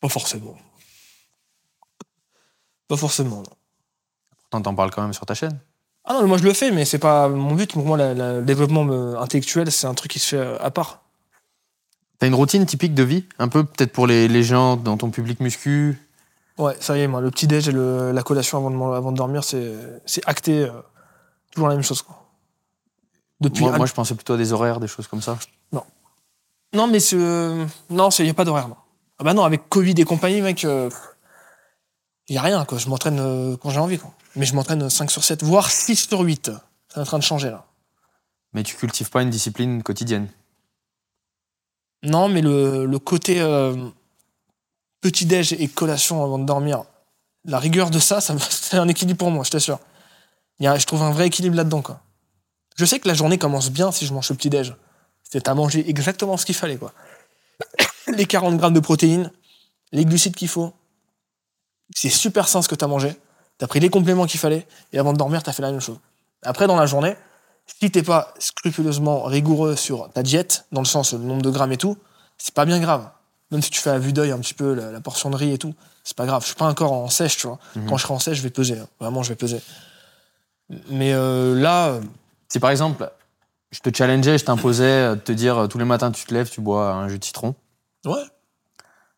Pas forcément. Pas forcément. non. Pourtant, t'en parles quand même sur ta chaîne. Ah non, mais moi je le fais, mais c'est pas mon but. Pour moi, la- la- le développement euh, intellectuel, c'est un truc qui se fait euh, à part. T'as une routine typique de vie? Un peu peut-être pour les, les gens dans ton public muscu? Ouais, ça y est, moi, le petit déj et le- la collation avant de, man- avant de dormir, c'est c'est acté. euh, toujours la même chose. Quoi. Depuis. moi, un- moi, je pensais plutôt à des horaires, des choses comme ça. Non, mais c'est. Non, il n'y a pas d'horaire. non. Ah bah non, avec Covid et compagnie, mec, il n'y a rien. quoi. Je m'entraîne euh, quand j'ai envie. Quoi. Mais je m'entraîne 5 sur 7, voire 6 sur 8. C'est en train de changer là. Mais tu cultives pas une discipline quotidienne? Non, mais le, le côté euh, petit-déj et collation avant de dormir, la rigueur de ça, ça <laughs> c'est un équilibre pour moi, je t'assure. Il y a- Je trouve un vrai équilibre là-dedans. quoi. Je sais que la journée commence bien si je mange le petit-déj. C'est à manger exactement ce qu'il fallait. quoi. <coughs> Les 40 grammes de protéines, les glucides qu'il faut. C'est super sain ce que tu as mangé. Tu as pris les compléments qu'il fallait et avant de dormir, tu as fait la même chose. Après, dans la journée, si t'es pas scrupuleusement rigoureux sur ta diète, dans le sens le nombre de grammes et tout, c'est pas bien grave. Même si tu fais à vue d'œil un petit peu la, la portion de riz et tout, c'est pas grave. Je suis pas encore en sèche, tu vois. Mhm. Quand je serai en sèche, je vais peser. hein. Vraiment, je vais peser. Mais euh, là, Si par exemple, je te challengeais, je t'imposais de te dire tous les matins tu te lèves, tu bois un jus de citron, ouais,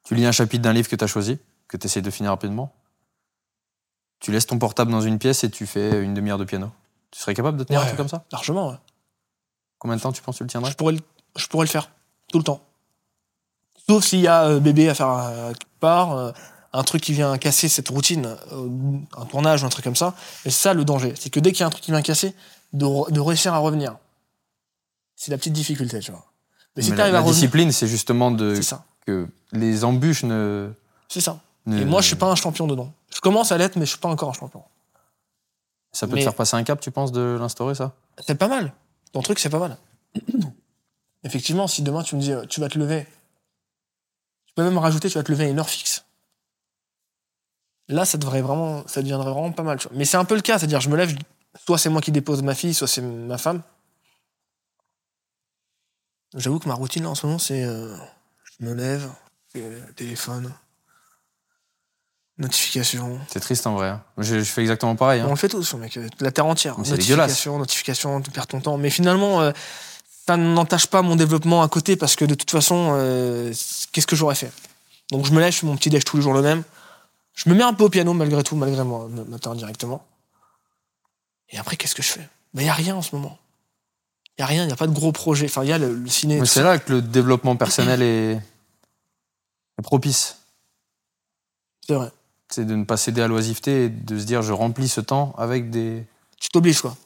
tu lis un chapitre d'un livre que tu as choisi, que tu essaies de finir rapidement, tu laisses ton portable dans une pièce et tu fais une demi-heure de piano. Tu serais capable de tenir un truc comme ça? largement, ouais. Combien de temps tu penses que tu le tiendrais? Je pourrais, le, je pourrais le faire tout le temps. Sauf s'il y a euh, bébé à faire euh, quelque part, euh, un truc qui vient casser cette routine, euh, un tournage ou un truc comme ça. Et ça, le danger, c'est que dès qu'il y a un truc qui vient casser, de, re- de réussir à revenir. C'est la petite difficulté, tu vois. Mais si Mais la, arrives la à discipline, c'est justement de, ça. que les embûches ne. C'est ça. ne- Et moi, je suis pas un champion dedans. Je commence à l'être, mais je suis pas encore un champion. Ça peut mais- te faire passer un cap, tu penses, de l'instaurer, ça? C'est pas mal. Ton truc, c'est pas mal. <clears throat> Effectivement, si demain tu me dis, euh, tu vas te lever, tu peux même rajouter, tu vas te lever à une heure fixe. Là, ça devrait vraiment, ça deviendrait vraiment pas mal. tu vois. Mais c'est un peu le cas, c'est-à-dire, je me lève, soit c'est moi qui dépose ma fille, soit c'est ma femme. J'avoue que ma routine là en ce moment, c'est, euh, je me lève, téléphone, notification. C'est triste en vrai. hein. Je, je fais exactement pareil. hein. On le fait tous, mec. euh, La terre entière. C'est. Notification, notification, tu perds ton temps. Mais finalement, euh, ça n'entache pas mon développement à côté parce que de toute façon, euh, qu'est-ce que j'aurais fait? Donc je me lève, je fais mon petit déj tous les jours le même. Je me mets un peu au piano malgré tout, malgré moi, le matin directement. Et après, qu'est-ce que je fais? Il n'y a rien en ce moment. Il n'y a rien, il n'y a pas de gros projet. Enfin, il y a le, le ciné. Mais c'est là que le développement personnel est, est propice. C'est vrai. c'est de ne pas céder à l'oisiveté et de se dire je remplis ce temps avec des. Tu t'obliges, quoi.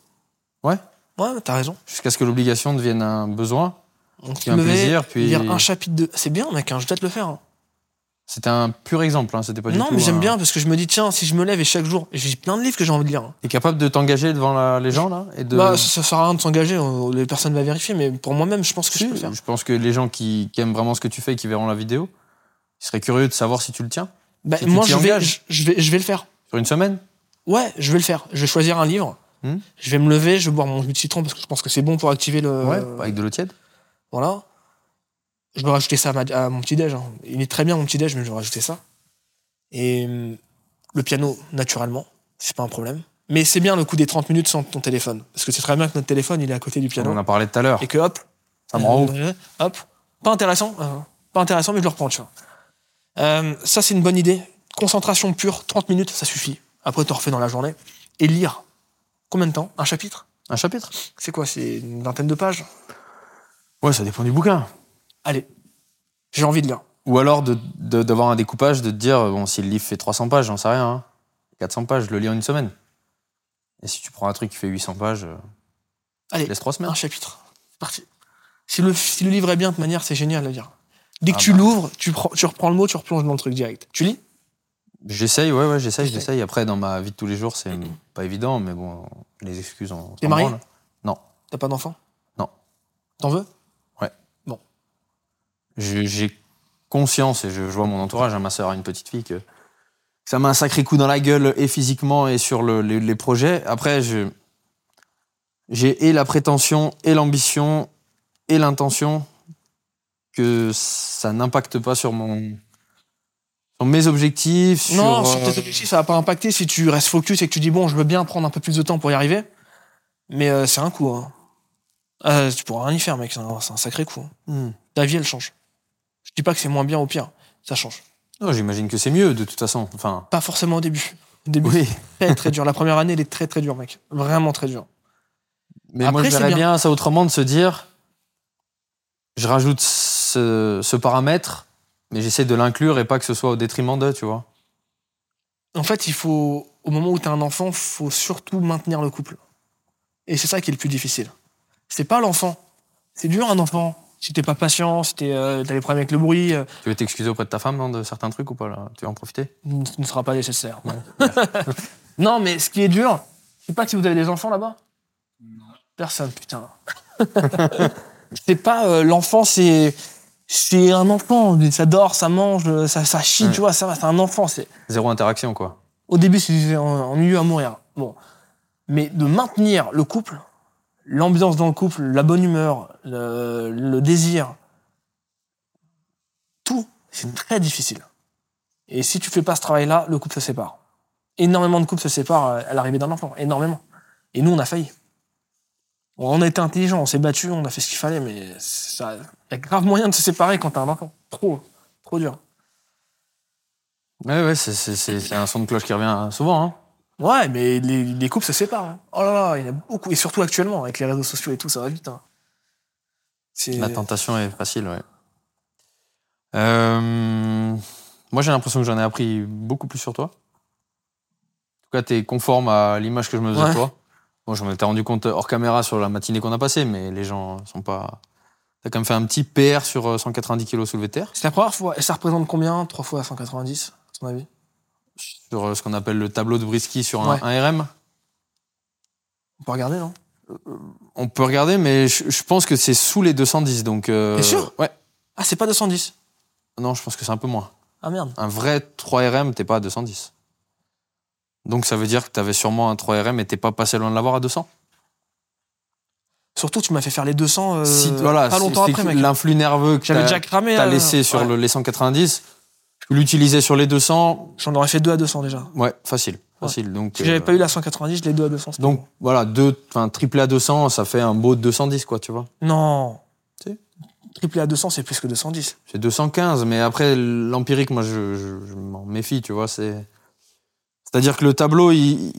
Ouais. Ouais, t'as raison. Jusqu'à ce que l'obligation devienne un besoin. Puis un plaisir, puis- lire un chapitre de. C'est bien, mec, hein, je dois te le faire. hein. C'était un pur exemple, hein, c'était pas du Non, tout. mais j'aime un- bien parce que je me dis, tiens, si je me lève et chaque jour, j'ai plein de livres que j'ai envie de lire. T'es capable de t'engager devant la- les gens là et de... Bah, ça, ça sert à rien de s'engager, euh, les personnes vont vérifier, mais pour moi-même, je pense que Si, je peux le faire. je pense que les gens qui, qui aiment vraiment ce que tu fais et qui verront la vidéo, ils seraient curieux de savoir si tu le tiens. Bah, si tu moi, t'y je vais, je, engages. je vais, je vais le faire. Sur une semaine? Ouais, je vais le faire. Je vais choisir un livre. Hmm? Je vais me lever, je vais boire mon jus de citron parce que je pense que c'est bon pour activer le. Ouais, avec de l'eau tiède. Voilà. Je vais rajouter ça à, ma- à mon petit-déj. hein. Il est très bien mon petit-déj, mais je vais rajouter ça. Et le piano, naturellement, c'est pas un problème. Mais c'est bien le coup des 30 minutes sans ton téléphone. Parce que c'est très bien que notre téléphone, il est à côté du On piano. en a parlé tout à l'heure. Et que hop. Ça me rend euh, Hop. Pas intéressant. euh, pas intéressant, mais je le reprends, tu vois. Euh, ça, c'est une bonne idée. Concentration pure, 30 minutes, ça suffit. Après, tu refais dans la journée. Et lire. Combien de temps? Un chapitre? Un chapitre? C'est quoi? C'est une vingtaine de pages? Ouais, ça dépend du bouquin. Allez. J'ai envie de lire. Ou alors de- de- d'avoir un découpage, de te dire, bon, si le livre fait 300 pages, j'en sais rien, hein. 400 pages, je le lis en une semaine. Et si tu prends un truc qui fait 800 pages, euh, Allez. laisse trois semaines. Un chapitre. Parti. Si le, si le livre est bien, de toute manière, c'est génial à lire. Dès que Ah tu bah. l'ouvres, tu, tu reprends le mot, tu replonges dans le truc direct. Tu lis? J'essaye, ouais, ouais, j'essaye, J'essaye. Après, dans ma vie de tous les jours, c'est <clears throat> pas évident, mais bon, les excuses en. T'es marié? Non. T'as pas d'enfant? Non. T'en veux? J'ai conscience, et je, vois mon entourage, hein, ma soeur a une petite fille, que ça m'a un sacré coup dans la gueule, et physiquement, et sur le- les, les projets. Après, j'ai et la prétention, et l'ambition, et l'intention que ça n'impacte pas sur mon. sur mes objectifs, sur. Non, sur euh, tes objectifs, ça va pas impacter si tu restes focus et que tu dis, bon, je veux bien prendre un peu plus de temps pour y arriver. Mais euh, c'est un coup. Hein. Euh, tu pourras rien y faire, mec. C'est un, c'est un sacré coup. hein. hmm. Ta vie, elle change. Je dis pas que c'est moins bien ou pire. Ça change. Non, J'imagine que c'est mieux, de toute façon. Enfin. Pas forcément au début. Au début, Oui. très, très dur. La première année, elle est très, très dure, mec. Vraiment très dure. Mais Après, moi, je verrais bien. bien. ça autrement de se dire je rajoute ce, ce paramètre, mais j'essaie de l'inclure et pas que ce soit au détriment d'eux, tu vois. En fait, il faut, au moment où tu as un enfant, faut surtout maintenir le couple. Et c'est ça qui est le plus difficile. C'est pas l'enfant. C'est dur un enfant. Si t'es pas patient, si t'es, euh, t'as des problèmes avec le bruit, euh, Tu veux t'excuser auprès de ta femme non, de certains trucs ou pas là? Tu veux en profiter? Ce ne sera pas nécessaire. <laughs> non, mais ce qui est dur, je sais pas si vous avez des enfants là-bas. Personne, putain. <laughs> c'est pas euh, l'enfant, c'est c'est un enfant. Ça dort, ça mange, ça, ça chie, Ouais. tu vois, ça va. C'est un enfant. C'est Zéro interaction, quoi. Au début, c'est ennuyeux à mourir. Bon. Mais de maintenir le couple, l'ambiance dans le couple, la bonne humeur, le, le désir, tout, c'est très difficile. Et si tu fais pas ce travail-là, le couple se sépare. Énormément de couples se séparent à l'arrivée d'un enfant. Énormément. Et nous, on a failli. On a été intelligents, on s'est battu, on a fait ce qu'il fallait, mais ça, y a grave moyen de se séparer quand t'as un enfant. Trop, trop dur. Ouais, ouais, c'est un son de cloche qui revient souvent. Hein. Ouais, mais les, les couples se séparent. hein. Oh là là, il y en a beaucoup. Et surtout actuellement, avec les réseaux sociaux et tout, ça va vite. hein. C'est- La tentation est facile, ouais. Euh, moi, j'ai l'impression que j'en ai appris beaucoup plus sur toi. En tout cas, tu es conforme à l'image que je me faisais Ouais. de toi. Bon, je m'étais rendu compte hors caméra sur la matinée qu'on a passée, mais les gens sont pas. T'as quand même fait un petit PR sur euh, 190 kg soulevé de terre, C'est la première fois. Et ça représente combien? 3 fois 190, à ton avis? Sur euh, ce qu'on appelle le tableau de Brisky sur un, Ouais. un RM. On peut regarder, non? On peut regarder, mais je, je pense que c'est sous les 210. Donc, euh, T'es sûr? Ouais. Ah, c'est pas 210. Non, je pense que c'est un peu moins. Ah merde. Un vrai 3RM, t'es pas à 210. Donc ça veut dire que t'avais sûrement un 3RM et t'es pas passé loin de l'avoir à 200. Surtout, tu m'as fait faire les 200 euh, si, voilà, pas longtemps après, mec. L'influx nerveux que t'as déjà cramé. t'as euh, laissé sur ouais. le- les 190, tu l'utilisais sur les 200, J'en aurais fait 2 à 200 déjà. ouais, facile. facile. Donc, Si j'avais euh, pas eu la 190, je l'ai 2 à 200. c'était donc bon. voilà, deux, triplé à 200, ça fait un beau 210, quoi, tu vois. Non. Si. Triplé à 200, c'est plus que 210. C'est 215, mais après, l'empirique, moi, je, je- je m'en méfie, tu vois. C'est... C'est-à-dire que le tableau, il,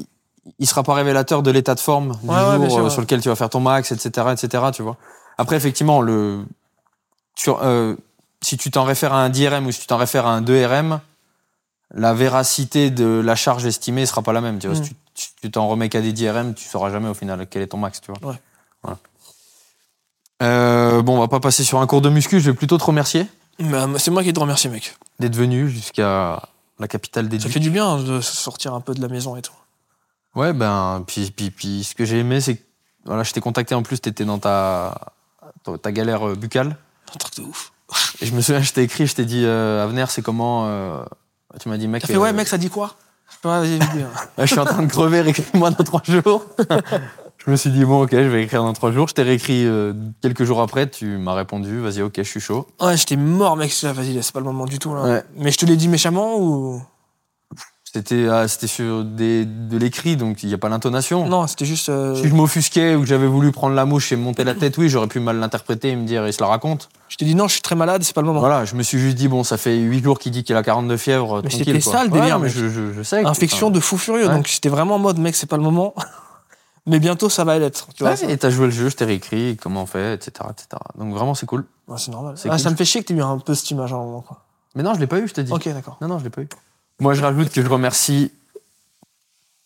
il sera pas révélateur de l'état de forme du Ouais, jour sûr, euh, sur lequel tu vas faire ton max, etc., etc., tu vois. Après, effectivement, le, sur, euh, si tu t'en réfères à un 10 RM ou si tu t'en réfères à un 2 RM, la véracité de la charge estimée sera pas la même. Tu vois, Mm. si tu- tu tu t'en remets qu'à des 10 RM, tu sauras jamais au final quel est ton max. Tu vois. Ouais. Voilà. Euh, bon, on va pas passer sur un cours de muscu. Je vais plutôt te remercier euh, c'est moi qui te remercie, mec. d'être venu jusqu'à la capitale des Ça Ducs. fait du bien de sortir un peu de la maison et tout. Ouais, ben, puis, puis, puis ce que j'ai aimé, c'est que voilà, je t'ai contacté en plus, tu étais dans ta, ta, galère buccale. Un truc de ouf. Et je me souviens, je t'ai écrit, je t'ai dit, euh, Avenir, c'est comment euh, Tu m'as dit, mec. T'as fait, euh, ouais, mec, ça dit quoi? <laughs> Ouais, je suis en train de crever, réécris-moi dans trois jours. <laughs> je me suis dit, bon, ok, je vais écrire dans trois jours. Je t'ai réécrit euh, quelques jours après, tu m'as répondu, vas-y, ok, je suis chaud. Ouais, j'étais mort, mec. Vas-y, c'est pas le moment du tout, là. Ouais. Mais je te l'ai dit méchamment ou? C'était ah, c'était sur des, de l'écrit, donc il n'y a pas l'intonation. Non, c'était juste. euh, Si je m'offusquais ou que j'avais voulu prendre la mouche et me monter la tête, oui, j'aurais pu mal l'interpréter et me dire, il se la raconte. Je t'ai dit non, je suis très malade, c'est pas le moment. Voilà, je me suis juste dit, bon, ça fait 8 jours qu'il dit qu'il a 42 fièvres. Mais c'était ça, le délire, mais je, je, je sais. Infection de fou furieux, Ouais. donc j'étais vraiment en mode, mec, c'est pas le moment. <laughs> Mais bientôt, ça va l'être. Tu vois, Ouais, ça- et t'as joué le jeu, je t'ai réécrit, comment on fait, etc., etc. Donc vraiment, c'est cool. Ouais, c'est normal. Ah, cool. Ça me fait chier que t'aies eu un peu cette image à un moment. Quoi. Mais non, je l'ai pas eu, je t'ai dit. Ok, d'accord. Non, non, je l'ai pas eu. Moi, je rajoute que je remercie,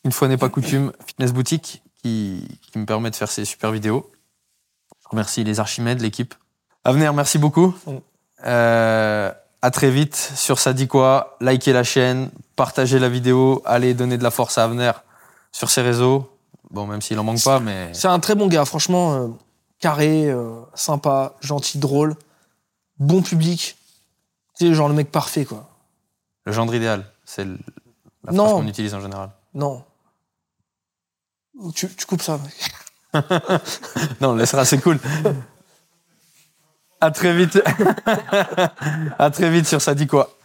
une fois n'est pas coutume, Fitness Boutique, qui, qui me permet de faire ces super vidéos. Je remercie les Archimèdes, l'équipe. Avenir, merci beaucoup. Mm. Euh, à très vite sur Ça dit quoi. Likez la chaîne, partagez la vidéo, allez donner de la force à Avenir sur ses réseaux. Bon, même s'il en manque pas, mais C'est un très bon gars, franchement, euh, carré, euh, sympa, gentil, drôle, bon public. Tu sais, genre le mec parfait, quoi. le gendre idéal, c'est la Non. phrase qu'on utilise en général. Non. Tu, tu coupes ça. <laughs> Non, on laissera, c'est cool. À très vite. <laughs> à très vite sur Ça dit quoi.